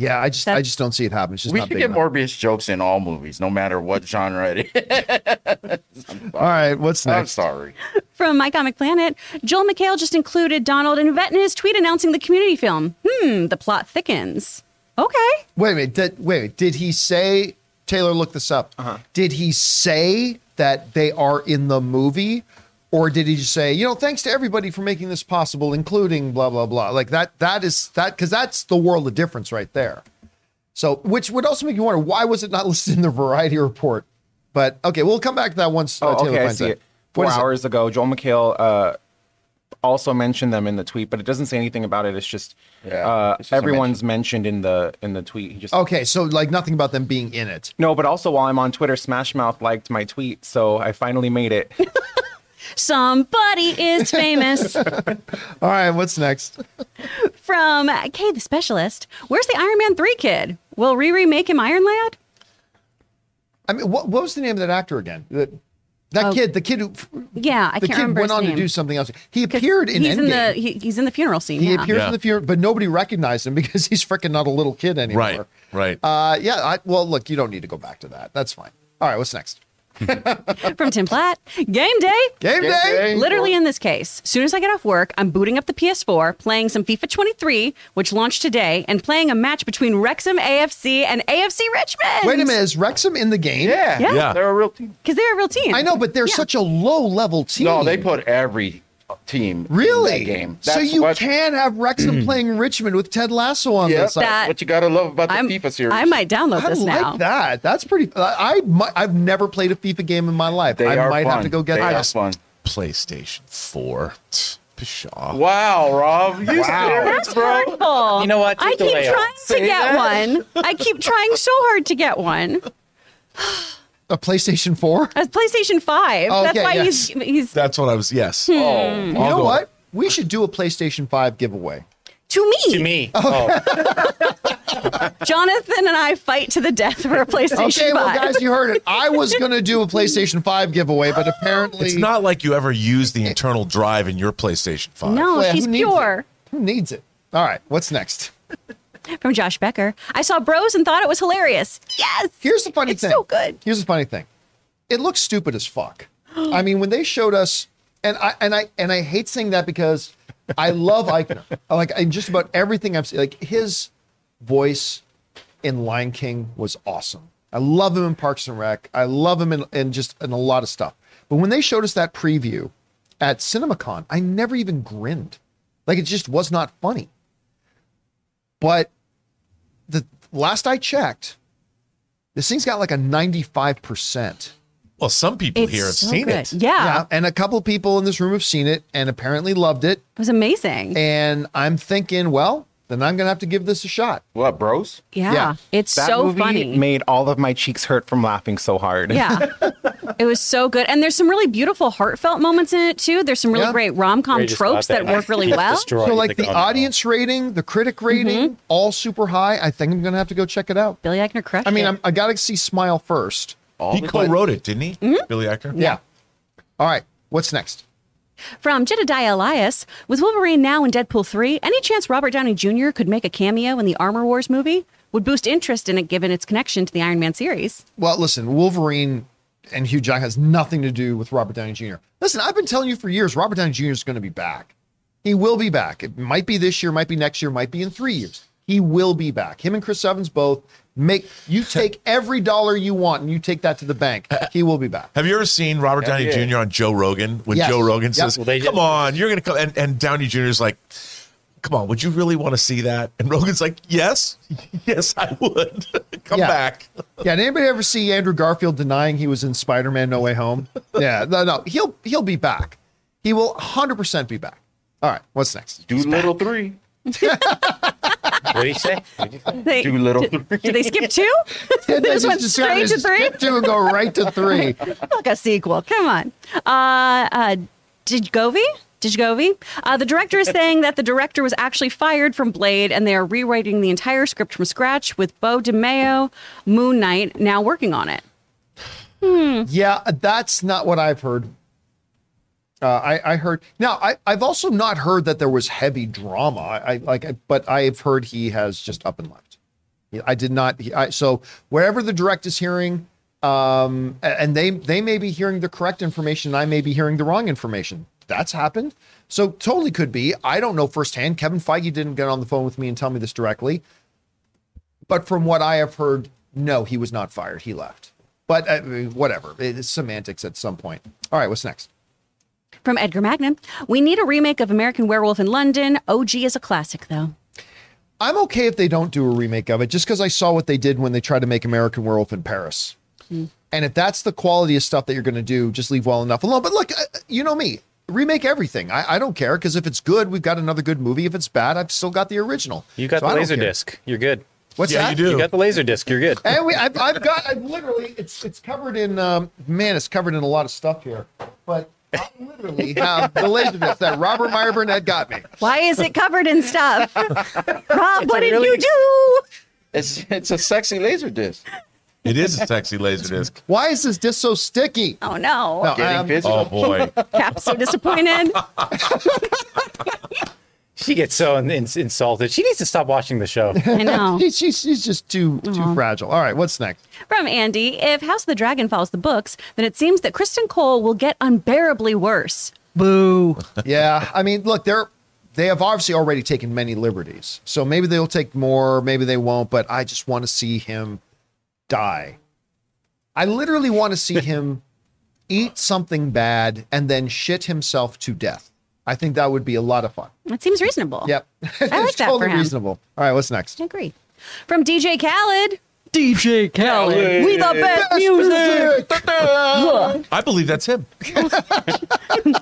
Speaker 1: Yeah, I just I just don't see it happen. It's just
Speaker 4: We should get
Speaker 1: enough.
Speaker 4: Morbius jokes in all movies, no matter what genre it is.
Speaker 1: All right, what's next?
Speaker 4: I'm sorry.
Speaker 3: From My Comic Planet, Joel McHale just included Donald and Yvette in his tweet announcing the community film. Hmm, the plot thickens. Okay.
Speaker 1: Wait a minute. Did, wait, a minute. did he say? Taylor, look this up. Did he say that they are in the movie, or did he just say, you know, thanks to everybody for making this possible, including blah blah blah? Like that. That is that because that's the world of difference right there. So, which would also make you wonder why was it not listed in the Variety report? But okay, we'll come back to that once. Uh,
Speaker 8: Oh,
Speaker 1: Taylor
Speaker 8: okay, I see it. Four
Speaker 1: is it?
Speaker 8: hours ago, Joel McHale uh, also mentioned them in the tweet, but it doesn't say anything about it. It's just
Speaker 4: Yeah,
Speaker 8: uh,
Speaker 4: it's just a
Speaker 8: everyone's mentioned in the in the tweet. He just
Speaker 1: Okay, so like nothing about them being in it.
Speaker 8: no, but also while I'm on Twitter, Smash Mouth liked my tweet, so I finally made it.
Speaker 3: Somebody is famous.
Speaker 1: All right, what's next?
Speaker 3: From Kay the Specialist, where's the Iron Man 3 kid? Will Riri make him Iron Lad?
Speaker 1: I mean, what, what was the name of that actor again? That, that
Speaker 3: Oh.
Speaker 1: kid, the kid who
Speaker 3: Yeah, I
Speaker 1: the
Speaker 3: can't
Speaker 1: kid
Speaker 3: remember
Speaker 1: went on
Speaker 3: name.
Speaker 1: to do something else. He appeared in
Speaker 3: he's
Speaker 1: Endgame.
Speaker 3: in the he, he's in the funeral scene.
Speaker 1: he
Speaker 3: yeah.
Speaker 1: appears
Speaker 2: Yeah.
Speaker 1: in the funeral, but nobody recognized him because he's freaking not a little kid anymore.
Speaker 2: Right, right.
Speaker 1: Uh, yeah. I, well, look, you don't need to go back to that. That's fine. All right, what's next?
Speaker 3: From Tim Platt, Game Day.
Speaker 1: Game,
Speaker 4: Game
Speaker 1: day.
Speaker 4: day.
Speaker 3: Literally in this case, soon as I get off work, I'm booting up the PS4, playing some FIFA 23, which launched today, and playing a match between Wrexham AFC and AFC Richmond.
Speaker 1: Wait a minute, is Wrexham in the game?
Speaker 4: Yeah,
Speaker 3: Yeah.
Speaker 2: Yeah.
Speaker 4: they're a real team.
Speaker 3: because they're a real team.
Speaker 1: I know, but they're
Speaker 3: Yeah.
Speaker 1: such a low level team.
Speaker 4: No, they put every team
Speaker 1: really
Speaker 4: in that game.
Speaker 1: So you
Speaker 4: what-
Speaker 1: can have Wrexham mm. playing Richmond with Ted Lasso on
Speaker 4: Yeah,
Speaker 1: this. I-
Speaker 3: That-
Speaker 4: what you gotta love about the
Speaker 3: I'm,
Speaker 4: FIFA series.
Speaker 3: I might download
Speaker 1: I
Speaker 3: this
Speaker 1: like
Speaker 3: now.
Speaker 1: that. That's pretty. I, I I've never played a FIFA game in my life.
Speaker 4: They
Speaker 1: I
Speaker 4: are
Speaker 1: might
Speaker 4: fun.
Speaker 1: have to go get
Speaker 4: they
Speaker 1: that.
Speaker 4: are fun.
Speaker 2: PlayStation 4. Pshaw.
Speaker 4: Wow, Rob, you serious,
Speaker 3: That's
Speaker 4: bro?
Speaker 3: hurtful.
Speaker 5: You know what?
Speaker 3: I
Speaker 5: Take the
Speaker 3: keep
Speaker 5: way out.
Speaker 3: trying to
Speaker 4: Say
Speaker 3: get
Speaker 4: that.
Speaker 3: one. I keep trying so hard to get one.
Speaker 1: A PlayStation Four.
Speaker 3: A PlayStation 5.
Speaker 1: Oh,
Speaker 3: That's
Speaker 1: okay,
Speaker 3: why
Speaker 1: yes.
Speaker 3: he's he's
Speaker 2: That's what I was. Yes.
Speaker 3: Hmm.
Speaker 4: Oh,
Speaker 1: You know what? We should do a PlayStation Five giveaway.
Speaker 3: to me.
Speaker 5: To me. Oh,
Speaker 3: Jonathan and I fight to the death for a PlayStation
Speaker 1: Okay,
Speaker 3: 5.
Speaker 1: well, guys, you heard it. I was going to do a PlayStation 5 giveaway, but apparently.
Speaker 2: It's not like you ever use the internal drive in your PlayStation 5.
Speaker 3: no,
Speaker 1: Well,
Speaker 3: she's
Speaker 1: who
Speaker 3: pure.
Speaker 1: it? Who needs it? All right, what's next?
Speaker 3: From Josh Becker. I saw Bros and thought it was hilarious. Yes.
Speaker 1: Here's the funny
Speaker 3: it's
Speaker 1: thing.
Speaker 3: so good.
Speaker 1: Here's the funny thing. It looks stupid as fuck. I mean, when they showed us, and I and I and I hate saying that because I love Eichner. Like in just about everything I've seen, like his voice in Lion King was awesome. I love him in Parks and Rec. I love him in, in just in a lot of stuff. But when they showed us that preview at CinemaCon, I never even grinned. Like it just was not funny. But the last I checked, this thing's got like a 95%.
Speaker 2: Well, some people
Speaker 3: It's
Speaker 2: here have
Speaker 3: so
Speaker 2: seen
Speaker 3: good.
Speaker 2: it.
Speaker 3: Yeah,
Speaker 1: Yeah. And a couple of people in this room have seen it and apparently loved it.
Speaker 3: It was amazing.
Speaker 1: And I'm thinking, well, then I'm going to have to give this a shot.
Speaker 4: what, bros?
Speaker 3: yeah.
Speaker 1: yeah.
Speaker 3: It's
Speaker 8: That
Speaker 3: so
Speaker 8: movie
Speaker 3: funny.
Speaker 8: made all of my cheeks hurt from laughing so hard.
Speaker 3: yeah. it was so good. And there's some really beautiful heartfelt moments in it too. There's some really
Speaker 1: Yeah.
Speaker 3: great rom-com
Speaker 5: Ray just
Speaker 3: tropes
Speaker 5: got
Speaker 3: that work really
Speaker 5: Just
Speaker 3: well.
Speaker 5: destroyed
Speaker 1: So, like the
Speaker 5: oh, no.
Speaker 1: audience rating, the critic mm-hmm. rating, all super high. I think I'm going to have to go check it out.
Speaker 3: Billy Eichner crushed
Speaker 1: I mean,
Speaker 3: it.
Speaker 1: I'm, I got to see Smile first.
Speaker 4: All
Speaker 2: He
Speaker 4: the-
Speaker 2: co-wrote it, didn't he? Mm-hmm. Billy Eichner.
Speaker 1: Yeah. All right. What's next?
Speaker 3: From Jedediah Elias, with Wolverine now in Deadpool 3, any chance Robert Downey Jr. could make a cameo in the Armor Wars movie? Would boost interest in it given its connection to the Iron Man series.
Speaker 1: Well, listen, Wolverine and Hugh Jackman has nothing to do with Robert Downey Jr. Listen, I've been telling you for years, Robert Downey Jr. is going to be back. He will be back. It might be this year, might be next year, might be in three years. He will be back. Him and Chris Evans both make you take every dollar you want and you take that to the bank. He will be back.
Speaker 2: Have you ever seen Robert Downey
Speaker 4: yeah.
Speaker 2: Jr. on Joe Rogan when
Speaker 1: Yes.
Speaker 2: Joe Rogan
Speaker 1: Yep.
Speaker 2: says,
Speaker 5: Well,
Speaker 2: "Come on, you're going to come," and, and Downey Jr. is like, come on, would you really want to see that? And Rogan's like, yes, yes, I would. Come
Speaker 1: Yeah.
Speaker 2: back.
Speaker 1: Yeah, did anybody ever see Andrew Garfield denying he was in Spider-Man No Way Home? Yeah, no, no, he'll he'll be back. He will 100% be back. All right, what's next?
Speaker 4: Doolittle three.
Speaker 5: What do you say? What did you say?
Speaker 3: They,
Speaker 4: Doolittle
Speaker 3: did,
Speaker 4: three.
Speaker 3: did they skip two?
Speaker 1: They
Speaker 3: just went straight to three?
Speaker 1: Skip two and go right to three.
Speaker 3: like a sequel. Come on. Uh, uh, Djgovi? Djgovi? Uh, the director is saying that the director was actually fired from Blade and they are rewriting the entire script from scratch with Beau DeMayo, Moon Knight, now working on it. Hmm.
Speaker 1: Yeah, that's not what I've heard. Uh, I, I heard now. I, I've also not heard that there was heavy drama. I, I like, but I've heard he has just up and left. I did not. I, so wherever the direct is hearing, um, and they they may be hearing the correct information, and I may be hearing the wrong information. That's happened. So totally could be. I don't know firsthand. Kevin Feige didn't get on the phone with me and tell me this directly. But from what I have heard, no, he was not fired. He left. But uh, whatever. It's semantics at some point. All right, what's next?
Speaker 3: From Edgar Magnum, we need a remake of American Werewolf in London. OG is a classic, though.
Speaker 1: I'm okay if they don't do a remake of it, just because I saw what they did when they tried to make American Werewolf in Paris. And if that's the quality of stuff that you're going to do, just leave well enough alone. But look, uh, you know me, remake everything. I, I don't care because if it's good, we've got another good movie. If it's bad, I've still got the original.
Speaker 5: You got
Speaker 1: So
Speaker 5: the laser
Speaker 1: care.
Speaker 5: disc. You're good.
Speaker 1: What's
Speaker 2: Yeah,
Speaker 1: that?
Speaker 2: you do.
Speaker 5: You got the laser disc. You're good.
Speaker 1: And we, I've, I've got, I've literally, it's it's covered in, um, man, it's covered in a lot of stuff here. But I literally have the laser disc that Robert Meyer Burnett got me.
Speaker 3: Why is it covered in stuff? Rob, what did
Speaker 4: really
Speaker 3: you do?
Speaker 4: It's it's a sexy laser disc.
Speaker 2: It is a sexy laser disc.
Speaker 1: Why is this disc so sticky?
Speaker 3: Oh, no.
Speaker 1: No,
Speaker 4: Getting
Speaker 1: um,
Speaker 4: physical.
Speaker 2: Oh boy.
Speaker 3: Cap's so disappointed.
Speaker 5: She gets so in, in- insulted. She needs to stop watching the show.
Speaker 3: I know.
Speaker 1: She's, she's, she's just too too fragile. All right, what's next?
Speaker 3: From Andy, if House of the Dragon follows the books, then it seems that Criston Cole will get unbearably worse. Boo.
Speaker 1: Yeah, I mean, look, they're they have obviously already taken many liberties, so maybe they'll take more, maybe they won't. But I just want to see him die. I literally want to see him eat something bad and then shit himself to death. I think that would be a lot of fun.
Speaker 3: That seems reasonable.
Speaker 1: Yep,
Speaker 3: I like
Speaker 1: it's
Speaker 3: that for
Speaker 1: totally
Speaker 3: him.
Speaker 1: reasonable. All right, what's next?
Speaker 3: I agree. From DJ Khaled. DJ Khaled. We the best music.
Speaker 2: I believe that's him.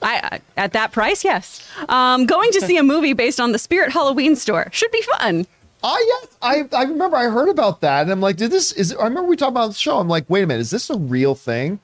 Speaker 3: I, at that price, yes. Um, going to see a movie based on the Spirit Halloween store should be fun.
Speaker 1: I yes, I I remember I heard about that, and I'm like, did this? Is I remember we talked about the show. I'm like, wait a minute, is this a real thing?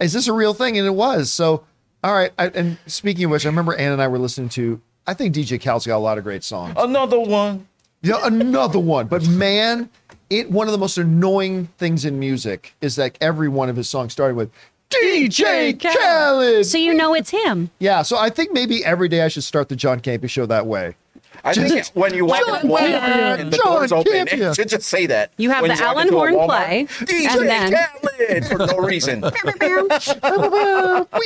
Speaker 1: Is this a real thing? And it was. So, all right. I, and speaking of which, I remember Ann and I were listening to. I think DJ Khaled's got a lot of great songs.
Speaker 4: Another one.
Speaker 1: Yeah, another one. But man, it one of the most annoying things in music is that every one of his songs started with DJ Khaled.
Speaker 3: So you know it's him.
Speaker 1: yeah, so I think maybe every day I should start the John Campea show that way.
Speaker 4: I think when you walk
Speaker 1: John
Speaker 4: in Walmart
Speaker 1: Campea,
Speaker 4: and the
Speaker 1: John
Speaker 4: doors open,
Speaker 1: Campea.
Speaker 4: it should just say that.
Speaker 3: You have
Speaker 4: When
Speaker 3: the
Speaker 4: walk
Speaker 3: Alan Horn
Speaker 4: Walmart,
Speaker 3: play,
Speaker 4: DJ
Speaker 3: and then-
Speaker 4: Khaled for no reason.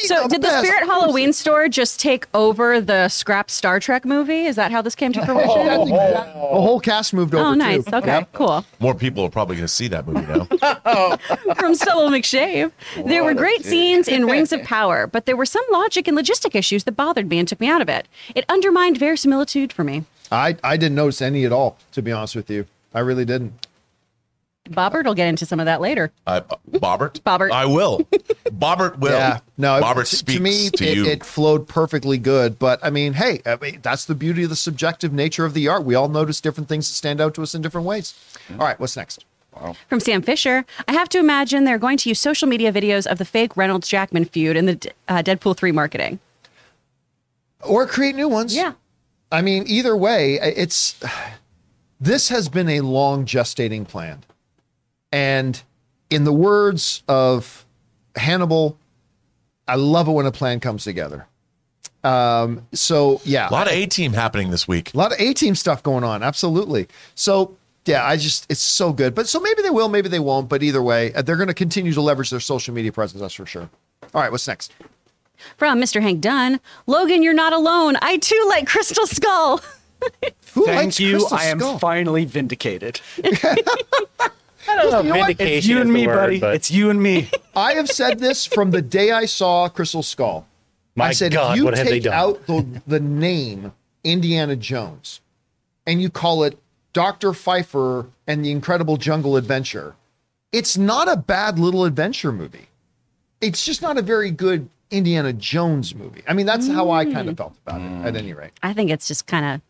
Speaker 3: So did the Spirit Halloween store just take over the scrap Star Trek movie? Is that how this came to oh, fruition?
Speaker 1: That's exact- the whole cast moved over.
Speaker 3: Oh, nice.
Speaker 1: Too.
Speaker 3: Okay, cool.
Speaker 2: More people are probably going to see that movie now.
Speaker 3: From Stella McShave. There were great scenes in Rings of Power, but there were some logic and logistic issues that bothered me and took me out of it. It undermined verisimilitude for me.
Speaker 1: I I didn't notice any at all. To be honest with you, I really didn't.
Speaker 3: Bobbert will get into some of that later.
Speaker 2: I, Bobbert?
Speaker 3: Bobbert.
Speaker 2: I will. Bobbert will.
Speaker 1: Yeah, no.
Speaker 2: Bobbert
Speaker 1: to,
Speaker 2: speaks
Speaker 1: to me,
Speaker 2: to
Speaker 1: it,
Speaker 2: you.
Speaker 1: it flowed perfectly good. But I mean, hey, I mean, that's the beauty of the subjective nature of the art. We all notice different things that stand out to us in different ways. All right, what's next? Wow.
Speaker 3: From Sam Fisher, I have to imagine they're going to use social media videos of the fake Reynolds Jackman feud in the uh, Deadpool 3 marketing.
Speaker 1: Or create new ones. I mean, either way, it's this has been a long gestating plan. And in the words of Hannibal, I love it when a plan comes together. Um, so yeah,
Speaker 2: a lot of A team happening this week.
Speaker 1: a lot of A team stuff going on. Absolutely. So yeah, I just it's so good. But so maybe they will, maybe they won't. But either way, uh, they're going to continue to leverage their social media presence. That's for sure. All right, what's next?
Speaker 3: From Mr. Hank Dunn, Logan, you're not alone. I too like Crystal Skull.
Speaker 1: Who
Speaker 9: Thank
Speaker 1: likes
Speaker 9: you.
Speaker 1: Crystal
Speaker 9: I am
Speaker 1: Skull?
Speaker 9: finally vindicated.
Speaker 5: I don't know.
Speaker 1: You know?
Speaker 5: Vindication
Speaker 9: It's you and me,
Speaker 5: word,
Speaker 9: buddy.
Speaker 5: but
Speaker 9: It's you and me.
Speaker 1: I have said this from the day I saw Crystal Skull.
Speaker 5: My
Speaker 1: I said
Speaker 5: God,
Speaker 1: if you
Speaker 5: what have they
Speaker 1: take
Speaker 5: done?
Speaker 1: out the, the name Indiana Jones and you call it Dr. Pfeiffer and the Incredible Jungle Adventure, it's not a bad little adventure movie. It's just not a very good Indiana Jones movie. I mean, that's how I kind of mm. felt about it at mm. any rate.
Speaker 3: I think it's just kind of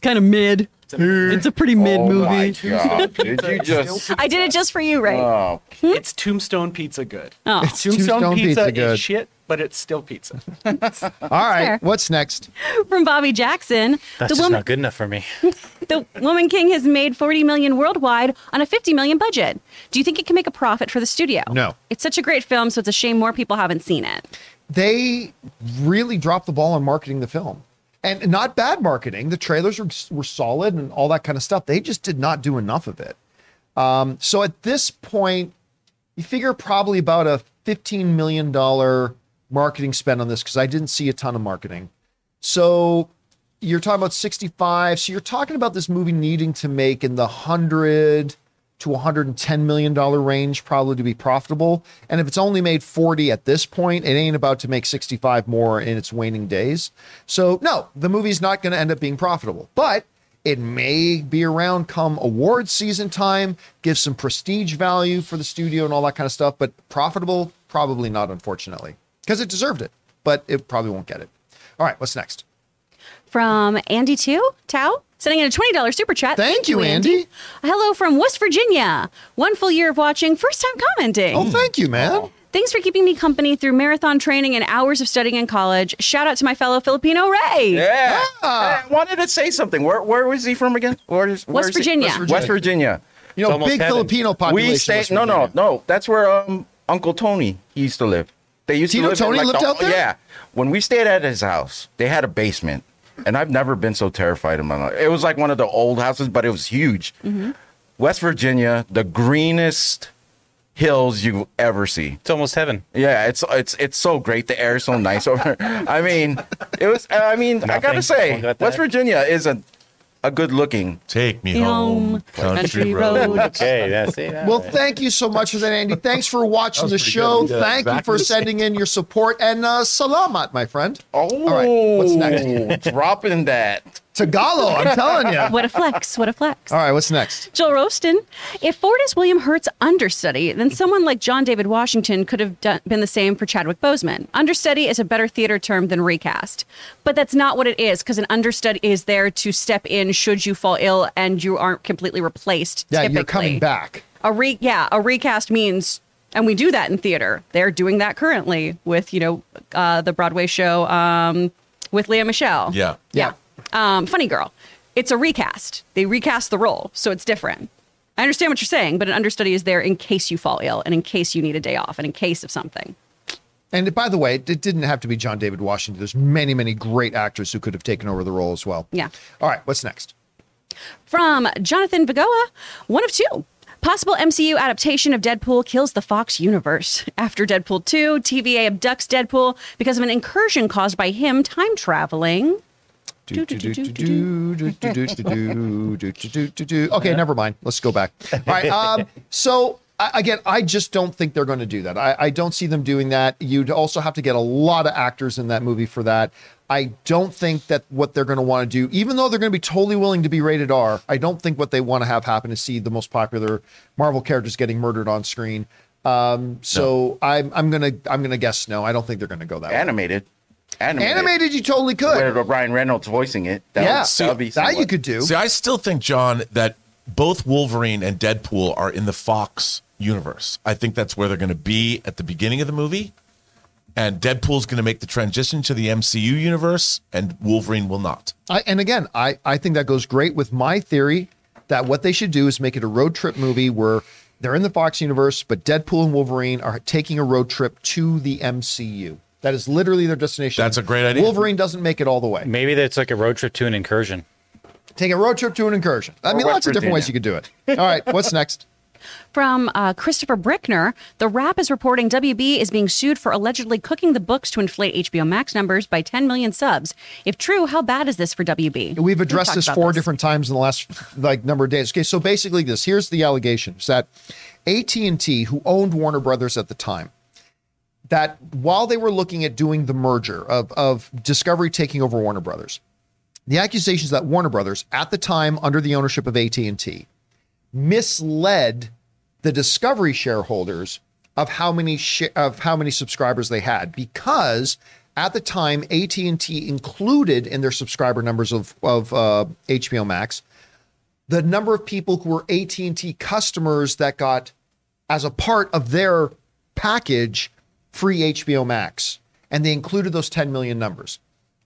Speaker 3: it's kind of mid. It's a pretty mid
Speaker 4: Oh my
Speaker 3: movie.
Speaker 4: God. Did you just?
Speaker 3: I did it just for you, Ray.
Speaker 4: Oh, hmm?
Speaker 9: It's Tombstone Pizza good.
Speaker 3: Oh.
Speaker 1: It's
Speaker 9: Tombstone,
Speaker 1: Tombstone
Speaker 9: pizza,
Speaker 1: Pizza good.
Speaker 9: is shit, but it's still pizza.
Speaker 1: All right,
Speaker 3: fair.
Speaker 1: what's next?
Speaker 3: From Bobby Jackson,
Speaker 5: That's
Speaker 3: the
Speaker 5: just
Speaker 3: woman
Speaker 5: not good enough for me.
Speaker 3: the Woman King has made 40 million worldwide on a 50 million budget. Do you think it can make a profit for the studio?
Speaker 1: No.
Speaker 3: It's such a great film, so it's a shame more people haven't seen it.
Speaker 1: They really dropped the ball on marketing the film. And not bad marketing. The trailers were, were solid and all that kind of stuff. They just did not do enough of it. Um, so at this point, you figure probably about a $15 million marketing spend on this because I didn't see a ton of marketing. So you're talking about 65. So you're talking about this movie needing to make in the 100 to 110 million dollar range probably to be profitable. And if it's only made 40 at this point, it ain't about to make 65 more in its waning days. So no, the movie's not going to end up being profitable. But it may be around come award season time, give some prestige value for the studio and all that kind of stuff, but profitable probably not unfortunately. Because it deserved it, but it probably won't get it. All right, what's next?
Speaker 3: From Andy Two Tao, sending in a $20 super chat.
Speaker 1: Thank you, Andy.
Speaker 3: Hello from West Virginia. One full year of watching, first time commenting.
Speaker 1: Oh, thank you, man.
Speaker 3: Thanks for keeping me company through marathon training and hours of studying in college. Shout out to my fellow Filipino Ray.
Speaker 4: yeah.
Speaker 1: Ah.
Speaker 4: I wanted to say something. Where Where was he from again? Where is where
Speaker 3: West
Speaker 4: is he?
Speaker 3: Virginia.
Speaker 1: West Virginia.
Speaker 4: West Virginia.
Speaker 1: You know, big
Speaker 5: heaven.
Speaker 1: Filipino population.
Speaker 4: We stayed.
Speaker 1: West
Speaker 4: No, no, no. That's where um Uncle Tony he used to live. They used
Speaker 1: Tino
Speaker 4: to live in,
Speaker 1: Tony
Speaker 4: like,
Speaker 1: lived
Speaker 4: the-
Speaker 1: out there?
Speaker 4: Yeah. When we stayed at his house, they had a basement, and I've never been so terrified in my life. It was like one of the old houses, but it was huge.
Speaker 1: Mm-hmm.
Speaker 4: West Virginia, the greenest hills you ever see.
Speaker 5: It's almost heaven.
Speaker 4: Yeah, it's it's it's so great. The air is so nice over. I mean, it was. I mean, I gotta say,
Speaker 5: got.
Speaker 4: West Virginia is a a good looking.
Speaker 2: Take me
Speaker 3: Home,
Speaker 2: home,
Speaker 3: country
Speaker 2: country
Speaker 3: road.
Speaker 2: road.
Speaker 5: Okay, that's it.
Speaker 1: Well, thank you so much for that, Andy. Thanks for watching the show.
Speaker 2: good. We did
Speaker 1: Thank you for sending in your support and uh, salamat, my friend.
Speaker 4: Oh,
Speaker 1: right, what's next?
Speaker 4: dropping that.
Speaker 1: Tagalo, I'm telling you.
Speaker 3: What a flex. What a flex.
Speaker 1: All right, what's next?
Speaker 3: Joel Roston, if Ford is William Hurt's understudy, then someone like John David Washington could have done, been the same for Chadwick Boseman. Understudy is a better theater term than recast. But that's not what it is, because an understudy is there to step in should you fall ill and you aren't completely replaced.
Speaker 1: Yeah,
Speaker 3: typically.
Speaker 1: you're coming back.
Speaker 3: A re yeah, a recast means and we do that in theater. They're doing that currently with, you know, uh, the Broadway show um, with Lea Michele.
Speaker 2: Yeah.
Speaker 3: Yeah. Um, Funny Girl. It's a recast. They recast the role, so it's different. I understand what you're saying, but an understudy is there in case you fall ill and in case you need a day off and in case of something.
Speaker 1: And by the way, it didn't have to be John David Washington. There's many, many great actors who could have taken over the role as well.
Speaker 3: Yeah.
Speaker 1: All right, what's next?
Speaker 3: From Jonathan Vigoa, one of two. Possible MCU adaptation of Deadpool kills the Fox universe. After Deadpool 2, TVA abducts Deadpool because of an incursion caused by him time traveling.
Speaker 1: Okay, never mind. Let's go back. All right. Um, so again, I just don't think they're going to do that. I, I don't see them doing that. You'd also have to get a lot of actors in that movie for that. I don't think that what they're going to want to do, even though they're going to be totally willing to be rated R, I don't think what they want to have happen is see the most popular Marvel characters getting murdered on screen. Um, so I'm I'm gonna I'm gonna guess no. I don't think they're gonna go that way.
Speaker 4: Animated. Animated.
Speaker 1: Animated, you totally could.
Speaker 4: Where Ryan Reynolds voicing it. That
Speaker 1: yeah,
Speaker 4: would, that would be
Speaker 1: that you could do.
Speaker 2: See, I still think, John, that both Wolverine and Deadpool are in the Fox universe. I think that's where they're going to be at the beginning of the movie. And Deadpool's going to make the transition to the MCU universe, and Wolverine will not.
Speaker 1: I, and again, I, I think that goes great with my theory that what they should do is make it a road trip movie where they're in the Fox universe, but Deadpool and Wolverine are taking a road trip to the MCU. That is literally their destination.
Speaker 2: That's a great idea.
Speaker 1: Wolverine doesn't make it all the way.
Speaker 5: Maybe that's like a road trip to an incursion.
Speaker 1: Take a road trip to an incursion. I mean,
Speaker 4: West
Speaker 1: lots of different ways you could do it. All right, what's next?
Speaker 3: From uh, Christopher Brickner, The Wrap is reporting WB is being sued for allegedly cooking the books to inflate HBO Max numbers by 10 million subs. If true, how bad is this for WB?
Speaker 1: We've addressed
Speaker 3: talked
Speaker 1: this
Speaker 3: about
Speaker 1: four different times in the last like number of days. Okay, so basically this here's the allegations that AT&T who owned Warner Brothers at the time that while they were looking at doing the merger of of Discovery taking over Warner Brothers The accusations that Warner Brothers, at the time under the ownership of AT&T, misled the Discovery shareholders of how many sh- of how many subscribers they had because at the time AT&T included in their subscriber numbers of of uh, HBO Max the number of people who were AT&T customers that got as a part of their package free HBO Max and they included those 10 million numbers.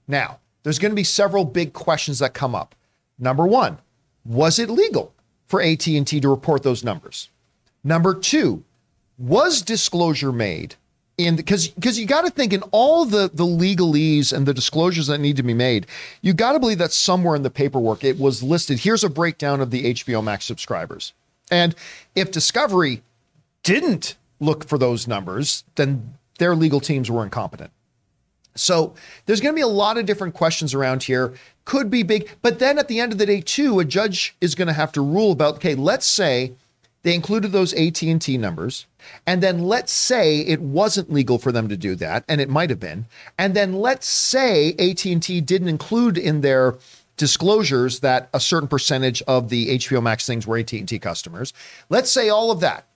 Speaker 1: Now, there's going to be several big questions that come up. Number 1, was it legal for AT&T to report those numbers? Number 2, was disclosure made in because because you got to think in all the the legalese and the disclosures that need to be made you got to believe that somewhere in the paperwork it was listed here's a breakdown of the hbo max subscribers and if discovery didn't look for those numbers then their legal teams were incompetent. So there's going to be a lot of different questions around here. Could be big but then at the end of the day too a judge is going to have to rule about okay let's say they included those AT&T numbers and then let's say it wasn't legal for them to do that and it might have been and then let's say AT&T didn't include in their disclosures that a certain percentage of the HBO Max things were AT&T customers. Let's say all of that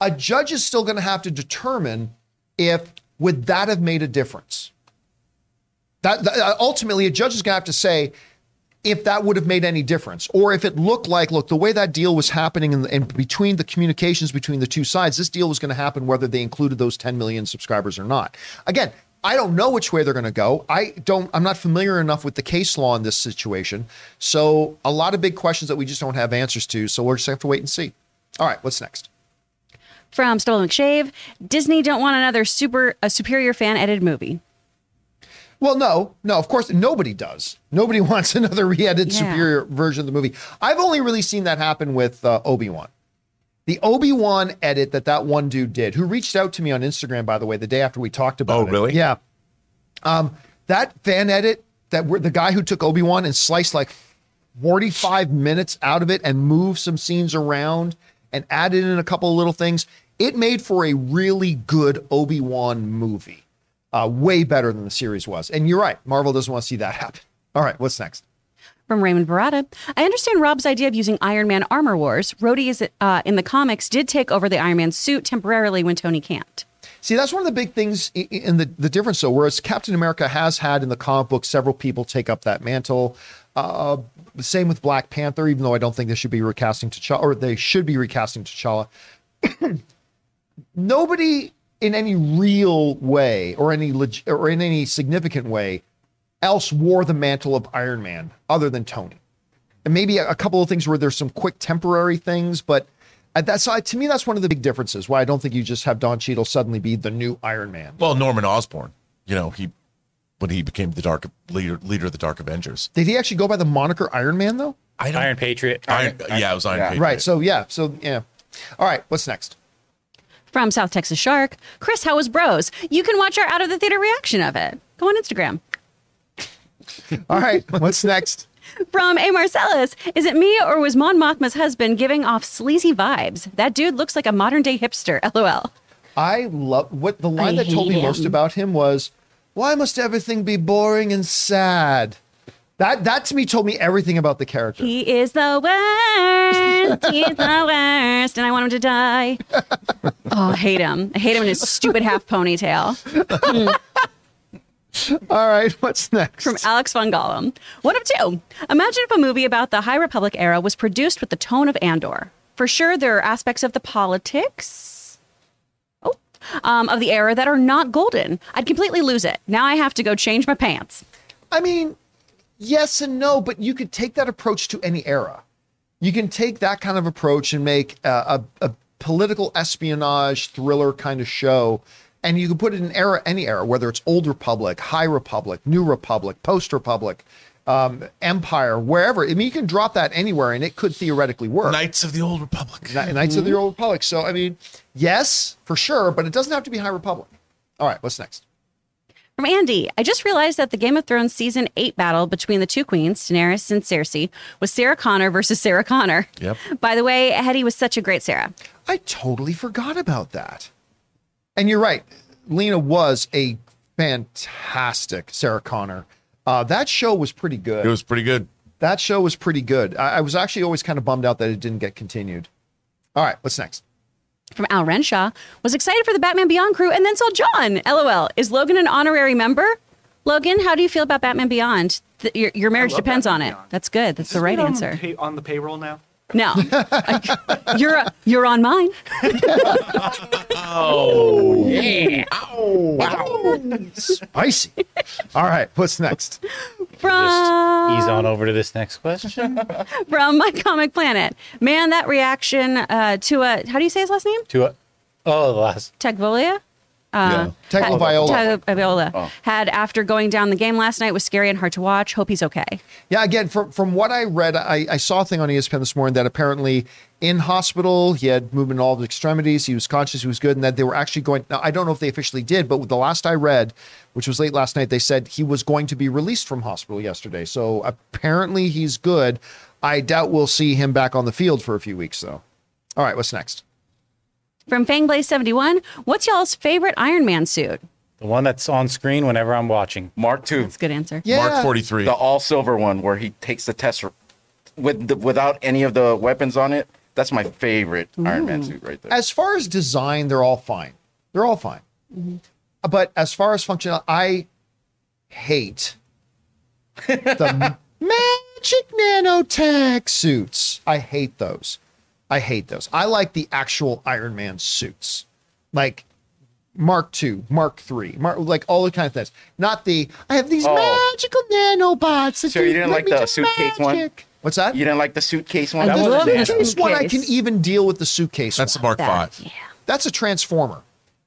Speaker 1: a judge is still going to have to determine if would that have made a difference. That, that uh, ultimately a judge is going to have to say if that would have made any difference or if it looked like look the way that deal was happening in, in between the communications between the two sides this deal was going to happen whether they included those 10 million subscribers or not. Again i don't know which way they're going to go. I don't i'm not familiar enough with the case law in this situation. So a lot of big questions that we just don't have answers to so we're just have to wait and see. All right what's next
Speaker 3: From Stubble McShave, Disney don't want another super a superior fan edited movie.
Speaker 1: Well, no, no, of course, nobody does. Nobody wants another re-edited
Speaker 3: Yeah.
Speaker 1: superior version of the movie. I've only really seen that happen with uh, Obi Wan. The Obi Wan edit that that one dude did, who reached out to me on Instagram, by the way, the day after we talked about
Speaker 2: Oh,
Speaker 1: it.
Speaker 2: really?
Speaker 1: Yeah. Um, that fan edit that were the guy who took Obi Wan and sliced like 45 minutes out of it and moved some scenes around and added in a couple of little things. It made for a really good Obi Wan movie uh, way better than the series was. And you're right, Marvel doesn't want to see that happen. All right, what's next?
Speaker 3: From Raymond Barada, I understand Rob's idea of using Iron Man armor wars. Rhodey is uh, in the comics did take over the Iron Man suit temporarily when Tony can't.
Speaker 1: See, that's one of the big things in the, the difference, though. Whereas Captain America has had in the comic book several people take up that mantle. Uh, same with Black Panther, even though I don't think they should be recasting T'Challa, or they should be recasting T'Challa. Nobody in any real way, or any leg- or in any significant way, else wore the mantle of Iron Man other than Tony. And maybe a, couple of things where there's some quick temporary things, but at that side, to me, that's one of the big differences. Why I don't think you just have Don Cheadle suddenly be the new Iron Man.
Speaker 2: Well, Norman Osborn, you know, he when he became the dark leader leader of the Dark Avengers.
Speaker 1: Did he actually go by the moniker Iron Man though?
Speaker 2: I don't
Speaker 5: Iron Patriot.
Speaker 2: Iron, yeah, it was Iron
Speaker 4: yeah.
Speaker 2: Patriot.
Speaker 1: Right. So yeah. So yeah. All right. What's next?
Speaker 3: From South Texas Shark, Chris, how was Bros? You can watch our out of the theater reaction of it. Go on Instagram.
Speaker 1: All right. What's next?
Speaker 3: From A Marcellus, is it me or was Mon Mothma's husband giving off sleazy vibes? That dude looks like a modern day hipster. LOL.
Speaker 1: I love what the line
Speaker 3: I
Speaker 1: that told me
Speaker 3: hate
Speaker 1: most about him was, "Why must everything be boring and sad?" That that to me told me everything about the character.
Speaker 3: He is the worst. He's the worst, and I want him to die. Oh, I hate him. I hate him in his stupid half ponytail.
Speaker 1: All right. What's next?
Speaker 3: From Alex von Gollum. One of two. Imagine if a movie about the High Republic era was produced with the tone of Andor. For sure, there are aspects of the politics. Um, of the era that are not golden. I'd completely lose it. Now I have to go change my pants.
Speaker 1: I mean, yes and no, but you could take that approach to any era. You can take that kind of approach and make a, a, a political espionage thriller kind of show, and you can put it in era, any era, whether it's Old Republic, High Republic, New Republic, Post Republic, um, Empire, wherever. I mean, you can drop that anywhere, and it could theoretically work.
Speaker 2: Knights of the Old Republic.
Speaker 1: Kni- Knights of the Old Republic. So, I mean, yes, for sure, but it doesn't have to be High Republic. All right, what's next?
Speaker 3: From Andy, I just realized that the Game of Thrones season eight battle between the two queens, Daenerys and Cersei, was Sarah Connor versus Sarah Connor.
Speaker 2: Yep.
Speaker 3: By the way, Headey was such a great Sarah.
Speaker 1: I totally forgot about that. And you're right. Lena was a fantastic Sarah Connor. Uh, that show was pretty good.
Speaker 2: It was pretty good.
Speaker 1: that show was pretty good. I, I was actually always kind of bummed out that it didn't get continued. All right, what's next?
Speaker 3: From Al Renshaw was excited for the Batman Beyond crew and then saw John. LOL. Is Logan an honorary member? Logan, how do you feel about Batman Beyond? Th- your, your marriage
Speaker 9: love
Speaker 3: depends on it.
Speaker 9: Beyond.
Speaker 3: That's good. That's
Speaker 9: Is
Speaker 3: the right
Speaker 9: on
Speaker 3: answer.
Speaker 9: pay- on the payroll now.
Speaker 3: No, you're you're on mine. oh yeah! Oh wow!
Speaker 1: Spicy. All right, what's next?
Speaker 3: From
Speaker 5: Ease on over to this next question.
Speaker 3: from my comic planet. Man, that reaction uh, to a how do you say his last name?
Speaker 5: to a, oh, the last.
Speaker 3: Tegvolia. Uh,
Speaker 1: Techno Viola.
Speaker 3: Tagovailoa had after going down the game last night was scary and hard to watch. Hope he's okay.
Speaker 1: Yeah, again, from from what I read, I, I saw a thing on ESPN this morning that apparently in hospital he had movement in all of his extremities, he was conscious, he was good, and that they were actually going. Now I don't know if they officially did, but the last I read, which was late last night, they said he was going to be released from hospital yesterday. So apparently he's good. I doubt we'll see him back on the field for a few weeks though. All right, what's next?
Speaker 3: From Fangblaze71, what's y'all's favorite Iron Man suit?
Speaker 5: The one that's on screen whenever I'm watching.
Speaker 4: Mark two,
Speaker 3: That's a good answer.
Speaker 1: Yeah,
Speaker 2: Mark 43.
Speaker 4: the all silver one where he takes the test with the, without any of the weapons on it. That's my favorite Iron Man suit right there.
Speaker 1: as far as design, they're all fine. They're all fine. Mm-hmm. But as far as functional, I hate the magic nanotech suits. I hate those. I hate those. I like the actual Iron Man suits, like Mark II, Mark III, Mark, like all the kind of things. Not the I have these
Speaker 4: Oh.
Speaker 1: magical nanobots. that
Speaker 4: So you didn't
Speaker 1: let
Speaker 4: like
Speaker 1: me
Speaker 4: the
Speaker 1: do
Speaker 4: suitcase one?
Speaker 1: magic. What's that?
Speaker 4: You didn't like the suitcase one?
Speaker 3: I
Speaker 5: That
Speaker 3: love
Speaker 5: wasn't
Speaker 3: the.
Speaker 1: Suitcase one, I can even deal with the suitcase.
Speaker 2: That's
Speaker 1: one.
Speaker 2: Mark
Speaker 3: That-
Speaker 2: 5.
Speaker 3: yeah.
Speaker 1: That's a transformer.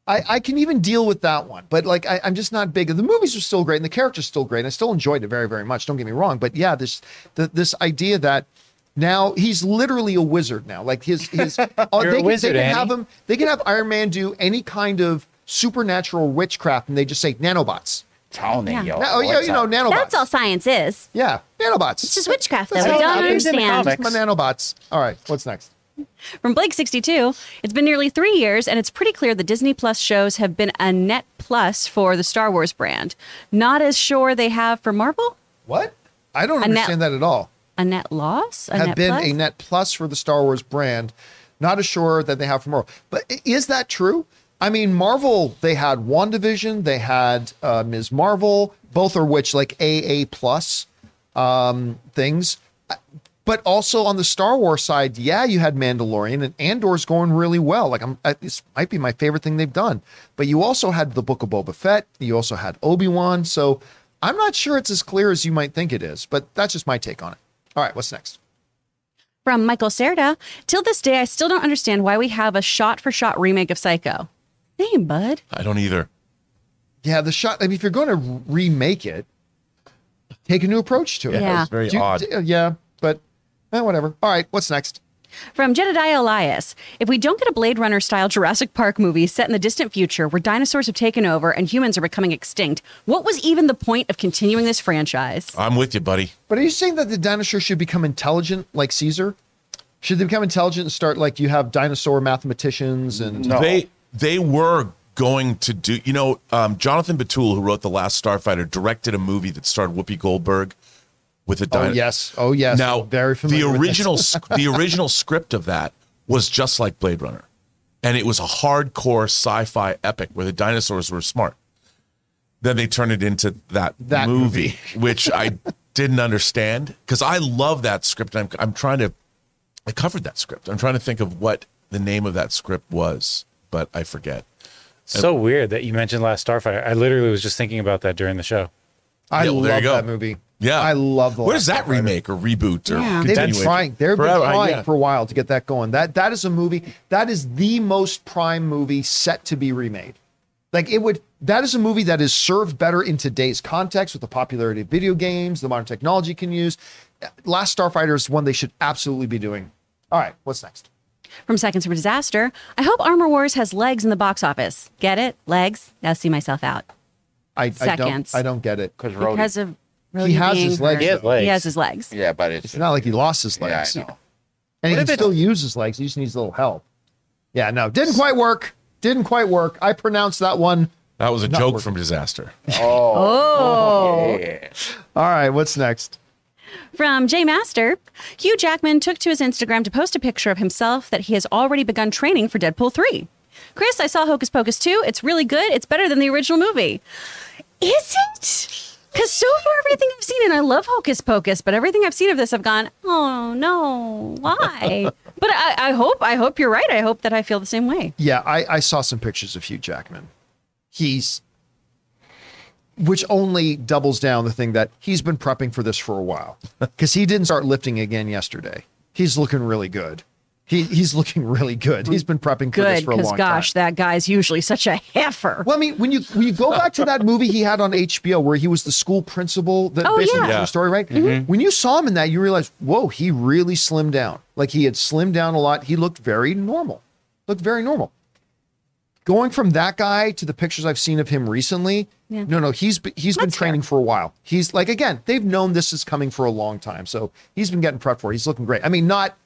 Speaker 1: I, I can even deal with that one, but like I, I'm just not big. The movies are still great, and the character's still great. And I still enjoyed it very, very much. Don't get me wrong, but yeah, this the, this idea that now he's literally a wizard now. Like his his uh,
Speaker 5: You're a
Speaker 1: they, can,
Speaker 5: wizard,
Speaker 1: they can
Speaker 5: Annie.
Speaker 1: have him. They can have Iron Man do any kind of supernatural witchcraft, and they just say nanobots.
Speaker 4: Telling
Speaker 3: Yeah.
Speaker 4: yo,
Speaker 1: Na- oh yeah, you know nanobots.
Speaker 3: That's all science is.
Speaker 1: Yeah, nanobots.
Speaker 3: It's just witchcraft that
Speaker 1: That's
Speaker 3: we don't
Speaker 1: happens in
Speaker 3: understand.
Speaker 1: My nanobots. All right, what's next?
Speaker 3: From Blake62, it's been nearly three years, and it's pretty clear the Disney Plus shows have been a net plus for the Star Wars brand. Not as sure they have for Marvel.
Speaker 1: What? I don't
Speaker 3: A net-
Speaker 1: understand that at all.
Speaker 3: A net loss? A
Speaker 1: have
Speaker 3: net
Speaker 1: been
Speaker 3: plus?
Speaker 1: a net plus for the Star Wars brand. Not as sure that they have for Marvel. But is that true? I mean, Marvel, they had WandaVision, they had uh, Ms. Marvel, both are which like AA plus um, things. But also on the Star Wars side, yeah, you had Mandalorian and Andor's going really well. Like I'm, I- this might be my favorite thing they've done. But you also had the Book of Boba Fett. You also had Obi Wan. So I'm not sure it's as clear as you might think it is. But that's just my take on it. All right, what's next?
Speaker 3: From Michael Serda, till this day, I still don't understand why we have a shot for shot remake of Psycho. Same, bud.
Speaker 2: I don't either.
Speaker 1: Yeah, the shot. I mean, if you're going to remake it, take a new approach to it.
Speaker 3: Yeah.
Speaker 2: It's very
Speaker 1: Do
Speaker 2: odd.
Speaker 1: d- yeah, but eh, whatever. All right, what's next?
Speaker 3: From Jedediah Elias, if we don't get a Blade Runner style Jurassic Park movie set in the distant future where dinosaurs have taken over and humans are becoming extinct, what was even the point of continuing this franchise?
Speaker 2: I'm with you, buddy.
Speaker 1: But are you saying that the dinosaurs should become intelligent like Caesar? Should they become intelligent and start like you have dinosaur mathematicians and
Speaker 4: No.
Speaker 2: They they were going to do. You know, um, Jonathan Betuel, who wrote the Last Starfighter, directed a movie that starred Whoopi Goldberg with a
Speaker 1: Oh yes, oh yes.
Speaker 2: Now,
Speaker 1: very familiar.
Speaker 2: the
Speaker 1: with
Speaker 2: original
Speaker 1: this.
Speaker 2: the original script of that was just like Blade Runner, and it was a hardcore sci-fi epic where the dinosaurs were smart. Then they turned it into that,
Speaker 1: That
Speaker 2: movie, which I didn't understand because I love that script. I'm I'm trying to I covered that script. I'm trying to think of what the name of that script was, but I forget.
Speaker 5: So weird that you mentioned Last Starfighter. I literally was just thinking about that during the show.
Speaker 1: I
Speaker 2: Yeah, well,
Speaker 1: love
Speaker 2: there you go.
Speaker 1: that movie.
Speaker 2: Yeah,
Speaker 1: I love the.
Speaker 2: Where's
Speaker 1: Last
Speaker 2: that
Speaker 1: Starfighter.
Speaker 2: remake or reboot or
Speaker 3: Yeah.
Speaker 1: They've been trying. They've
Speaker 2: Forever,
Speaker 1: been trying
Speaker 2: yeah.
Speaker 1: for a while to get that going. That that is a movie. That is the most prime movie set to be remade. Like it would. That is a movie that is served better in today's context with the popularity of video games, the modern technology can use. Last Starfighter is one they should absolutely be doing. All right, what's next?
Speaker 3: From Seconds for Disaster, I hope Armor Wars has legs in the box office. Get it? Legs? Now see myself out.
Speaker 1: I, I don't. I don't get it.
Speaker 4: Because
Speaker 3: Because of Rhodey
Speaker 1: He has his legs.
Speaker 5: He has legs.
Speaker 3: He has his legs.
Speaker 4: yeah, but it's
Speaker 1: It's not like he lost his
Speaker 4: yeah,
Speaker 1: legs.
Speaker 4: I know.
Speaker 1: And he can still use his legs. He just needs a little help. Yeah, no, didn't quite work. Didn't quite work. I pronounced that one
Speaker 2: That was a joke
Speaker 1: working.
Speaker 2: from Disaster.
Speaker 3: Oh. oh.
Speaker 1: All right, what's next?
Speaker 3: From Jay Master, Hugh Jackman took to his Instagram to post a picture of himself that he has already begun training for Deadpool 3. Chris, I saw Hocus Pocus 2. It's really good. It's better than the original movie. Is it? Because so far, everything I've seen, and I love Hocus Pocus, but everything I've seen of this, I've gone, oh no, why? but I, I hope, I hope you're right. I hope that I feel the same way.
Speaker 1: Yeah, I, I saw some pictures of Hugh Jackman. He's, which only doubles down the thing that he's been prepping for this for a while because he didn't start lifting again yesterday. He's looking really good. He, he's looking really good. He's been prepping for this for a long time.
Speaker 3: Good, because gosh, that guy's usually such a heifer.
Speaker 1: Well, I mean, when you when you go back to that movie he had on HBO where he was the school principal, that
Speaker 3: Oh,
Speaker 1: basically
Speaker 3: yeah.
Speaker 1: the
Speaker 2: Yeah.
Speaker 1: story, right? Mm-hmm. When you saw him in that, you realize, whoa, he really slimmed down. Like he had slimmed down a lot. He looked very normal. Looked very normal. Going from that guy to the pictures I've seen of him recently,
Speaker 3: Yeah.
Speaker 1: no, no, he's be- he's been
Speaker 3: That's fair.
Speaker 1: training for a while. He's like again, they've known this is coming for a long time, so he's been getting prepped for. it. He's looking great. I mean, not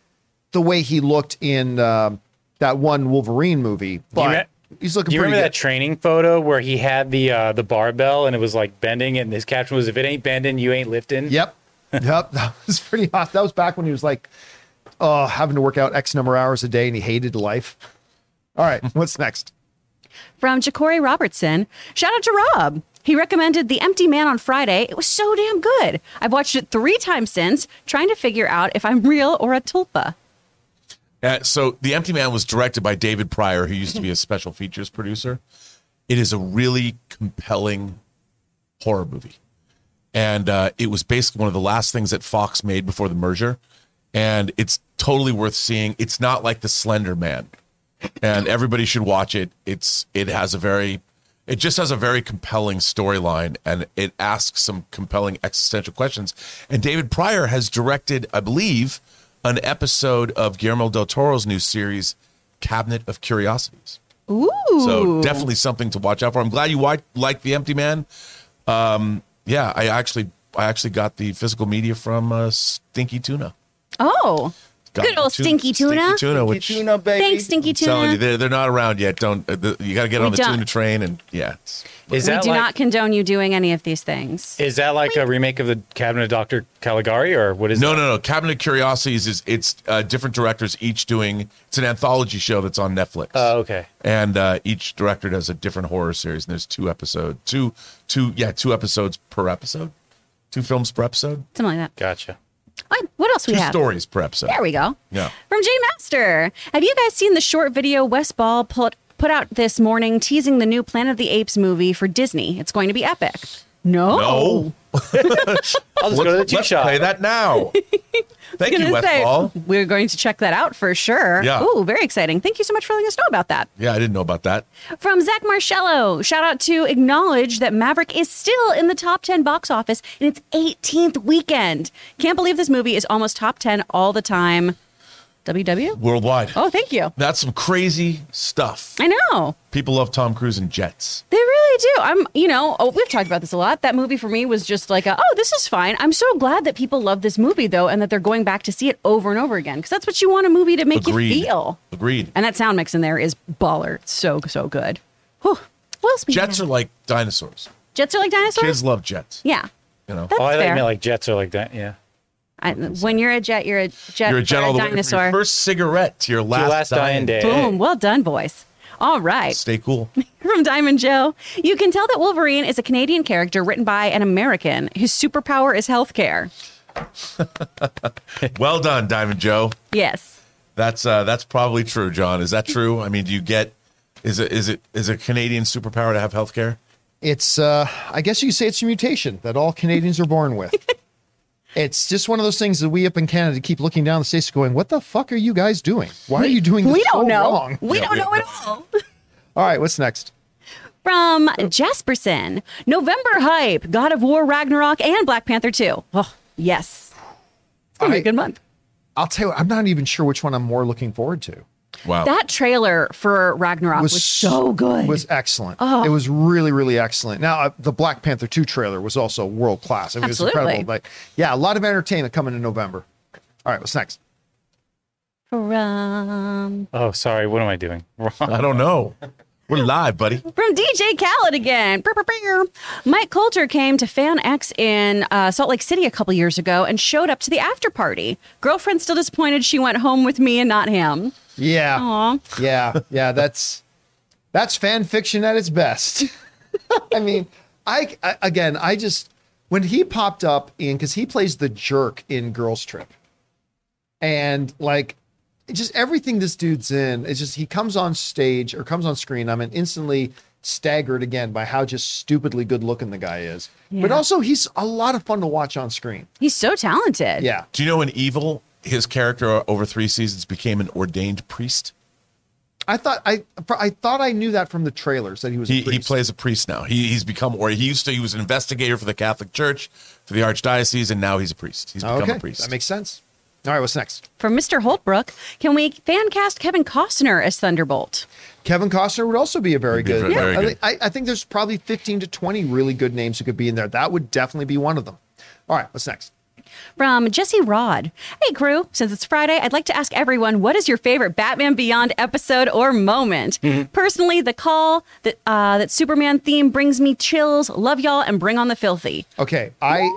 Speaker 1: the way he looked in um, that one Wolverine movie, but
Speaker 5: me-
Speaker 1: he's looking
Speaker 5: Do you remember
Speaker 1: good.
Speaker 5: that training photo where he had the uh, the barbell and it was like bending, and his caption was, "If it ain't bending, you ain't lifting."
Speaker 1: Yep. Yep. That was pretty hot. That was back when he was like, uh, having to work out X number of hours a day and he hated life. All right. What's next?
Speaker 3: From Ja'Cory Robertson, shout out to Rob. He recommended The Empty Man on Friday. It was so damn good. I've watched it three times since, trying to figure out if I'm real or a tulpa.
Speaker 2: Uh, so The Empty Man was directed by David Prior, who used to be a special features producer. It is a really compelling horror movie. And uh, it was basically one of the last things that Fox made before the merger. And it's totally worth seeing. It's not like The Slender Man. And everybody should watch it. It's it has a very it just has a very compelling storyline and it asks some compelling existential questions. And David Prior has directed, I believe, an episode of Guillermo del Toro's new series, Cabinet of Curiosities.
Speaker 3: Ooh.
Speaker 2: So definitely something to watch out for. I'm glad you like The Empty Man. Um, yeah, I actually I actually got the physical media from uh, Stinky Tuna.
Speaker 3: Oh,
Speaker 2: Got
Speaker 3: good old
Speaker 2: tu-
Speaker 3: stinky tuna.
Speaker 2: Stinky Tuna, which
Speaker 4: Tuna, baby.
Speaker 3: Thanks, Stinky
Speaker 2: I'm telling you,
Speaker 3: Tuna.
Speaker 2: they're, they're not around yet. Don't uh, the, you got to get
Speaker 3: We
Speaker 2: on the
Speaker 3: don't.
Speaker 2: tuna train and yeah.
Speaker 5: Is
Speaker 3: We
Speaker 5: that
Speaker 3: do
Speaker 5: like
Speaker 3: not condone you doing any of these things.
Speaker 5: is that like a remake of the Cabinet of Doctor Caligari, or what is
Speaker 2: no,
Speaker 5: that?
Speaker 2: no, no. Cabinet of Curiosities is it's uh, different directors each doing. It's an anthology show that's on Netflix.
Speaker 5: Oh, okay.
Speaker 2: and uh, each director does a different horror series. And there's two episodes, two, two, yeah, two episodes per episode, two films per episode,
Speaker 3: Something like that.
Speaker 5: Gotcha.
Speaker 3: All right, what else we
Speaker 2: two
Speaker 3: have?
Speaker 2: stories per episode.
Speaker 3: There we go.
Speaker 2: Yeah.
Speaker 3: From J Master. Have you guys seen the short video Wes Ball put put out this morning teasing the new Planet of the Apes movie for Disney? It's going to be epic. No.
Speaker 2: No,
Speaker 5: I'll just go to the
Speaker 2: let's, let's
Speaker 5: shop.
Speaker 2: play that now. Thank you,
Speaker 3: say,
Speaker 2: Ball.
Speaker 3: We're going to check that out for sure.
Speaker 2: Yeah.
Speaker 3: Ooh, very exciting. Thank you so much for letting us know about that.
Speaker 2: Yeah, I didn't know about that.
Speaker 3: From Zach Marcello, shout out to acknowledge that Maverick is still in the top 10 box office in its 18th weekend. Can't believe this movie is almost top 10 all the time. WW?
Speaker 2: Worldwide.
Speaker 3: Oh, thank you.
Speaker 2: That's some crazy stuff.
Speaker 3: I know.
Speaker 2: People love Tom Cruise and jets.
Speaker 3: They really do. I'm, you know, oh, we've talked about this a lot. That movie for me was just like, a, oh, this is fine. I'm so glad that people love this movie though, and that they're going back to see it over and over again because that's what you want a movie to make
Speaker 2: Agreed.
Speaker 3: you feel.
Speaker 2: Agreed.
Speaker 3: And that sound mix in there is baller. It's so so good. Whew. What else?
Speaker 2: Jets are like dinosaurs.
Speaker 3: jets are like dinosaurs.
Speaker 2: Kids love jets.
Speaker 3: yeah,
Speaker 2: You know,
Speaker 3: that's
Speaker 5: Oh, I thought you
Speaker 3: fair.
Speaker 5: meant like jets are like that. Yeah.
Speaker 3: I, when you're a jet, you're a jet.
Speaker 2: you're a jet
Speaker 3: or
Speaker 2: all the way
Speaker 3: dinosaur.
Speaker 2: from your first cigarette to your last,
Speaker 5: Your last dying day.
Speaker 3: Boom. Well done, boys. All right.
Speaker 2: Stay cool.
Speaker 3: From Diamond Joe, you can tell that Wolverine is a Canadian character written by an American whose superpower is healthcare.
Speaker 2: well done, Diamond Joe.
Speaker 3: Yes.
Speaker 2: That's uh, that's probably true, John. Is that true? I mean, do you get is it is it is a Canadian superpower to have health care?
Speaker 1: It's, uh, I guess you could say it's a mutation that all Canadians are born with. it's just one of those things that we up in Canada keep looking down the states going, what the fuck are you guys doing? Why are you doing this
Speaker 3: We don't
Speaker 1: so
Speaker 3: know.
Speaker 1: wrong?
Speaker 3: We
Speaker 2: Yeah,
Speaker 3: don't
Speaker 2: we
Speaker 3: know
Speaker 2: don't
Speaker 3: at all.
Speaker 1: All right, what's next?
Speaker 3: From Jasperson, November hype, God of War, Ragnarok, and Black Panther 2. Oh, yes. It's gonna be a good month.
Speaker 1: I'll tell you, I'm not even sure which one I'm more looking forward to.
Speaker 2: Wow.
Speaker 3: That trailer for Ragnarok was, so good.
Speaker 1: It was excellent. It was really, really excellent. Now, uh, the Black Panther 2 trailer was also world class. It was incredible. But yeah, a lot of entertainment coming in November. All right, what's next?
Speaker 3: From
Speaker 5: Oh, sorry. What am I doing? Wrong.
Speaker 2: I don't know. We're live, buddy.
Speaker 3: From DJ Khaled again. Mike Colter came to Fan X in uh, Salt Lake City a couple years ago and showed up to the after party. Girlfriend still disappointed she went home with me and not him.
Speaker 1: Yeah.
Speaker 3: Aw.
Speaker 1: Yeah. Yeah. That's that's fan fiction at its best. I mean, I, I again, I just when he popped up in because he plays the jerk in Girls Trip, and like just everything this dude's in, it's just he comes on stage or comes on screen. I'm instantly staggered again by how just stupidly good looking the guy is. But also he's a lot of fun to watch on screen.
Speaker 3: He's so talented.
Speaker 1: Yeah.
Speaker 2: Do you know an Evil, his character over three seasons became an ordained priest?
Speaker 1: I thought I I thought I knew that from the trailers that he was. a
Speaker 2: He, he plays a priest now. He, he's become, or he used to, he was an investigator for the Catholic Church, for the Archdiocese, and now he's a priest. He's become
Speaker 1: okay.
Speaker 2: a priest.
Speaker 1: That makes sense. All right, what's next?
Speaker 3: From Mr. Holtbrook, can we fan cast Kevin Costner as Thunderbolt?
Speaker 1: Kevin Costner would also be a very
Speaker 2: Be
Speaker 1: good.
Speaker 2: very- very
Speaker 1: I,
Speaker 2: good.
Speaker 1: think- I, I think there's probably 15 to 20 really good names who could be in there. That would definitely be one of them. All right, what's next?
Speaker 3: From Jesse Rod. Hey, crew, since it's Friday, I'd like to ask everyone what is your favorite Batman Beyond episode or moment? Personally, the call that, uh, that Superman theme brings me chills. Love y'all and bring on the filthy.
Speaker 1: Okay, I,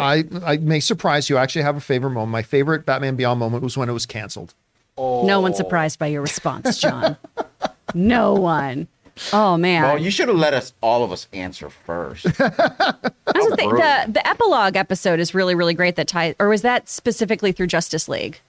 Speaker 1: I, I may surprise you. I actually have a favorite moment. My favorite Batman Beyond moment was when it was canceled.
Speaker 3: No one surprised by your response, John. no one. Oh, man.
Speaker 4: Well, you should have let us, all of us, answer first.
Speaker 3: That's the, the, the epilogue episode is really, really great. That ties, or was that specifically through Justice League?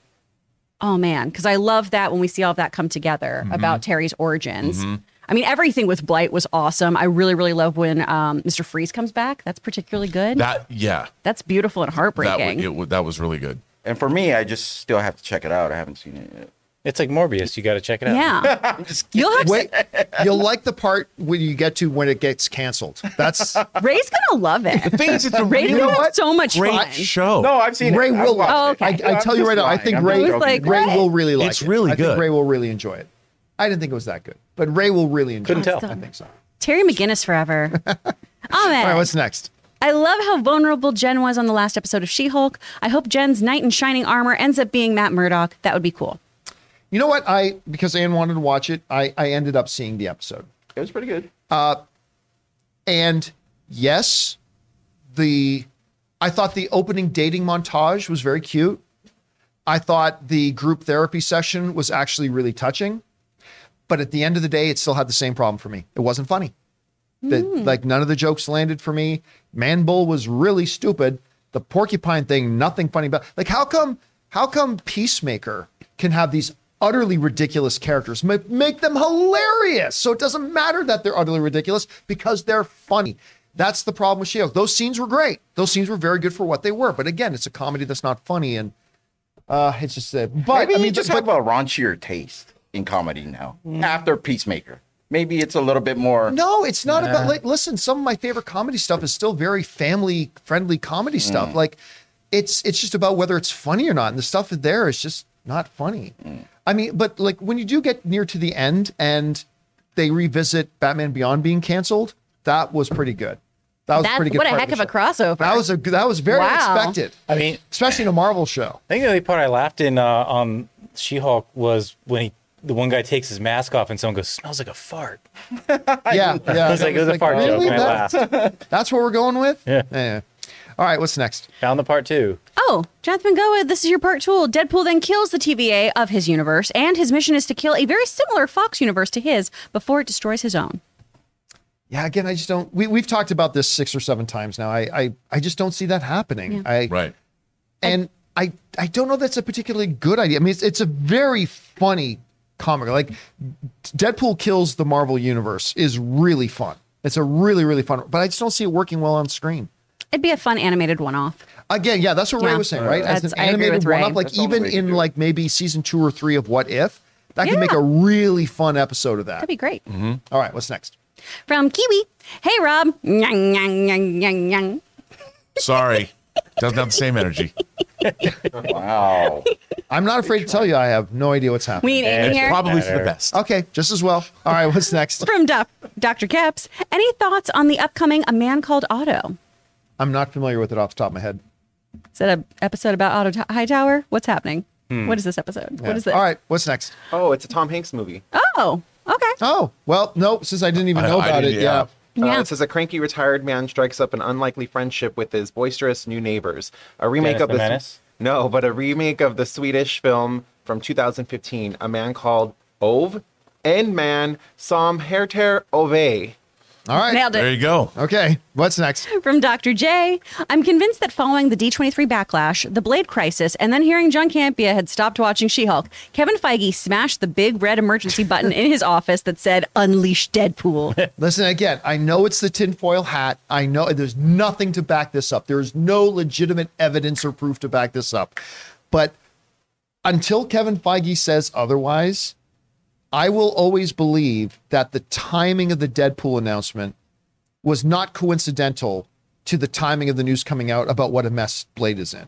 Speaker 3: Oh man, because I love that when we see all of that come together
Speaker 2: Mm-hmm.
Speaker 3: about Terry's origins. I mean, everything with Blight was awesome. I really, really love when um, Mr. Freeze comes back. That's particularly good.
Speaker 2: that, yeah,
Speaker 3: That's beautiful and
Speaker 2: that,
Speaker 3: heartbreaking.
Speaker 2: wa- it, wa- that was really good.
Speaker 4: and for me, I just still have to check it out. I haven't seen it yet.
Speaker 5: It's like Morbius. You got to check it out.
Speaker 3: yeah, you'll have
Speaker 1: Wait, you'll like the part when you get to when it gets canceled. That's
Speaker 3: Ray's gonna love it.
Speaker 2: The thing is, it's a
Speaker 3: Ray's
Speaker 2: really
Speaker 3: gonna have so much
Speaker 2: great
Speaker 3: fun.
Speaker 2: show.
Speaker 4: No, I've seen
Speaker 1: Ray oh,
Speaker 4: it.
Speaker 1: will.
Speaker 4: I've
Speaker 3: Oh, okay.
Speaker 4: it.
Speaker 1: I, I
Speaker 4: I'm
Speaker 1: tell you
Speaker 4: just
Speaker 1: right now, I think
Speaker 4: I'm
Speaker 1: Ray,
Speaker 3: like.
Speaker 1: Ray
Speaker 3: what?
Speaker 1: will really like
Speaker 2: It's
Speaker 1: it.
Speaker 2: really
Speaker 1: I think
Speaker 2: good.
Speaker 1: Ray will really enjoy it. I didn't think it was that good, but Ray will really enjoy
Speaker 5: Couldn't
Speaker 1: it.
Speaker 5: tell.
Speaker 1: I think so.
Speaker 3: Terry McGinnis forever. Oh man.
Speaker 1: All right, what's next?
Speaker 3: I love how vulnerable Jen was on the last episode of She Hulk. I hope Jen's knight in shining armor ends up being Matt Murdock. That would be cool.
Speaker 1: You know what? I because Anne wanted to watch it, I I ended up seeing the episode.
Speaker 4: It was pretty good.
Speaker 1: Uh, And yes, the I thought the opening dating montage was very cute. I thought the group therapy session was actually really touching. But at the end of the day, it still had the same problem for me. It wasn't funny. The, like none of the jokes landed for me. Man Bull was really stupid. The porcupine thing, nothing funny about. Like how come how come Peacemaker can have these utterly ridiculous characters ma- make them hilarious? So it doesn't matter that they're utterly ridiculous because they're funny. That's the problem with She-Hulk. Those scenes were great. Those scenes were very good for what they were. But again, it's a comedy that's not funny, and uh, it's just uh, but
Speaker 4: Maybe
Speaker 1: I mean,
Speaker 4: you just
Speaker 1: but,
Speaker 4: have a raunchier taste in comedy now after Peacemaker. Maybe it's a little bit more.
Speaker 1: No, it's not about like listen, some of my favorite comedy stuff is still very family friendly comedy stuff. Like it's it's just about whether it's funny or not. And the stuff there is just not funny. I mean, but like when you do get near to the end and they revisit Batman Beyond being canceled, that was pretty good. That was
Speaker 3: That's
Speaker 1: pretty good.
Speaker 3: what a heck of
Speaker 1: the
Speaker 3: a
Speaker 1: show.
Speaker 3: crossover.
Speaker 1: That was a that was very
Speaker 3: Wow.
Speaker 1: unexpected,
Speaker 5: I mean,
Speaker 1: especially in a Marvel show.
Speaker 5: I think the only part I laughed in uh, on She-Hulk was when he, the one guy takes his mask off and someone goes, "Smells like a fart."
Speaker 1: Yeah, yeah.
Speaker 5: I was like, "It was a fart joke,"
Speaker 1: really?
Speaker 5: and I
Speaker 1: That-
Speaker 5: laughed.
Speaker 1: That's what we're going with.
Speaker 5: Yeah.
Speaker 1: All right, what's next?
Speaker 5: Found the part two.
Speaker 3: Oh, Jonathan Goa, this is your part two. Deadpool then kills the TVA of his universe, and his mission is to kill a very similar Fox universe to his before it destroys his own.
Speaker 1: Yeah, again, I just don't. We we've talked about this six or seven times now. I I, I just don't see that happening. I
Speaker 2: Right.
Speaker 1: and I I don't know that's a particularly good idea. I mean, it's it's a very funny comic. Like Deadpool kills the Marvel universe is really fun. It's a really really fun, but I just don't see it working well on screen.
Speaker 3: It'd be a fun animated one-off.
Speaker 1: Again, yeah, that's what Ray
Speaker 3: Yeah.
Speaker 1: was saying, right? As an
Speaker 3: That's- I agree
Speaker 1: animated one-off, like
Speaker 4: That's
Speaker 1: even in
Speaker 4: do
Speaker 1: like maybe season two or three of What If, that could make a really fun episode of that.
Speaker 3: That'd be great. Mm-hmm.
Speaker 1: All right, what's next?
Speaker 3: From Kiwi. Hey, Rob. Nyang, nyang, nyang, nyang, nyang.
Speaker 2: Sorry. Doesn't have the same energy.
Speaker 4: Wow.
Speaker 1: I'm not afraid to tell you, I have no idea what's happening.
Speaker 3: We need Amy here.
Speaker 2: probably for the best.
Speaker 1: Okay, just as well. All right, what's next?
Speaker 3: From Doc- Dr. Keps. Any thoughts on the upcoming A Man Called Otto?
Speaker 1: I'm not familiar with it off the top of my head.
Speaker 3: Is that an episode about Otto T- Hightower? What's happening? What is this episode?
Speaker 1: Yeah.
Speaker 3: What is this?
Speaker 1: All right, what's next?
Speaker 8: Oh, it's a Tom Hanks movie.
Speaker 3: Oh, Okay.
Speaker 1: Oh, well, nope, since I didn't even
Speaker 2: I-
Speaker 1: know
Speaker 2: I
Speaker 1: about it.
Speaker 2: didn't-
Speaker 1: Yeah.
Speaker 2: yeah.
Speaker 8: Uh,
Speaker 3: Yeah.
Speaker 8: it says a cranky retired man strikes up an unlikely friendship with his boisterous new neighbors. A remake
Speaker 5: Dennis
Speaker 8: of
Speaker 5: the
Speaker 8: the
Speaker 5: Menace?
Speaker 8: no, but a remake of the Swedish film from 2015. A man called Ove, and man Som heter Ove.
Speaker 1: All right.
Speaker 3: Nailed it.
Speaker 2: There you go.
Speaker 1: Okay. What's next?
Speaker 3: From Dr. J. I'm convinced that following the D23 backlash, the Blade crisis, and then hearing John Campea had stopped watching She Hulk, Kevin Feige smashed the big red emergency button in his office that said, Unleash Deadpool.
Speaker 1: Listen again. I know it's the tinfoil hat. I know there's nothing to back this up. There's no legitimate evidence or proof to back this up. But until Kevin Feige says otherwise, I will always believe that the timing of the Deadpool announcement was not coincidental to the timing of the news coming out about what a mess Blade is in.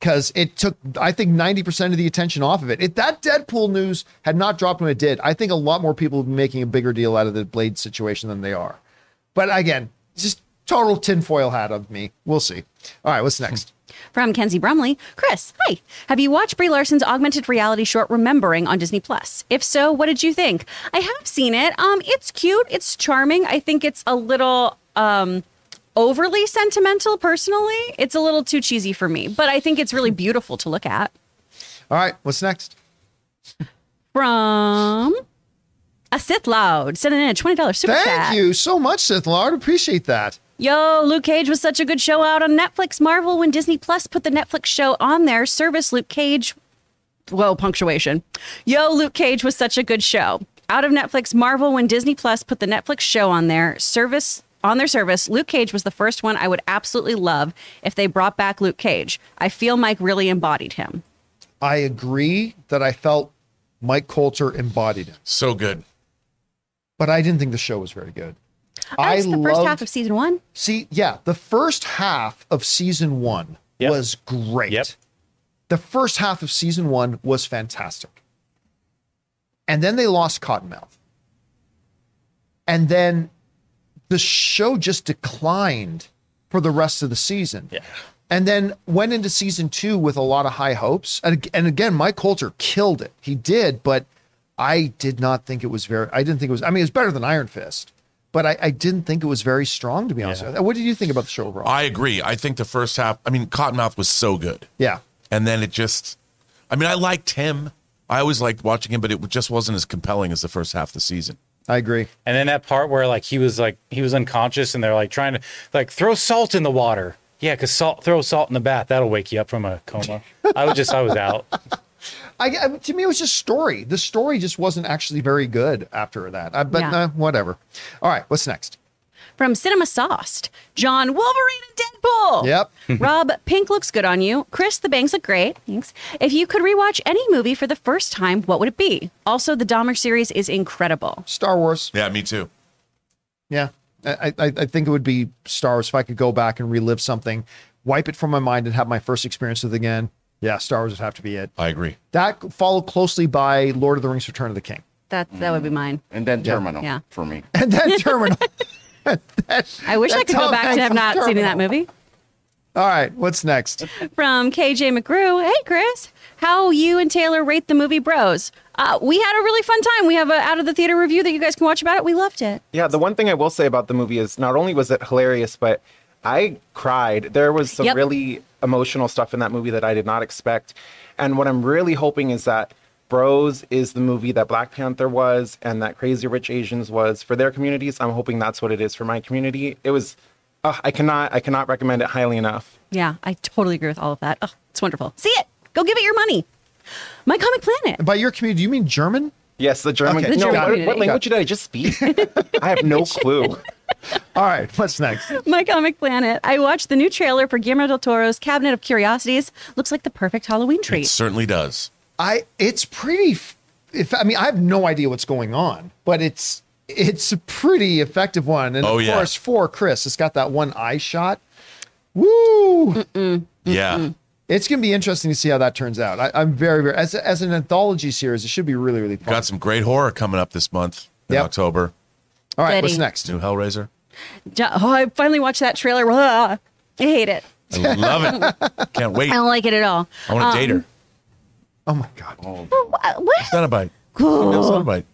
Speaker 1: Because it took, I think, 90% of the attention off of it. If that Deadpool news had not dropped when it did, I think a lot more people would be making a bigger deal out of the Blade situation than they are. But again, just total tinfoil hat of me. We'll see. All right, what's next?
Speaker 3: From Kenzie Brumley, Chris, hi. Have you watched Brie Larson's augmented reality short Remembering on Disney Plus? If so, what did you think? I have seen it. Um, it's cute. It's charming. I think it's a little um overly sentimental personally. It's a little too cheesy for me, but I think it's really beautiful to look at.
Speaker 1: All right, what's next?
Speaker 3: From a Sith Loud, sending in a $20 super chat.
Speaker 1: Thank
Speaker 3: chat.
Speaker 1: you so much, Sith Lord. Appreciate that.
Speaker 3: Yo, Luke Cage was such a good show out on Netflix. Marvel when Disney Plus put the Netflix show on their service. Luke Cage, whoa, punctuation. Yo, Luke Cage was such a good show. Out of Netflix, Marvel when Disney Plus put the Netflix show on their service. On their service, Luke Cage was the first one I would absolutely love if they brought back Luke Cage. I feel Mike really embodied him.
Speaker 1: I agree that I felt Mike Colter embodied him.
Speaker 2: So good.
Speaker 1: but I didn't think the show was very good.
Speaker 3: I liked the first half of season one.
Speaker 1: See, yeah, the first half of season one
Speaker 5: Yep.
Speaker 1: was great.
Speaker 5: Yep.
Speaker 1: The first half of season one was fantastic. And then they lost Cottonmouth. And then the show just declined for the rest of the season.
Speaker 5: Yeah.
Speaker 1: And then went into season two with a lot of high hopes. And, and again, Mike Colter killed it. He did, but I did not think it was very, I didn't think it was, I mean, it was better than Iron Fist, but I, I didn't think it was very strong, to be honest with you. What did you think about the show overall?
Speaker 2: I agree. I think the first half, I mean, Cottonmouth was so good.
Speaker 1: yeah.
Speaker 2: And then it just, I mean, I liked him. I always liked watching him, but it just wasn't as compelling as the first half of the season.
Speaker 1: I agree.
Speaker 5: And then that part where like he was like he was unconscious and they're like trying to like throw salt in the water. Yeah, because salt throw salt in the bath that'll wake you up from a coma. I was just I was out.
Speaker 1: I, I- to me, it was just story. The story just wasn't actually very good after that. I, but
Speaker 3: Yeah.
Speaker 1: uh, whatever. All right, what's next?
Speaker 3: From Cinema Sauced, John Wolverine and Deadpool.
Speaker 1: Yep.
Speaker 3: Rob, Pink looks good on you. Chris, the bangs look great. Thanks. If you could rewatch any movie for the first time, what would it be? Also, the Dahmer series is incredible.
Speaker 1: Star Wars.
Speaker 2: Yeah, me too.
Speaker 1: Yeah, I, I, I think it would be Star Wars if I could go back and relive something, wipe it from my mind, and have my first experience with it again. Yeah, Star Wars would have to be it.
Speaker 2: I agree.
Speaker 1: That followed closely by Lord of the Rings: Return of the King,
Speaker 3: That that would be mine.
Speaker 4: And then Terminal
Speaker 3: Yeah.
Speaker 4: for me.
Speaker 1: and then Terminal.
Speaker 3: I wish I
Speaker 1: That
Speaker 3: could go back to have
Speaker 1: was
Speaker 3: not seen that
Speaker 1: Terminal.
Speaker 3: movie.
Speaker 1: All right, what's next?
Speaker 3: From KJ McGrew. Hey, Chris. How you and Taylor rate the movie Bros? Uh, we had a really fun time. We have a out of the theater review that you guys can watch about it. We loved it.
Speaker 8: Yeah, the one thing I will say about the movie is not only was it hilarious, but I cried. There was some
Speaker 3: Yep.
Speaker 8: really emotional stuff in that movie that I did not expect. And what I'm really hoping is that Bros is the movie that Black Panther was and that Crazy Rich Asians was for their communities. I'm hoping that's what it is for my community. It was uh, I cannot I cannot recommend it highly enough.
Speaker 3: Yeah, I totally agree with all of that. Oh, it's wonderful. See it. Go give it your money. My Comic Planet.
Speaker 1: And by your community, do you mean German?
Speaker 8: Yes, the German.
Speaker 1: Okay. The
Speaker 8: no,
Speaker 3: German
Speaker 8: what,
Speaker 3: community.
Speaker 8: what language did I just speak? I have no clue.
Speaker 1: All right, what's next?
Speaker 3: My Comic Planet. I watched the new trailer for Guillermo del Toro's Cabinet of Curiosities. Looks like the perfect Halloween
Speaker 2: It
Speaker 3: treat.
Speaker 2: certainly does.
Speaker 1: I it's pretty. If I mean, I have no idea what's going on, but it's it's a pretty effective one. And
Speaker 2: Oh,
Speaker 1: of
Speaker 2: yeah.
Speaker 1: course, for Chris, it's got that one eye shot. Woo!
Speaker 2: Yeah.
Speaker 1: It's gonna be interesting to see how that turns out. I, I'm very, very as as an anthology series, it should be really, really fun.
Speaker 2: Got some great horror coming up this month in
Speaker 1: Yep.
Speaker 2: October.
Speaker 1: All right,
Speaker 3: Ready.
Speaker 1: what's next?
Speaker 2: New Hellraiser.
Speaker 3: Jo- Oh, I finally watched that trailer. Blah. I hate it.
Speaker 2: I love it. Can't wait.
Speaker 3: I don't like it at all.
Speaker 2: I want to date her.
Speaker 1: Oh my god!
Speaker 3: What? what?
Speaker 2: It's not a bite. It's not a bite.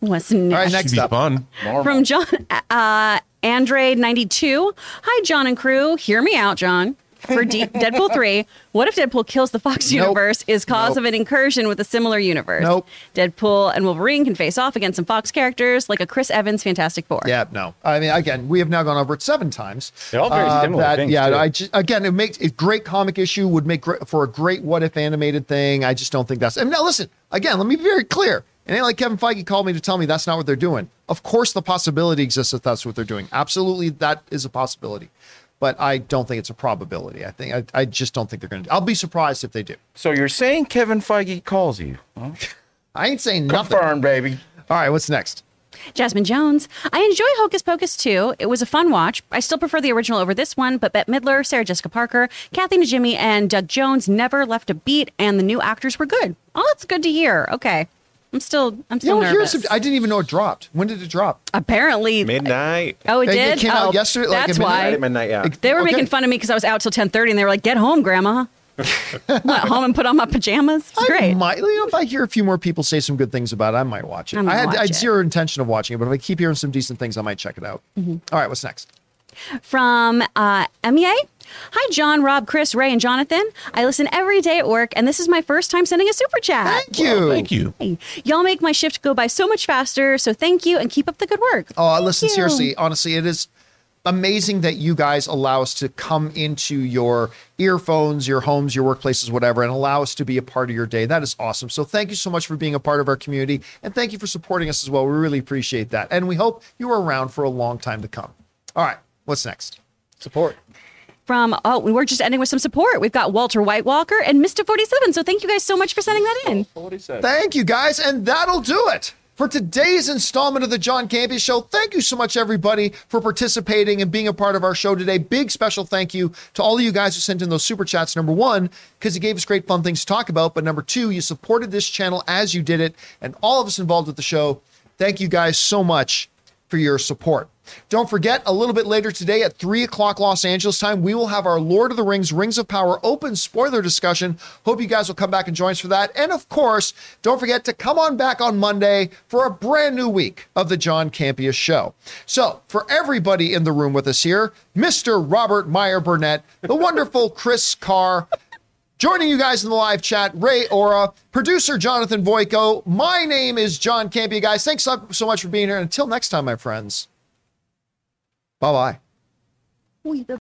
Speaker 3: What's next?
Speaker 1: All right,
Speaker 3: next?
Speaker 1: next
Speaker 2: Should be
Speaker 1: up.
Speaker 2: fun.
Speaker 3: From John uh, Andre ninety two. Hi, John and crew. Hear me out, John. For D- Deadpool three, what if Deadpool kills the Fox
Speaker 1: Nope.
Speaker 3: universe? Is cause
Speaker 1: Nope.
Speaker 3: of an incursion with a similar universe?
Speaker 1: Nope.
Speaker 3: Deadpool and Wolverine can face off against some Fox characters like a Chris Evans Fantastic Four.
Speaker 1: Yeah, no. I mean, again, we have now gone over it seven times. Uh,
Speaker 5: They're all very similar
Speaker 1: that-
Speaker 5: things,
Speaker 1: yeah,
Speaker 5: too.
Speaker 1: I just, again, it makes a great comic issue. Would make great, for a great what if animated thing. I just don't think that's. And now, listen, again, let me be very clear. It ain't like Kevin Feige called me to tell me that's not what they're doing. Of course, the possibility exists that that's what they're doing. Absolutely, that is a possibility. But I don't think it's a probability. I think I, I just don't think they're going to. I'll be surprised if they do.
Speaker 4: So you're saying Kevin Feige calls you?
Speaker 1: I ain't saying nothing.
Speaker 4: Confirmed, baby.
Speaker 1: All right, what's next?
Speaker 3: Jasmine Jones. I enjoy Hocus Pocus too. It was a fun watch. I still prefer the original over this one, but Bette Midler, Sarah Jessica Parker, Kathy Najimy, and Doug Jones never left a beat, and the new actors were good. Oh, that's good to hear. Okay. I'm still, I'm
Speaker 1: You
Speaker 3: still
Speaker 1: know,
Speaker 3: nervous.
Speaker 1: here's. I didn't even know it dropped. When did it drop?
Speaker 3: Apparently,
Speaker 8: Midnight.
Speaker 3: oh, it
Speaker 1: It- it
Speaker 3: did.
Speaker 1: came out
Speaker 3: oh,
Speaker 1: yesterday, like,
Speaker 3: That's
Speaker 1: at midnight?
Speaker 3: why
Speaker 8: At midnight, yeah.
Speaker 3: they were
Speaker 1: Okay.
Speaker 3: making fun of me because I was out till 10:30, and they were like, "Get home, Grandma." Went home and put on my pajamas. It's
Speaker 1: I
Speaker 3: great.
Speaker 1: might, you know, if I hear a few more people say some good things about it, I might watch it.
Speaker 3: I might
Speaker 1: I had,
Speaker 3: watch
Speaker 1: I had
Speaker 3: it.
Speaker 1: zero intention of watching it, but if I keep hearing some decent things, I might check it out.
Speaker 3: Mm-hmm.
Speaker 1: All right, what's next?
Speaker 3: from uh, MEA. Hi, John, Rob, Chris, Ray, and Jonathan. I listen every day at work, and this is my first time sending a super chat.
Speaker 1: Thank you.
Speaker 2: Thank you.
Speaker 3: Hey, y'all make my shift go by so much faster. So thank you, and keep up the good work.
Speaker 1: Oh,
Speaker 3: Thank
Speaker 1: listen,
Speaker 3: you.
Speaker 1: seriously, honestly, it is amazing that you guys allow us to come into your earphones, your homes, your workplaces, whatever, and allow us to be a part of your day. That is awesome. So thank you so much for being a part of our community, and thank you for supporting us as well. We really appreciate that, and we hope you are around for a long time to come. All right, what's next?
Speaker 5: Support.
Speaker 3: From oh, we were just ending with some support. We've got Walter White Walker and Mr. Forty Seven. So thank you guys so much for sending that in. 47.
Speaker 1: Thank you guys, and that'll do it for today's installment of the John Campea Show. Thank you so much, everybody, for participating and being a part of our show today. Big special thank you to all of you guys who sent in those super chats. Number one, because you gave us great fun things to talk about, but number two, you supported this channel as you did it, and all of us involved with the show. Thank you guys so much for your support. Don't forget, a little bit later today at 3 o'clock Los Angeles time, we will have our Lord of the Rings Rings of Power open spoiler discussion. Hope you guys will come back and join us for that. And of course, don't forget to come on back on Monday for a brand new week of the John Campea Show. So, for everybody in the room with us here, Mr. Robert Meyer Burnett, the wonderful Chris Carr, Joining you guys in the live chat, Ray Ora, producer Jonathan Voico. My name is John Campea, guys. Thanks so so much for being here. Until next time, my friends. Bye bye.
Speaker 3: We the